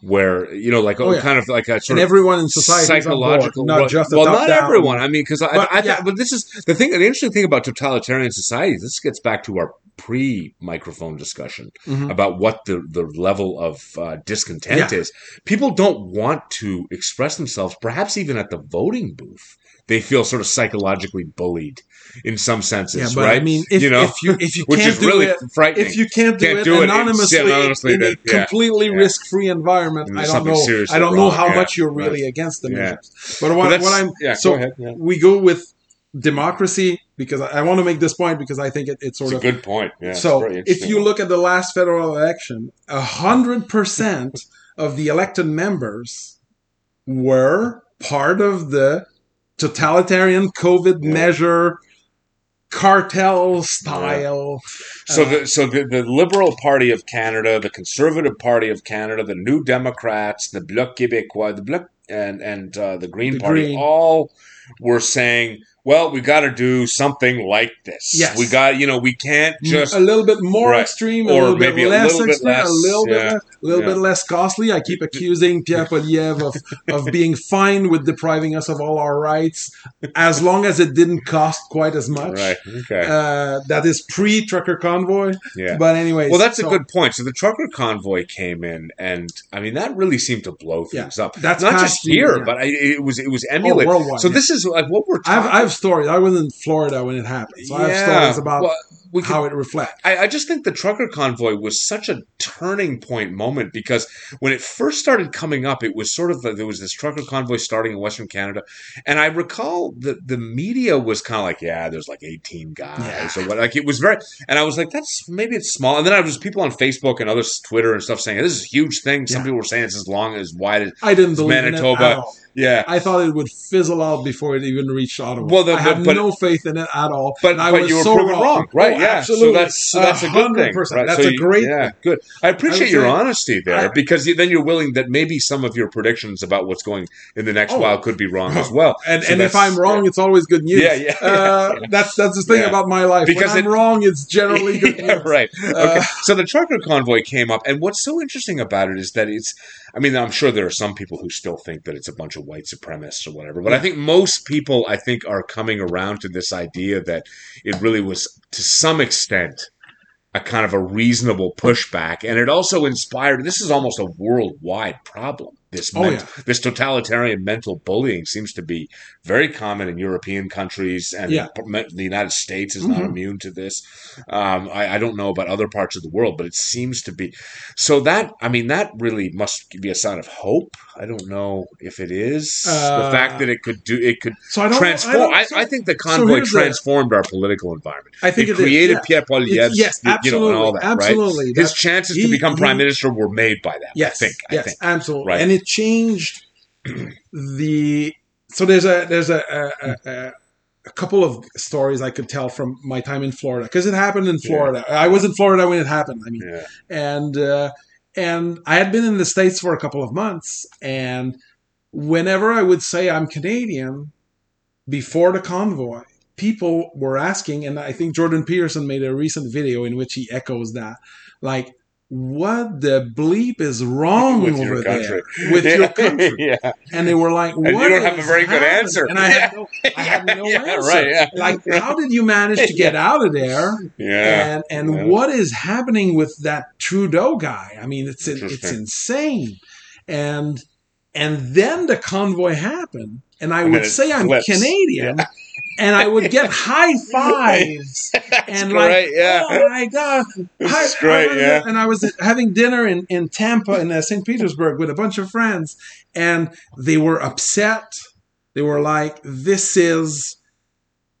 Where you know, like Oh, yeah. kind of like a sort and of everyone in society psychological, board, not well, just well, not down. everyone. I mean, because I, But, I, I yeah. but this is the thing. The interesting thing about totalitarian societies. This gets back to our pre-microphone discussion Mhm. about what the the level of uh, discontent Yeah. is. People don't want to express themselves. Perhaps even at the voting booth, they feel sort of psychologically bullied in some senses. yeah but right? i mean if you know, if you if you which can't is do really it frightening. if you can't do Can't it do it, anonymously, yeah, anonymously, in a yeah, completely yeah. risk-free environment, I don't know. I don't know wrong, how yeah, much you're right. really against the measures. But But what, that's- what I'm yeah, so go ahead. We go with democracy because I, I want to make this point because I think it, it's sort It's a good point. Yeah, so if you look at the last federal election, a hundred percent of the elected members were part of the totalitarian COVID Yeah. measure cartel style. So Uh, the so the, the Liberal Party of Canada, the Conservative Party of Canada, the New Democrats, the Bloc Québécois, the Bloc and and uh, the Green The Party Green. all were saying, "Well, we got to do something like this. Yes. we got you know we can't just." a little bit more Right. extreme, a Or little maybe bit a less little bit extreme, less, a little yeah. bit, less, a little Yeah. bit less costly. I keep <laughs> accusing Pierre Poilievre of of being fine with depriving us of all our rights, as long as it didn't cost quite as much. right. Okay. Uh, that is pre trucker convoy. yeah. But anyway, Well, that's a good point. So the trucker convoy came in, and I mean that really seemed to blow Yeah. things up. That's not just here, yeah. but I, it was it was Oh, emulated. worldwide. so yeah. this is like what we're I have, talking. Have stories. I was in Florida when it happened, so I have Yeah. stories about Well, we could how it reflects. I, I just think the trucker convoy was such a turning point moment because when it first started coming up, it was sort of the, there was this trucker convoy starting in Western Canada, and I recall that the media was kind of like, yeah, there's like 18 guys or what, like it was very, and I was like, that's maybe it's small, and then I was people on Facebook and other Twitter and stuff saying this is a huge thing. Some Yeah. people were saying it's as long as wide as I didn't believe in it Manitoba. yeah. I thought it would fizzle out before it even reached Ottawa. Well, the- I have but- no faith in it at all. But, And I but was you were so proven wrong, right? Yeah, absolutely. so that's so that's a good thing. Right? That's So a you- great Yeah, thing. good. I appreciate would your honesty there I- because then you're willing that maybe some of your predictions about what's going in the next Oh. while could be wrong as well. <laughs> And, So and if I'm wrong, it's always good news. Yeah, yeah, Uh, <laughs> that's that's the thing Yeah. about my life. Because when I'm it- wrong, it's generally <laughs> good yeah, news. right. Uh, Okay. so the trucker convoy came up, and what's so interesting about it is that it's. I mean, I'm sure there are some people who still think that it's a bunch of white supremacists or whatever, but I think most people, I think, are coming around to this idea that it really was, to some extent, a kind of a reasonable pushback, and it also inspired. This is almost a worldwide problem. This Oh, ment- this totalitarian mental bullying seems to be very common in European countries, and Yeah. the United States is not Mhm. immune to this. Um, I, I don't know about other parts of the world, but it seems to be. So that I mean, that really must be a sign of hope. I don't know if it is the Uh, fact that it could do it could So I transform. I, so- I, think the convoy the- transformed our political environment. I think it it is, created yeah. Pierre Poilievre's, yes, you know, absolutely, and all that. absolutely. Right? His chances to he- become prime minister were made by that. Yes, I think. yes, I think. absolutely. Right. It changed the. So there's a there's a a, a, a couple of stories I could tell from my time in Florida because it happened in Florida. I was in Florida when it happened. I mean, Yeah. and uh, and I had been in the states for a couple of months, and whenever I would say I'm Canadian before the convoy, people were asking, and I think Jordan Peterson made a recent video in which he echoes that, like. What the bleep is wrong With over your country. there with your <laughs> country? yeah. And they were like, you don't have a very good answer. And I had no, I had no <laughs> Yeah, answer. right, yeah. Like, how did you manage to <laughs> get out of there? Yeah. and and Yeah. what is happening with that Trudeau guy? I mean, it's it's insane. And and then the convoy happened, and I And would say I'm flips. Canadian, and I would get <laughs> high fives <laughs> and great, like, yeah. oh my god, That's Hi- great, I yeah. And I was having dinner in in Tampa in uh, St. Petersburg with a bunch of friends, and they were upset. They were like, "This is."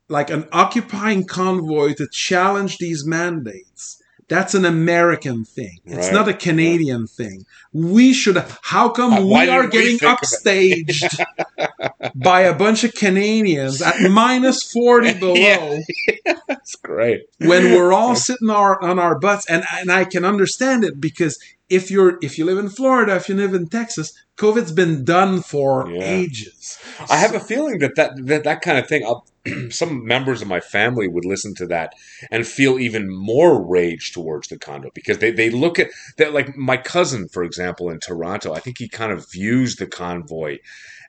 like an occupying convoy to challenge these mandates. That's an American thing. It's Right. not a Canadian thing. We should. How come Uh, we are we getting it? upstaged <laughs> by a bunch of Canadians at minus forty <laughs> below Yeah. <laughs> That's great. when we're all sitting our, on our butts? And and I can understand it because if you're if you live in Florida, if you live in Texas, COVID's been done for Yeah. ages. I have a feeling that that that, that kind of thing. I'll, <clears throat> some members of my family would listen to that and feel even more rage towards the condo because they, they look at that like my cousin, for example, in Toronto. I think he kind of views the convoy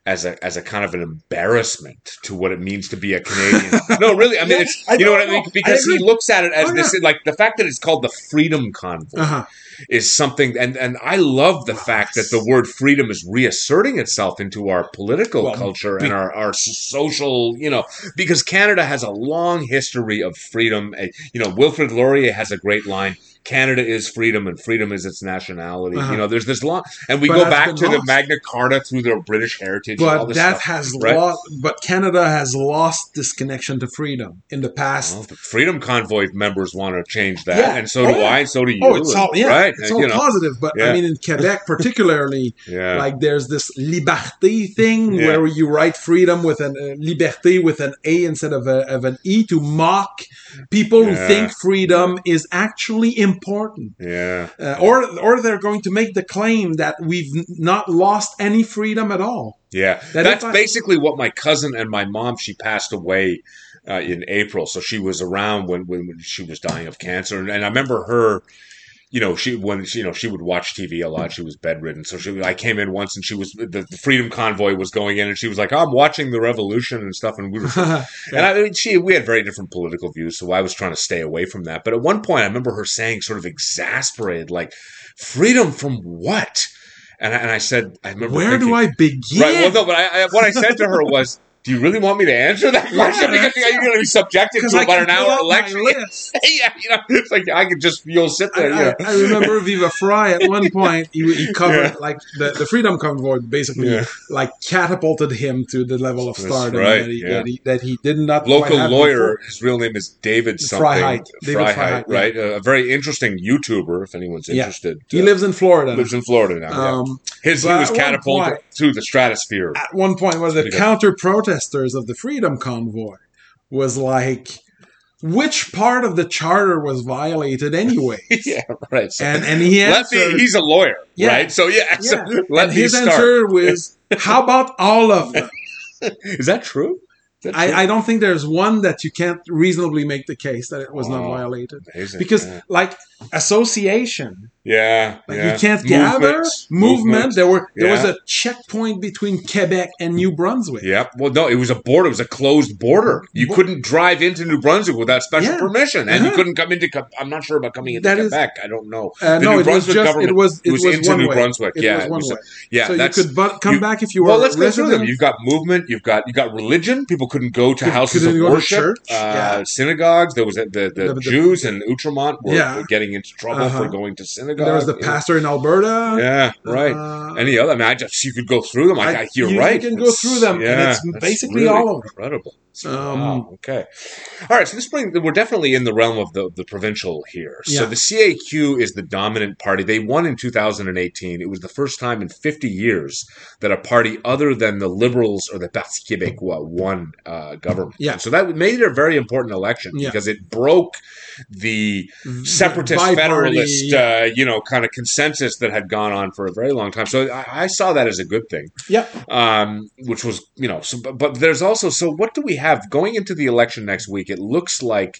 as a as a kind of an embarrassment to what it means to be a Canadian. no, really, I mean, <laughs> Yeah, it's I you know what I mean know. I because he looks at it as Oh, this like the fact that it's called the Freedom Convoy Uh-huh. is something and and I love the fact that the word freedom is reasserting itself into our political Well, culture be- and our, our social you know because Canada has a long history of freedom Uh, you know Wilfrid Laurier has a great line Canada is freedom and freedom is its nationality Uh-huh. you know there's this long and we But go back to the. Magna Carta through the British heritage and all but that stuff. has right? lost but canada has lost this connection to freedom in the past Well, the Freedom Convoy members want to change that, Yeah. and so Oh, do yeah. I, and so do you. oh it's all yeah right? it's Uh, all you know, positive but Yeah. i mean in quebec <laughs> particularly yeah, like there's this liberté thing where you write freedom with an uh, liberté with an a instead of, a, of an e to mock people who think freedom is actually important yeah. uh, or or they're going to make the claim that we've not lost any freedom at all Yeah, That that's I- basically what my cousin and my mom. She passed away uh, in April, so she was around when, when when she was dying of cancer, and, and I remember her. You know, she when she, you know she would watch TV a lot. She was bedridden, so she. I came in once, and she was the, the Freedom Convoy was going in, and she was like, "I'm watching the revolution and stuff," and we were <laughs> And I mean, she, we had very different political views, so I was trying to stay away from that. But at one point, I remember her saying, sort of exasperated, like, "Freedom from what?" And I, and I said, "I remember Where do I begin? Right. Well, no, but I, I, what I said to her was, "Do you really want me to answer that question? Yeah, because you're going to be subjected to I about an hour election." <laughs> yeah, <laughs> you know, it's like I could just you'll sit I, there. you know. I, I remember Viva Fry at one <laughs> point. He, he covered Yeah. like the, the Freedom Convoy basically like catapulted him to the level of stardom right, that, he, that, he, that he did not Local lawyer. before. His real name is David something. Freiheit. David yeah. right? A very interesting YouTuber, if anyone's interested. He Uh, lives in Florida. lives in Florida now. um, His he was catapulted point- through the stratosphere. at one point, Pretty good. counter protesters of the freedom convoy was like which part of the charter was violated anyway <laughs> yeah, right. So and and he let me, he's a lawyer, Yeah. right? So yeah, so yeah. let and me his start. answer was how about all of them <laughs> Is that true? Is that true? I, I don't think there's one that you can't reasonably make the case that it was not Oh, violated Amazing. because yeah, like association yeah, like yeah. you can't gather Movement, movement, there were there was a checkpoint between quebec and new brunswick Yep. Well, no, it was a border. It was a closed border. You Bo- couldn't drive into New Brunswick without special Yeah. permission, and you Uh-huh. couldn't come into. I'm not sure about coming into That is- Quebec. I don't know. uh, The no New it was Brunswick just it government was it was, into New way. Brunswick. it yeah, was it was a- yeah. so you could bu- come you- back if you were well. Let's go through them. You've got movement. You've got you got religion. People couldn't go to Couldn't- houses of worship. uh, yeah. Synagogues. There was the, the Jews in Outremont were, Yeah. Getting into trouble Uh-huh. for going to synagogue. there was the pastor in alberta Yeah, right. Uh, Any other? I mean, I just you could go through them. I, I- you're you- you can go It's- through them, and Yeah, it's basically really all of them. incredible. Um, wow. Okay. All right. So this brings we're definitely in the realm of the the provincial here. So the CAQ is the dominant party. They won in 2018. It was the first time in 50 years that a party other than the Liberals or the Parti Québécois won uh, government. Yeah. So that made it a very important election Yeah. because it broke the separatist Bi-party, federalist, yeah. uh, you know, kind of consensus that had gone on for a very long time. So I, I saw that as a good thing, yeah um, which was, you know, so, but, but there's also, so what do we have going into the election next week? It looks like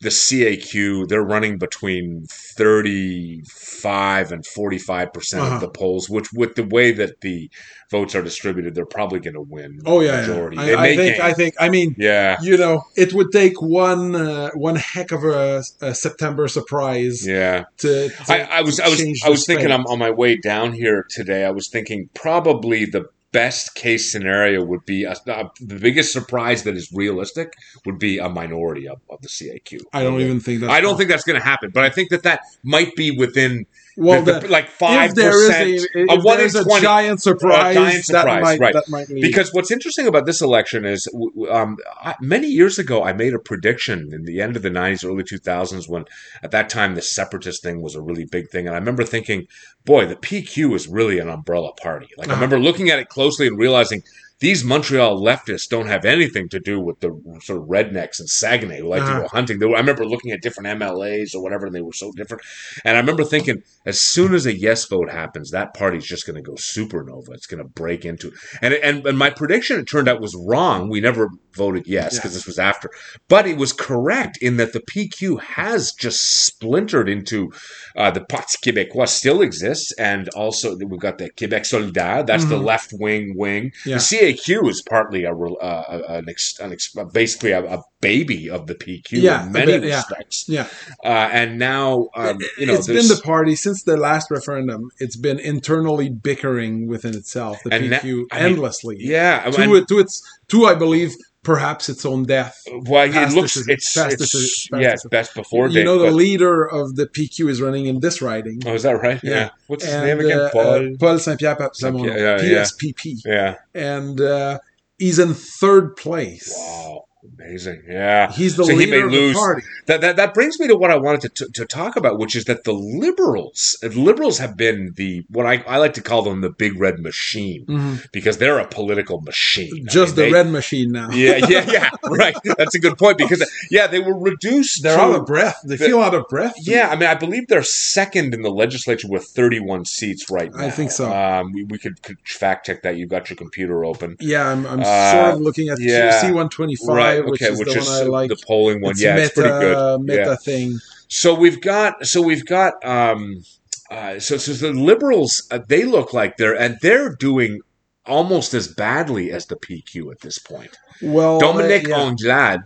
the CAQ, they're running between 35 and 45% Uh-huh. of the polls, which with the way that the votes are distributed, they're probably going to win. oh yeah, majority. yeah. I, I think gain. i think i mean yeah. you know it would take one uh, one heck of a, a september surprise Yeah. to, to I, I was I was I was thinking on, on my way down here today. I was thinking probably the best case scenario would be a, a- the biggest surprise that is realistic would be a minority of, of the CAQ. i don't even think that I don't think that's going to happen, but I think that that might be within well the- the- like five percent. a, a one in a 20 giant surprise, giant that surprise, might right. might. Because what's interesting about this election is, um, I, many years ago, I made a prediction in the end of the '90s, early 2000s, when at that time the separatist thing was a really big thing, and I remember thinking, "Boy, the PQ is really an umbrella party." Like I Uh-huh. remember looking at it closely and realizing these Montreal leftists don't have anything to do with the sort of rednecks and Saguenay who like to Uh-huh. go hunting. They were, I remember looking at different MLAs or whatever, and they were so different. And I remember thinking, as soon as a yes vote happens, that party's just going to go supernova. It's going to break into and, and and my prediction it turned out was wrong. We never voted yes because Yeah. this was after, but it was correct in that the PQ has just splintered into uh, the Parti Québécois still exists, and also we've got the Québec Solidaire. That's the Mhm. left wing wing. Yeah. The CAQ is partly a, uh, an, ex, an ex, basically a, a baby of the PQ Yeah, in many bit, respects. yeah, Uh, and now um, you know it's been the party since the last referendum. It's been internally bickering within itself, the And na- PQ, I mean, endlessly. yeah, to, it, to its to I believe perhaps its own death. Well, it looks it's, it's decision- yeah, best before you know, the but- leader of the PQ is running in this riding. oh, is that right? Yeah. What's his name again? uh, Paul. uh, Paul Saint-Pierre Plamondon, yeah, yeah. PSPP. yeah. And uh, he's in third place. Wow. Amazing. Yeah. He's the So he leader may of lose. the party. That, that that brings me to what I wanted to, to, to talk about, which is that the liberals, liberals have been the what I, I like to call them the big red machine Mhm. because they're a political machine. I Just mean, the they- red machine now. Yeah, yeah, yeah. <laughs> <laughs> Right. That's a good point because yeah, they were reduced. They're out of breath. They the- feel out of breath. Yeah, I mean, I believe they're second in the legislature with 31 seats right now. I think so. Um, we, we could, could fact check that. You've got your computer open. Yeah, I'm, I'm Uh, sort of looking at yeah. C125, right. Which Okay. is which the is one I like. the polling one. It's yeah, meta, it's pretty good. Meta Yeah. thing. So we've got. So we've got. Um, uh, so, so the liberals, uh, they look like they're and they're doing almost as badly as the PQ at this point. Well, Dominique uh, yeah. Anglade.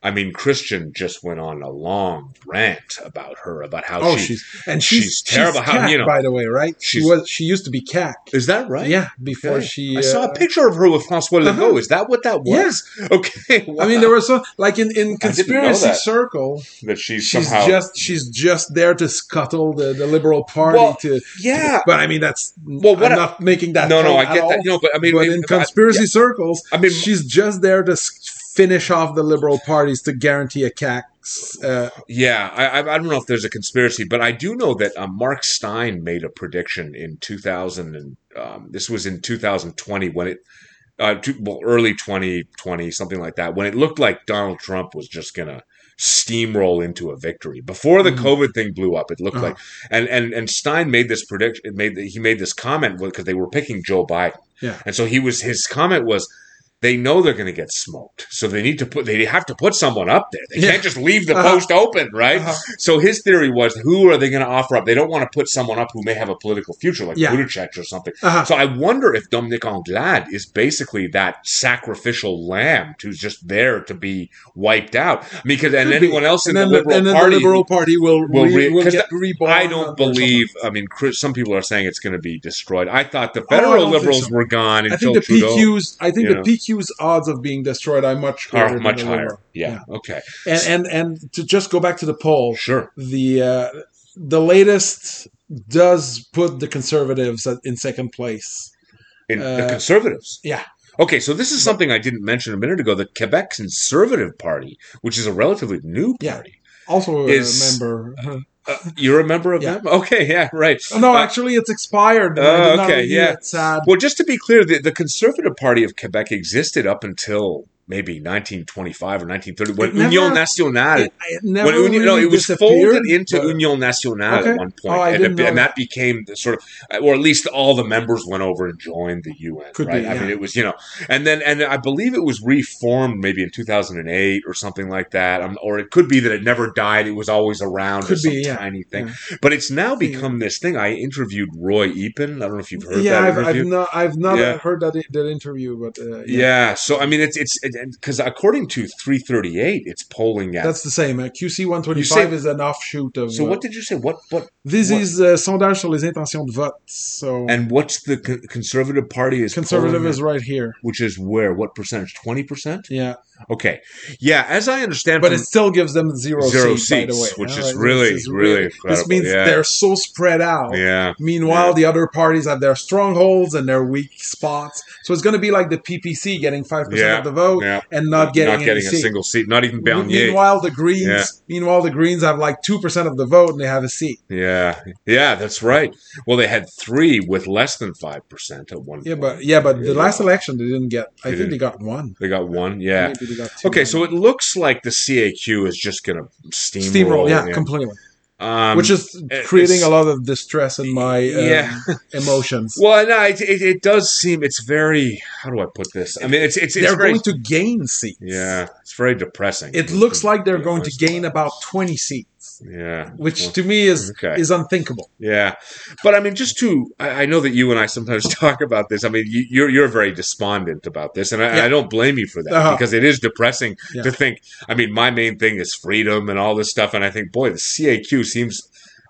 I mean, Christian just went on a long rant about her, about how Oh, she she's and she's, she's terrible. How- CAQ, you know, by the way, right? She was. She used to be CAQ. is that right? Yeah, before she. I saw a uh, picture of her with Francois Legault. Uh-huh. Is that what that Yeah. was? <laughs> Okay. I mean, there was so like in in I conspiracy that. circle, that she's, she's somehow. just she's just there to scuttle the, the liberal party Well, to. yeah. But I mean, that's Well, what I'm I- not making that. No, no, I get all, that. You know, but I mean, but in I- conspiracy yeah. circles, I mean, she's just there to finish off the liberal parties to guarantee a CAQ. Uh, Yeah, I, I don't know if there's a conspiracy, but I do know that um, Mark Steyn made a prediction in 2000, and um, this was in 2020 when it, uh, two, well, early 2020, something like that, when it looked like Donald Trump was just gonna steamroll into a victory before the Mhm. COVID thing blew up. It looked Uh-huh. like, and and and Steyn made this prediction. Made he made this comment because they were picking Joe Biden, Yeah. and so he was his comment was. They know they're going to get smoked, so they need to put. They have to put someone up there. They Yeah. can't just leave the Uh-huh. post open, right? uh-huh. So his theory was, who are they going to offer up? They don't want to put someone up who may have a political future, like Yeah. Buttigieg or something. Uh-huh. So I wonder if Dominique Anglade is basically that sacrificial lamb who's just there to be wiped out. Because and Could be. anyone else in and the liberal party, the liberal party will will re, will get reborn. I don't believe. I mean, Chris, some people are saying it's going to be destroyed. I thought the Oh, federal don't liberals so. were gone I think the Trudeau PQ's. I think you the know. PQ's odds of being destroyed are much greater are much higher. liberal. Yeah. Okay. And and and to just go back to the poll, Sure. the uh, the latest does put the conservatives in second place. In the Uh, conservatives. yeah. Okay, so this is something I didn't mention a minute ago. The Quebec Conservative Party, which is a relatively new Yeah. party. Also a Is- member. Uh, you're a member of Yeah. them? Okay, yeah, right. Oh, no, Uh, actually, it's expired. Not okay, yeah. it. Sad. Well, just to be clear, the, the Conservative Party of Quebec existed up until maybe 1925 or 1930 when It never- Union Nationale. It, it never when Union, no, it was folded into but- Union Nationale Okay. at one point, Oh, and, it- and that. became the sort of, or at least all the members went over and joined the UN. Could right? be, I mean, it was you know, and then and I believe it was reformed maybe in 2008 or something like that, um, or it could be that it never died; it was always around, Could be, yeah. tiny thing. But it's now become this thing. I interviewed Roy Epen. I don't know if you've heard yeah, that I've, interview. I've not, I've not Yeah. heard that that interview, but uh, yeah. so I mean, it's it's because according to 338, it's polling at. that's the same. Uh, QC one twenty You say- is an offshoot of. so what did you say? What what This what- is uh, sondage sur les intentions de vote. So and what's the co- Conservative Party is conservative is at, right here. which is where what percentage? Twenty percent. Yeah, Okay, yeah. As I understand, but from- it still gives them zero, Zero seats, by the seats, way. which is this really, really This means yeah. they're so spread out. yeah, Meanwhile, the other parties have their strongholds and their weak spots. So it's going to be like the PPC getting five Yeah, percent of the vote yeah. and not getting not getting a seat. single seat, not even Bernier. Meanwhile, the Greens, Yeah. meanwhile, the Greens have like two percent of the vote and they have a seat. Yeah, yeah, that's right. Well, they had three with less than five percent at one. Yeah, point. but yeah, but the last election they didn't get. I They think didn't. they got one. they got one. Yeah. Maybe they got two. Okay, so it looks like the CAQ is just going to steamroll. steamroll, yeah, completely. Um, Which is creating a lot of distress in my um, Yeah. <laughs> emotions. Well, no, it, it, it does seem it's very. How do I put this? I mean, it's it's, it's they're very. going to gain seats. yeah, it's very depressing. It looks like they're going to gain about twenty seats, Yeah, which Well, to me is okay. is unthinkable. Yeah, but I mean, just to I, I know that you and I sometimes <laughs> talk about this. I mean, you, you're you're very despondent about this, and I, Yeah. I don't blame you for that Uh-huh. because it is depressing Yeah. to think. I mean, my main thing is freedom and all this stuff, and I think, boy, the CAQ seems.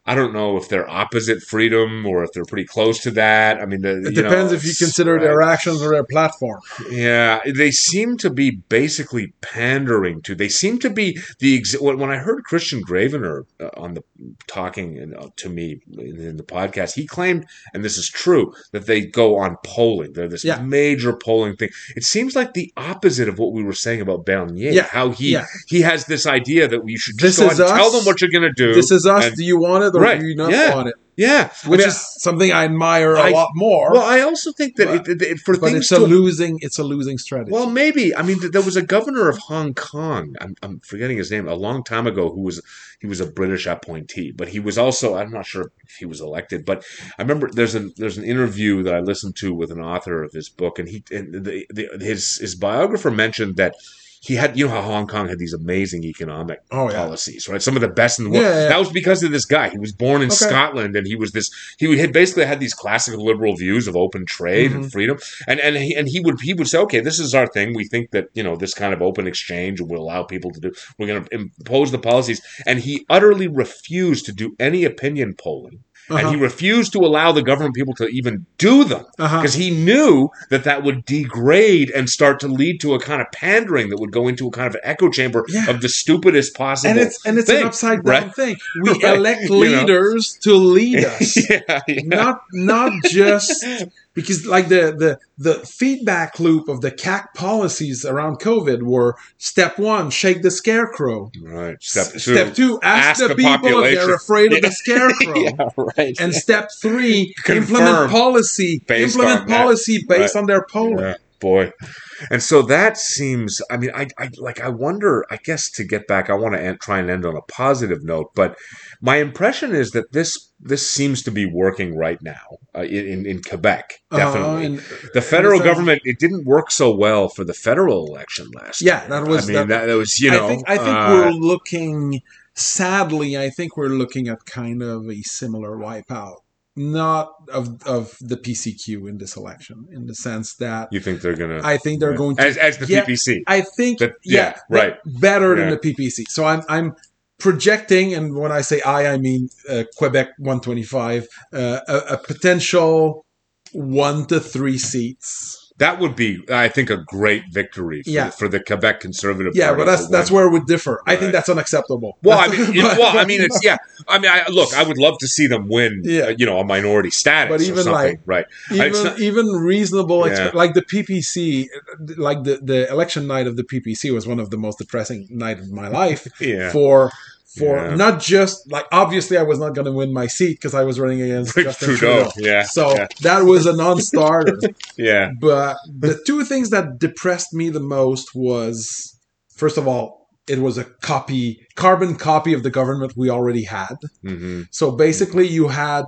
I don't know if they're opposite freedom or if they're pretty close to that. I mean, the, It depends know, if you consider their actions or their platform. Yeah, they seem to be basically pandering to. They seem to be the ex- when I heard Kristian Gravenor uh, on the talking to me in, the podcast, he claimed, and this is true, that they go on polling. They're this Yeah. major polling thing. It seems like the opposite of what we were saying about Bernier. Yeah, how he yeah. he has this idea that we should just This go and tell them what you're going to do. This is us. and- do you want it or Right, do you not yeah. want it? yeah, Which I mean, is something I admire a lot more. well, I also think that but- it, it, for but things it's a to losing. It's a losing strategy. Well, maybe. I mean, there was a governor of Hong Kong. I'm, I'm forgetting his name. A long time ago, who was he was a British appointee, but he was also I'm not sure if he was elected. But I remember there's an there's an interview that I listened to with an author of his book, and he and the, the, his his biographer mentioned that. He had, you know, how Hong Kong had these amazing economic Oh, yeah. policies, right? Some of the best in the world. Yeah, yeah. That was because of this guy. He was born in Okay. Scotland, and he was this. He had basically had these classical liberal views of open trade Mm-hmm. and freedom and and he, and he would he would say, okay, this is our thing. We think that you know this kind of open exchange will allow people to do. We're going to impose the policies, and he utterly refused to do any opinion polling, and he Uh-huh. refused to allow the government people to even do them Uh-huh. because he knew that that would degrade and start to lead to a kind of pandering that would go into a kind of an echo chamber Yeah. of the stupidest possible. and it's and it's thing, an upside down right? thing. <laughs> We Right. elect You know. leaders to lead <laughs> us. yeah, yeah. not not just <laughs> because like the the the feedback loop of the CAQ policies around COVID were step one, shake the scarecrow. right. Step two. Step two, ask, ask the, the people if they're afraid of the <laughs> scarecrow. <laughs> yeah, right. And step three, <laughs> Confirm implement policy. based Implement that. policy based Right. on their polling. Yeah, boy. And so that seems. I mean, I, I like. I wonder. I guess to get back, I want to end, try and end on a positive note. But my impression is that this this seems to be working right now uh, in in Quebec. Uh, Definitely, and- the federal government. It didn't work so well for the federal election last. Year. Yeah, year. that was- I mean, that- that, that was. You know, I think I think uh, we're looking. Sadly, I think we're looking at kind of a similar wipeout, not of of the PCQ in this election, in the sense that You think they're gonna I think they're going to. as as the Yeah, PPC? I think That- yeah, yeah, right. better than the PPC. So I'm I'm projecting, and when I say I, I mean uh, Quebec 125, uh, a, a potential one to three seats. That would be, I think, a great victory for, Yeah. for the Quebec Conservative Yeah, Party but that's that's where we differ. I think that's unacceptable. Well, I <laughs> mean, but- well, I mean, it's yeah. I mean, I, look, I would love to see them win. Yeah. uh, you know, a minority status, But or even something, like- right? even not- even reasonable Yeah. expe- like the PPC like the the election night of the PPC was one of the most depressing night of my life <laughs> Yeah, for for Yeah. not just like obviously I was not going to win my seat because I was running against Justin Trudeau. Trudeau. Yeah, So yeah, that was a non-starter. <laughs> yeah, but the two things that depressed me the most was first of all it was a copy carbon copy of the government we already had. hmm So basically you had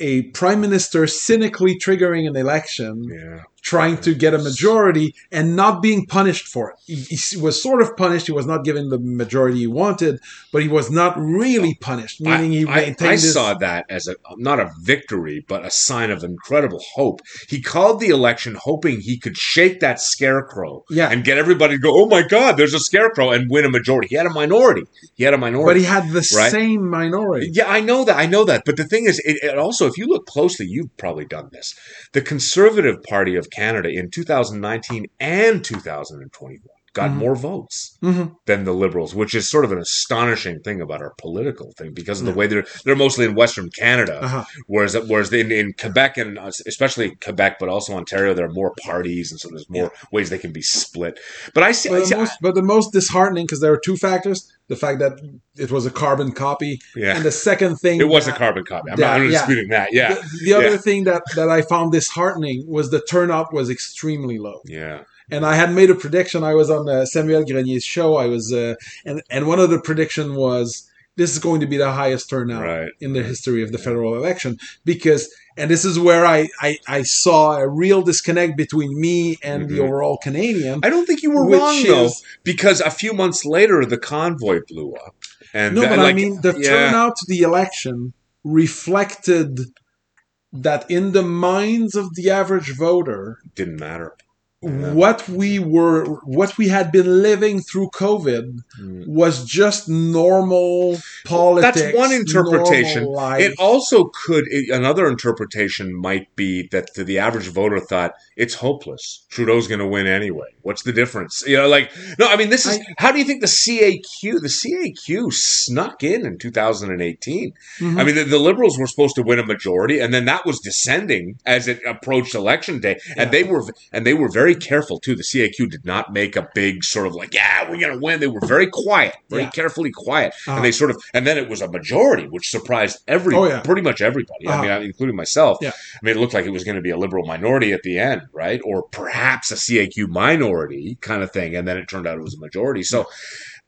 a prime minister cynically triggering an election yeah. Trying to get a majority and not being punished for it. He, he was sort of punished. He was not given the majority he wanted, but he was not really punished, meaning he I, I, maintained I his. saw that as a not a victory, but a sign of incredible hope. He called the election hoping he could shake that scarecrow Yeah. and get everybody to go, "Oh my God, there's a scarecrow!" and win a majority. He had a minority. He had a minority. but he had the Right. same minority. Yeah, I know that. I know that. But the thing is, it, it also, if you look closely, you've probably done this. The Conservative Party of Canada in 2019 and 2021 got Mhm. more votes Mhm. than the Liberals, which is sort of an astonishing thing about our political thing because of the Yeah. way they're they're mostly in Western Canada, Uh-huh. whereas whereas in, in Quebec and uh, especially Quebec, but also Ontario, there are more parties, and so there's more ways they can be split. But I see, But see the, most, but the most disheartening, because there are two factors: the fact that it was a carbon copy, yeah, and the second thing it was a carbon copy. I'm Yeah, not I'm yeah. disputing that. Yeah, The, the other yeah. thing that that I found disheartening was the turnout was extremely low. yeah. And I had made a prediction. I was on uh, Samuel Grenier's show. I was, uh, and and one of the prediction was this is going to be the highest turnout Right. in the history of the federal election because, and this is where I I, I saw a real disconnect between me and the Mhm. overall Canadian. I don't think you were wrong though, because a few months later the convoy blew up. And no, that- but I mean the yeah. turnout to the election reflected that in the minds of the average voter, didn't matter. What we were what we had been living through covid Mm. was just normal politics That's one interpretation. It also could it- another interpretation might be that the, the average voter thought it's hopeless. Trudeau's going to win anyway. What's the difference? You know, like no. I mean, this is I- how do you think the CAQ the CAQ snuck in in 2018? Mhm. I mean, the, the Liberals were supposed to win a majority, and then that was descending as it approached election day, and Yeah. they were and they were very careful too. The CAQ did not make a big sort of like, yeah, we're going to win. They were very quiet, very Yeah. carefully quiet, Uh-huh. and they sort of and then it was a majority, which surprised every Oh, yeah. pretty much everybody. I Uh-huh. mean, including myself. Yeah. I mean, it looked like it was going to be a liberal minority at the end, right, or perhaps a CAQ minority kind of thing, and then it turned out it was a majority. So.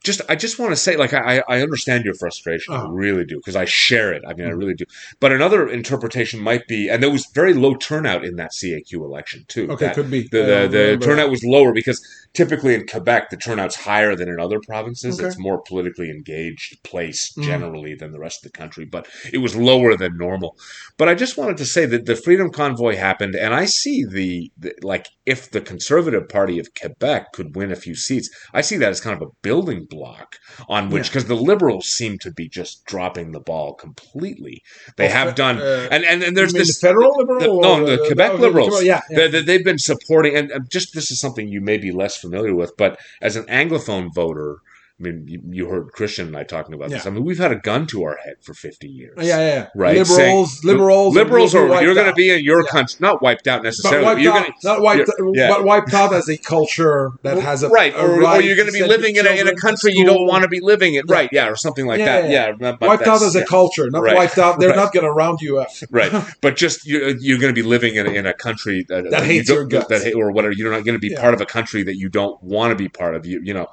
Just, I just want to say, like, I, I understand your frustration. I Uh-huh. really do, because I share it. I mean, I Mhm. really do. But another interpretation might be, and there was very low turnout in that CAQ election too. okay That- could be the, the, the turnout was lower because typically in Quebec the turnout's higher than in other provinces. Okay. It's more politically engaged place Mhm. generally than the rest of the country, but it was lower than normal. But I just wanted to say that the Freedom Convoy happened, and I see the, the like if the Conservative Party of Quebec could win a few seats, I see that as kind of a building block on which Yeah. because the Liberals seem to be just dropping the ball completely. They Oh, have done, uh, and and, and there's this the federal liberal the- no, the Quebec oh, Liberals. yeah, yeah. they, they've been supporting, and just this is something you may be less familiar with, but as an Anglophone voter, I mean, you, you heard Christian and I talking about this. I mean, we've had a gun to our head for 50 years. yeah, yeah, Right, Liberals, saying- liberals, Liberals are, you're going to be in your Yeah. country, not wiped out but necessarily. wiped you're out, gonna, not wiped, yeah. but wiped out as a culture that has a right, a or, or you're going to be living in a, in a country you don't want to be living in. Yeah. Right, yeah, or something like Yeah, that. yeah, Yeah, but wiped out as a culture, not Right. wiped out. They're Right. not going to round you up. <laughs> right <laughs> but just you're, you're going to be living in, in a country that, That you hates don't- your guts. that or whatever you're not going to be part of a country that you don't want to be part of you you know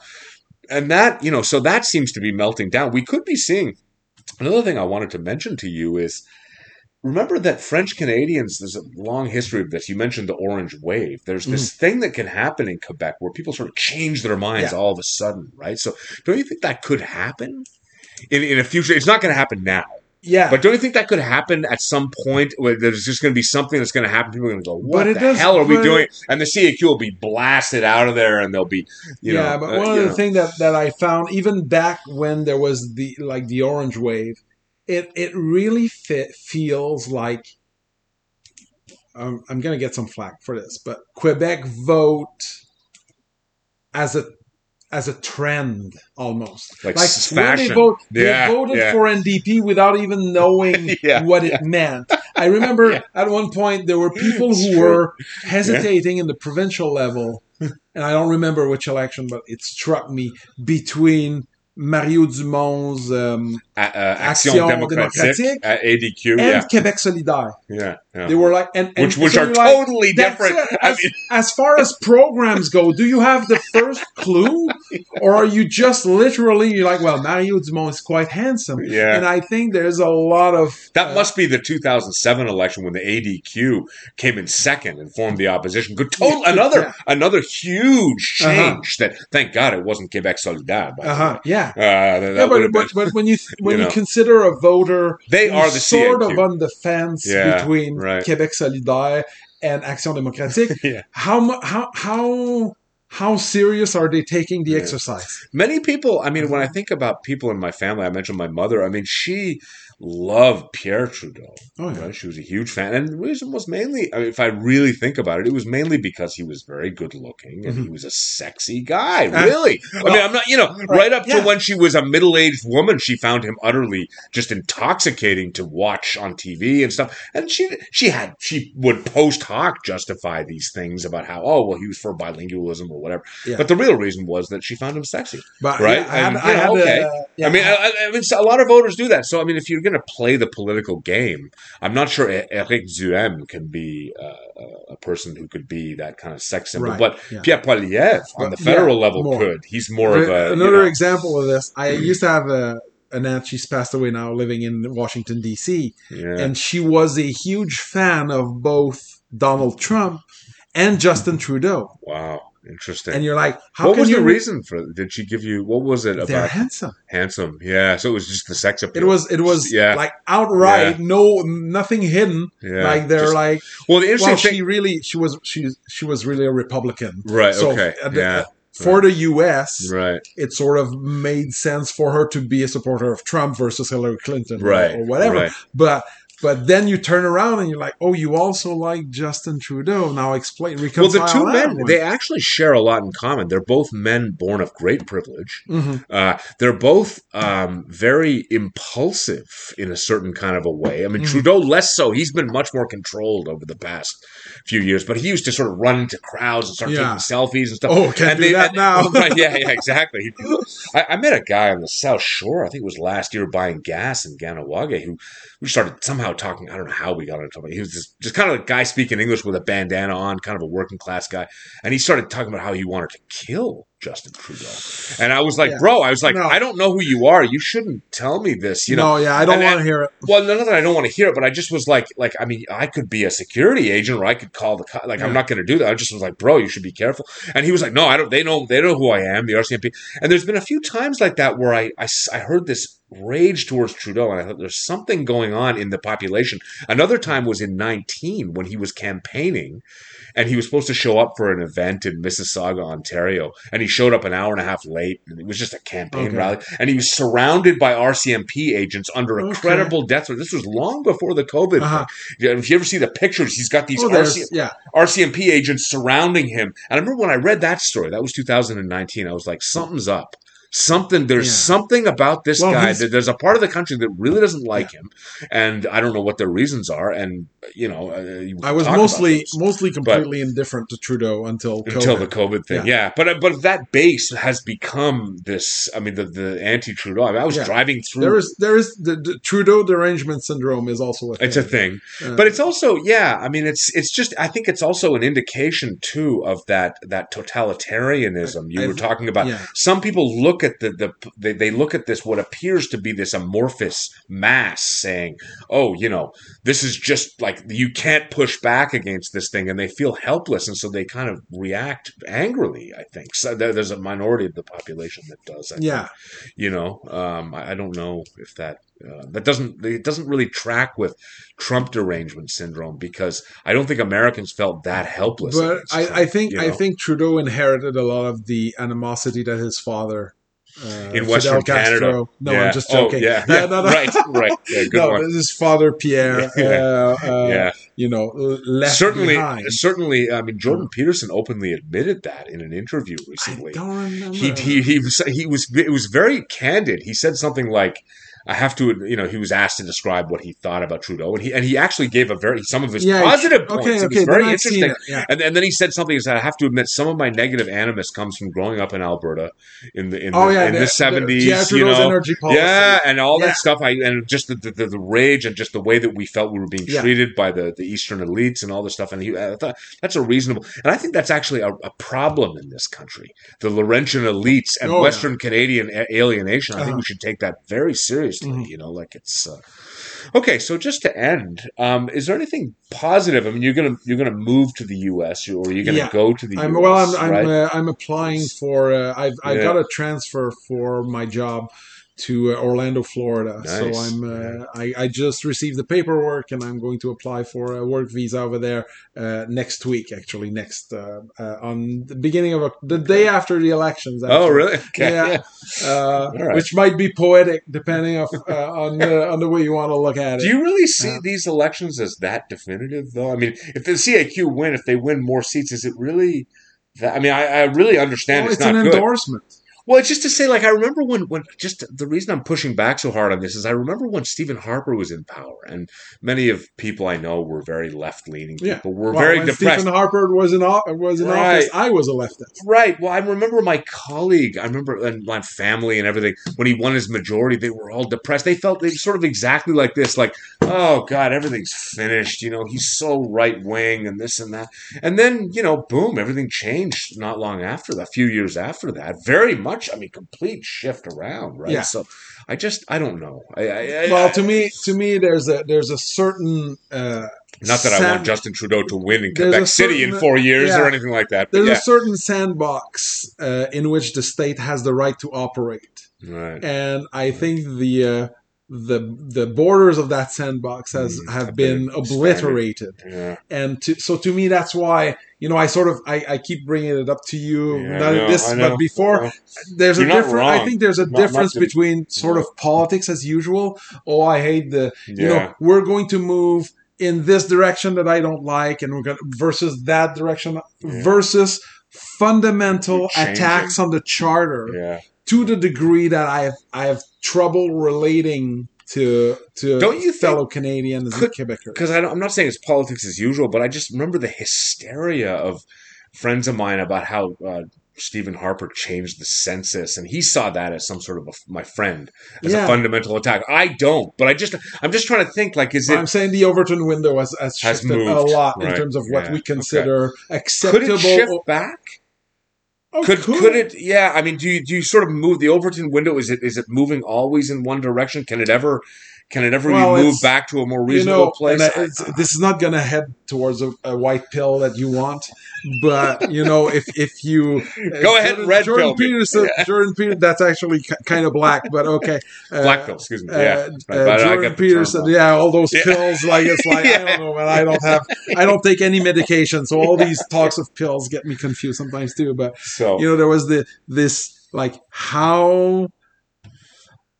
and that you know so that seems to be melting down. We could be seeing another thing i wanted to mention to you is remember that french canadians there's a long history of this. You mentioned the orange wave. There's this mm. thing that can happen in quebec where people sort of change their minds. Yeah. all of a sudden right? So don't you think that could happen in, in a future? It's not going to happen now Yeah, but don't you think that could happen at some point where there's just going to be something that's going to happen? People are going to go, "What the does- hell are we doing?" And the CAQ will be blasted out of there, and they'll be, you yeah, know, but uh, one you of the things that, that I found, even back when there was the like the orange wave, it it really fit, feels like um, I'm gonna get some flack for this, but Quebec vote as a as a trend almost. like, Like when they vote, yeah, they voted yeah. for NDP without even <laughs> knowing Yeah, what it meant. I remember at one point there were people It's who true. were hesitating in the provincial level, and I don't remember which election, but it struck me between Mario Dumont's um, Action, Action Démocratique, Démocratique uh, ADQ, and yeah, Quebec Solidaire. yeah, yeah. They were like, and, and which which so are you're like, totally different. As, mean, <laughs> as far as programs go, do you have the first clue, <laughs> or are you just literally you're like, well, Mario Dumont is quite handsome, Yeah. and I think there's a lot of that uh, must be the 2007 election when the ADQ came in second and formed the opposition. Good, total, Yeah. another Yeah. another huge Uh-huh. change. That thank God it wasn't Quebec Solidaire. uh huh, yeah. Uh, that, Yeah, that would but, but, but when you when <laughs> you you, know. consider a voter, They who's are the sort CAQ. of on the fence Yeah, between right. Québec solidaire and Action démocratique. <laughs> Yeah. How how how how serious are they taking the Yeah. exercise? Many people, I mean, when I mm-hmm. think about people in my family, I mentioned my mother. I mean, she loved Pierre Trudeau. Oh yeah, Right? She was a huge fan. And the reason was mainly, I mean, if I really think about it, it was mainly because he was very good looking and he was a sexy guy. Uh, Really. I mean, I'm not, you know, right, up yeah. to when she was a middle aged woman, she found him utterly just intoxicating to watch on TV and stuff. And she, she had, she would post hoc justify these things about how, oh, well, he was for bilingualism or whatever. Yeah. But the real reason was that she found him sexy. but right? I And, I you know, okay. uh, yeah, I mean, I, I- I mean, a lot of voters do that. So, I mean, if you're going to play the political game, I'm not sure Eric Duhaime can be uh, a- person who could be that kind of sex symbol. Right, But yeah. Pierre Poilievre on the federal yeah, level more. could. He's more of a you another know, example of this. I used to have a an aunt. She's passed away now, living in Washington D.C. yeah. and she was a huge fan of both Donald Trump and Justin Trudeau. wow. Interesting. and you're like, how what can was the reason for? Did she give you? What was it They're about handsome. handsome? Yeah. So it was just the sex appeal. It was it was Yeah. like outright, no nothing hidden. Yeah. Like they're Just- like, well, the interesting well, thing. she really she was she she was really a Republican. right. So okay. the- yeah. For the U.S., Right. it sort of made sense for her to be a supporter of Trump versus Hillary Clinton, or- Right. or whatever. Right. But but then you turn around and you're like, oh, you also like Justin Trudeau. Now explain, Well, the two men, one. they actually share a lot in common. They're both men born of great privilege. Mhm. Uh, they're both um, very impulsive in a certain kind of a way. I mean, Mhm. Trudeau less so. He's been much more controlled over the past few years, but he used to sort of run into crowds and start Yeah. taking selfies and stuff. Oh, And do they- that and- now. <laughs> right, yeah, yeah, exactly. I, I met a guy on the South Shore. I think it was last year buying gas in Kahnawake who we started somehow talking. I don't know how we got into it. He was just, just kind of a guy speaking English with a bandana on, kind of a working class guy, and he started talking about how he wanted to kill Justin Trudeau. And I was like, Yeah. bro, I was like, No. I don't know who you are. You shouldn't tell me this. You know, no, yeah, I don't want to hear it. well, none of that I don't want to hear it, but I just was like, like, I mean, I could be a security agent or I could call the, co- like, I'm not going to do that. I just was like, bro, you should be careful. And he was like, no, I don't, they know, they know who I am, the RCMP. And there's been a few times like that where I, I, I heard this rage towards Trudeau and I thought there's something going on in the population. Another time was in 19 when he was campaigning and he was supposed to show up for an event in Mississauga, Ontario, and he showed up an hour and a half late. And it was just a campaign Okay. rally, and he was surrounded by RCMP agents under a Okay. credible death threat. This was long before the COVID. Uh-huh. thing. If you ever see the pictures, he's got these Oh, RC, yeah, RCMP agents surrounding him. And I remember when I read that story, that was 2019. I was like, something's up. Something there's Yeah. something about this Well, guy that there's a part of the country that really doesn't like him, and I don't know what their reasons are. And you know, uh, I was mostly mostly completely indifferent to Trudeau until until the COVID thing. Yeah, but but that base has become this. I mean, the the anti Trudeau. I, mean, I was Yeah. driving through. There is there is the, the Trudeau derangement syndrome is also a thing. it's a thing, Uh, but it's also yeah. I mean, it's it's just. I think it's also an indication too of that that totalitarianism you I- were talking about. yeah. Some people look at the the they, they look at this what appears to be this amorphous mass, saying, "Oh, you know, this is just like you can't push back against this thing," and they feel helpless, and so they kind of react angrily. I think so. There, there's a minority of the population that does. I yeah, think. you know, um, I, I don't know if that uh, that doesn't it doesn't really track with Trump derangement syndrome because I don't think Americans felt that helpless. but I, Trump, I think you I think Trudeau inherited a lot of the animosity that his father uh, In Western Fidel Castro. Canada. No, Yeah. I'm just Oh, joking. yeah, <laughs> No, yeah. no, no. right, right, yeah, good <laughs> no, one. this is Father Pierre. Yeah. Uh, uh, yeah, you know, left certainly, behind. certainly. I mean, Jordan Peterson openly admitted that in an interview recently. I don't remember. He, he he was he was it was very candid. He said something like. I have to, you know, he was asked to describe what he thought about Trudeau, and he and he actually gave a very some of his yeah, positive points. Okay, it okay, was very then I've seen interesting. it. Yeah. And, and then he said something. He said, "I have to admit, some of my negative animus comes from growing up in Alberta in the in Oh the, yeah, in the seventies, Yeah, you know, yeah, and all that stuff. I and just the, the the rage and just the way that we felt we were being treated by the the Eastern elites and all this stuff. And he, I thought that's a reasonable, and I think that's actually a, a problem in this country. The Laurentian elites and Oh. Western Canadian alienation. I think Uh-huh. we should take that very seriously. Mhm. You know, like it's. Uh, Okay, so just to end, um, is there anything positive? I mean, you're gonna you're gonna move to the U.S. or you're you gonna Yeah. go to the I'm U.S. well. I'm I'm, uh, I'm applying for. Uh, I've I Yeah. got a transfer for my job to uh, Orlando, Florida. So I'm. Uh, I I just received the paperwork and I'm going to apply for a work visa over there uh, next week. Actually, next uh, uh, on the beginning of Oc- the day after the elections. oh, really? Okay. Yeah. <laughs> Uh, right. Which might be poetic depending of, uh, on the on the way you want to look at it. Do you really see Yeah. these elections as that definitive, though? I mean, if the CAQ win, if they win more seats, is it really? That, I mean, I, I really understand Well, it's, it's an not good. endorsement. Well, it's just to say, like, I remember when, when just the reason I'm pushing back so hard on this is I remember when Stephen Harper was in power, and many of people I know were very left leaning Yeah. people, were Well, very when depressed. Stephen Harper was in was in Right. office. I was a leftist. Right. Well, I remember my colleague. I remember and my family and everything. When he won his majority, they were all depressed. They felt they sort of exactly like this, like, "Oh God, everything's finished." You know, he's so right wing and this and that. And then, you know, boom, everything changed. Not long after that, a few years after that, very much I mean, complete shift around, right? Yeah. So I just I don't know. I, I, I- well, to me, to me, there's a there's a certain uh, not that I want Justin Trudeau to win in Quebec a City in four years or anything like that. There's yeah, a certain sandbox uh, in which the state has the right to operate, right. and I think the uh, the the borders of that sandbox has Mm, have been obliterated. Yeah. And to, so to me, that's why you know I sort of I, I keep bringing it up to you. Yeah, not know, this, but before there's a You're not difference. I think there's a Not- not difference to- between sort of politics as usual. Oh, I hate the you know yeah. we're going to move in this direction that I don't like, and we're going versus that direction Yeah. versus fundamental attacks on the charter yeah. to the degree that I have I have trouble relating to to Don't you think- fellow Canadians Could- and Quebecers. because I'm not saying it's politics as usual, but I just remember the hysteria of friends of mine about how uh, Stephen Harper changed the census, and he saw that as some sort of a, my friend as Yeah. a fundamental attack. I don't, but I just I'm just trying to think like, is it I'm saying the Overton window has, has Has shifted a moved, lot in terms of what yeah, we consider could acceptable. it shift back? Oh, Could could it? Yeah, I mean, do you do you sort of move the Overton window? Is it is it moving always in one direction? Can it ever can it ever Well, be moved back to a more you reasonable know, place? and I- this is not going to head towards a, a white pill that you want, but you know, if if you <laughs> Go ahead, Jordan, red Jordan pill. Peterson, Jordan Peterson, that's actually kind of black, but okay, uh, <laughs> Black pill, excuse me. Uh, yeah, uh, But I Jordan Peterson, yeah, all those Yeah. pills, like it's like I <laughs> don't know, man. I don't have, I don't take any medication, so all these talks of pills get me confused sometimes too. But So you know there was the this like how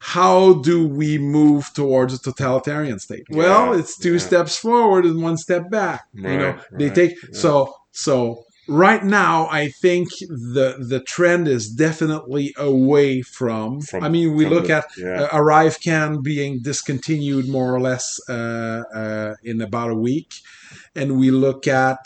how do we move towards a totalitarian state well it's two yeah. steps forward and one step back you know Right, they right, take yeah. so so right now i think the the trend is definitely away from, From- i mean we look the- at yeah. uh, ArriveCAN being discontinued more or less uh, uh, in about a week and we look at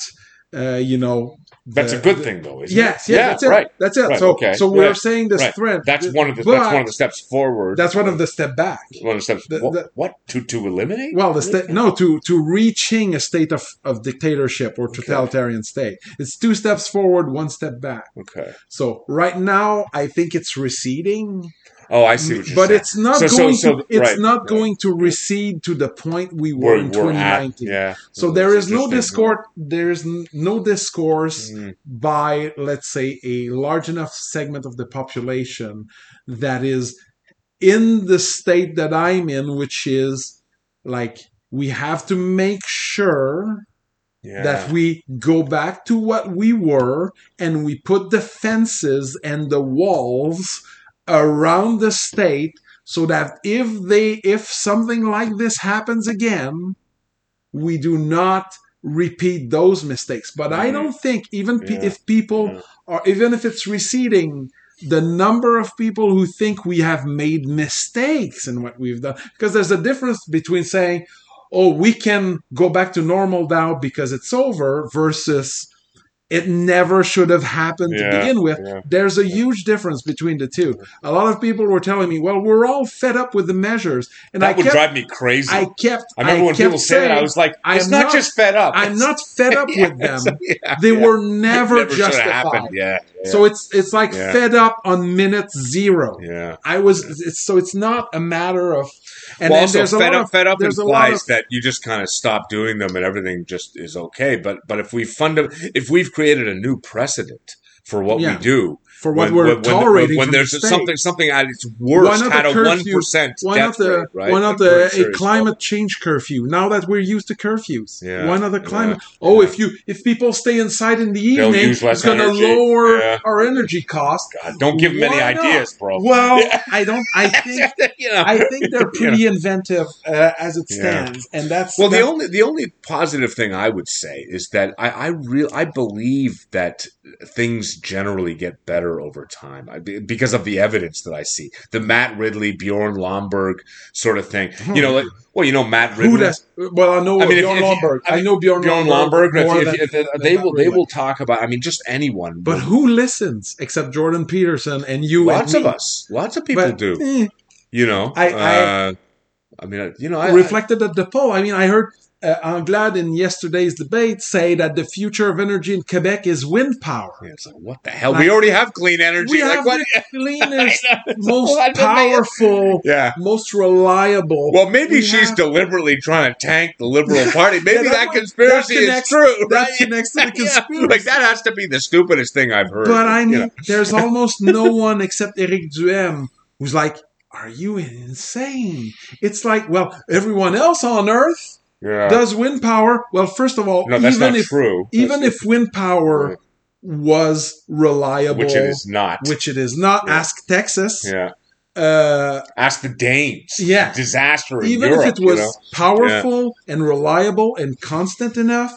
uh, you know that's the- a good the- thing, though, isn't Yes, it? yes, yeah, that's it. right. That's it. right, so, okay, so we're right, saying this right. thread. That's one of the that's one of the steps forward. that's one of the step back. one of the steps. the- what, what to to eliminate? Well, the sta- no to to reaching a state of, of dictatorship or totalitarian state. It's two steps forward, one step back. Okay. So right now, I think it's receding, Oh, I see what you're but saying. it's not So- so- going so- to. It's right, not right. going to recede to the point we were We're, in we're at 2019. yeah. So there is no discord. There is no discourse Mm, by, let's say, a large enough segment of the population that is in the state that I'm in, which is like we have to make sure yeah. that we go back to what we were and we put the fences and the walls around the state so that if they if something like this happens again we do not repeat those mistakes but i Mhm. don't think even pe- if people Yeah. are even if it's receding the number of people who think we have made mistakes in what we've done because there's a difference between saying oh we can go back to normal now because it's over versus it never should have happened Yeah, to begin with yeah. there's a huge difference between the two a lot of people were telling me well we're all fed up with the measures and that i would kept drive me crazy. i kept I remember when people said it, I was like, I "It's not, not- just fed up. i'm not fed up <laughs> with them they were never, have justified. Yeah, so it's it's like fed up on minute zero yeah. I was it's, so it's not a matter of and well, also, there's a fed lot up, of fed up there's a lot implies of- that you just kind of stop doing them and everything just is okay. But but if we fund if we've created a new precedent for what Yeah. we do, for what when, we're when, when- tolerating when, from there's the something something at its worst had a one why death not the rate, right? why not the a climate change curfew now that we're used to curfews Yeah, why not the yeah, climate oh yeah. if you if people stay inside in the evening it's going to lower Yeah. our energy cost God, don't give them any not? ideas, bro. well Yeah. <laughs> i don't i think you know, i think they're <laughs> you know. pretty inventive uh, as it Yeah. stands and that's Well, the only the only positive thing I would say is that I I real I believe that things generally get better over time I, because of the evidence that I see. The Matt Ridley, Bjorn Lomborg sort of thing. You know, like well, you know Matt who Ridley. does well i know I mean, if- bjorn if lomborg I I, mean, know bjorn, Bjorn Lomborg, more if, than- if, if, they will they will talk about. I mean, just anyone. But will- who listens except Jordan Peterson and you? lots and of us, lots of people But, do. eh, You know, I- I- uh, I mean, you know, I, reflected at the poll. I mean, I heard uh, Anglade in yesterday's debate say that the future of energy in Quebec is wind power. Yeah, it's like, what the hell? we already have clean energy. We like, have what? the <laughs> cleanest, <laughs> most What the man? powerful, Yeah. most reliable. Well, maybe We she's have- deliberately trying to tank the Liberal <laughs> Party. Maybe Yeah, that, what- conspiracy that is connects- true. that right? connects to the Yeah, conspiracy. Like that has to be the stupidest thing I've heard. But I mean, there's almost no one except Eric Duhaime who's like, "Are you insane?" It's like, well, everyone else on Earth yeah. does wind power. Well, first of all, no, that's even not if true. even That's- if wind power was reliable, which it is not. which it is not, Yeah. ask Texas. yeah. Uh, Ask the Danes. Yeah. Disaster even Europe, if it was you know? powerful and reliable and constant enough,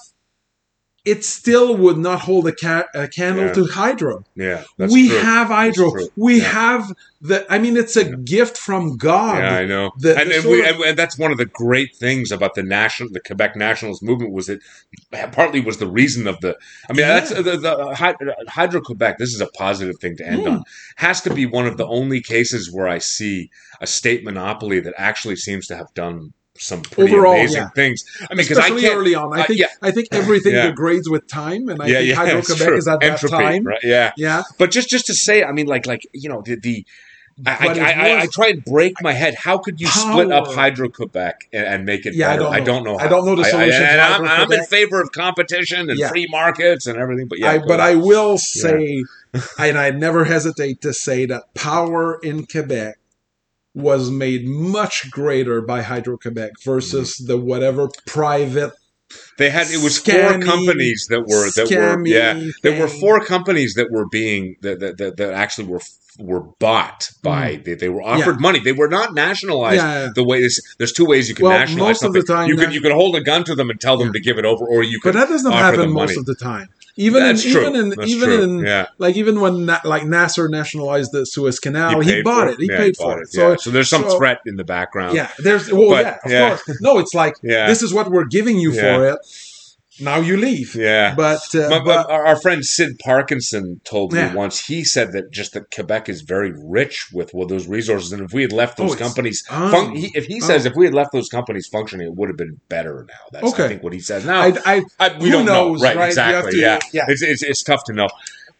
it still would not hold a, ca- a candle Yeah. to hydro. Yeah, that's we true. have hydro. We Yeah. have the. I mean, it's a gift from God. Yeah, I know. The- and, the and, we, of- and, that's one of the great things about the national, the Quebec nationalist movement was it partly was the reason of the. I mean, Yeah. that's the, the Hydro Quebec. This is a positive thing to end Mm. on. Has to be one of the only cases where I see a state monopoly that actually seems to have done some pretty Overall, amazing yeah. things. I mean, because I can't. early on, I uh, think yeah. I think everything Yeah. degrades with time, and I yeah, think yeah, <laughs> Hydro Quebec is at Entropy, that time. right? Yeah, Yeah, but just just to say, I mean, like like you know the the. I, I, I, I try and break my head. How could you split up Power. Hydro Quebec and, and make it Yeah, I better? don't know. how. I don't know the I- I- solution to and I'm, I'm in favor of competition and Yeah. free markets and everything. But yeah, I, but ahead. I will say, and I never hesitate to say that power in Quebec was made much greater by Hydro Quebec versus Mm-hmm. the whatever private they had it was scammy- four companies that were that were yeah there were four companies that were being that that, that, that actually were were bought by they, they were offered money they were not nationalized Mm. Yeah. the way this, there's two ways you can Well, nationalize most of the something time you can you can hold a gun to them and tell them to give it over or you But that doesn't happen most money. of the time. Even That's in, true. even in That's even true. in Yeah. like even when Na- like Nasser nationalized the Suez Canal, he, paid bought for it. He Yeah, paid bought for it. yeah. So So, there's some so- threat in the background. yeah, there's well, But, yeah, of yeah. course. No, it's like <laughs> Yeah. this is what we're giving you Yeah. for it. Now you leave. Yeah. But uh, My- but our, friend Sid Parkinson told me Yeah. once. He said that just that Quebec is very rich with well, those resources, and if we had left those Oh, companies, um, fun- he, if he says oh. if we had left those companies functioning, it would have been better. Now that's I think what he says. Now I, I I, we who don't knows, know, right? right? Exactly. to- yeah, yeah. It's, it's it's tough to know.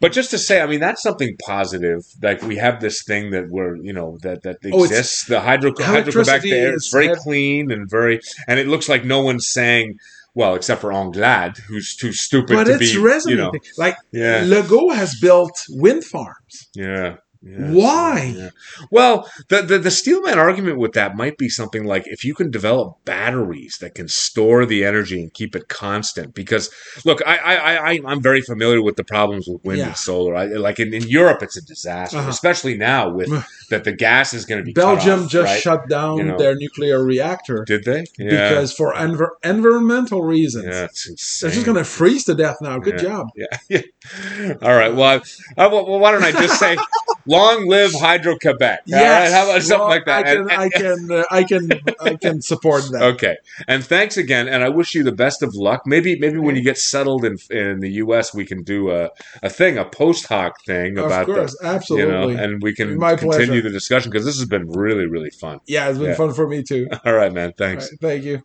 But just to say, I mean, that's something positive. Like we have this thing that we're, you know, that that Oh, exists. the hydro hydro Quebec there, it's is very clean and very, and it looks like no one's saying, well, except for Anglade, who's too stupid but to it's be, resonating. you know, like yeah, Legault has built wind farms. yeah. Yeah, Why? yeah. Well, the, the the Steelman argument with that might be something like if you can develop batteries that can store the energy and keep it constant. Because look, I I, I I'm very familiar with the problems with wind Yeah. and solar. I, like in, in Europe, it's a disaster, Uh-huh. especially now with that the gas is going to be cut Belgium just right? shut down You know. their nuclear reactor Did they? Yeah. because for env- environmental reasons. yeah, it's They're just going to freeze to death now. Good job. Yeah. <laughs> All right. Well, I, I- well, why don't I just say, <laughs> long live Hydro Quebec? All right. How about something well, like that? I can, And- and- I <laughs> can, uh, I can, I can support that. Okay, and thanks again, and I wish you the best of luck. Maybe, maybe when you get settled in in the U.S., we can do a, a thing, a post hoc thing of about course, the, absolutely. you know, and we can My continue pleasure. the discussion because this has been really, really fun. yeah, it's been Yeah. fun for me too. <laughs> All right, man. Thanks. right, thank you.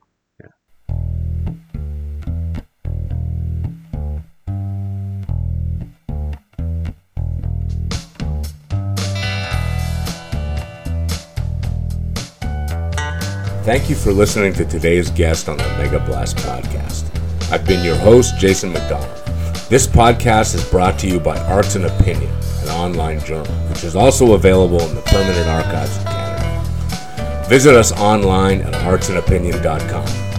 Thank you for listening to today's guest on the Mega Blast podcast. I've been your host, Jason McDonald. This podcast is brought to you by Arts and Opinion, an online journal, which is also available in the Permanent Archives of Canada. Visit us online at artsandopinion.com.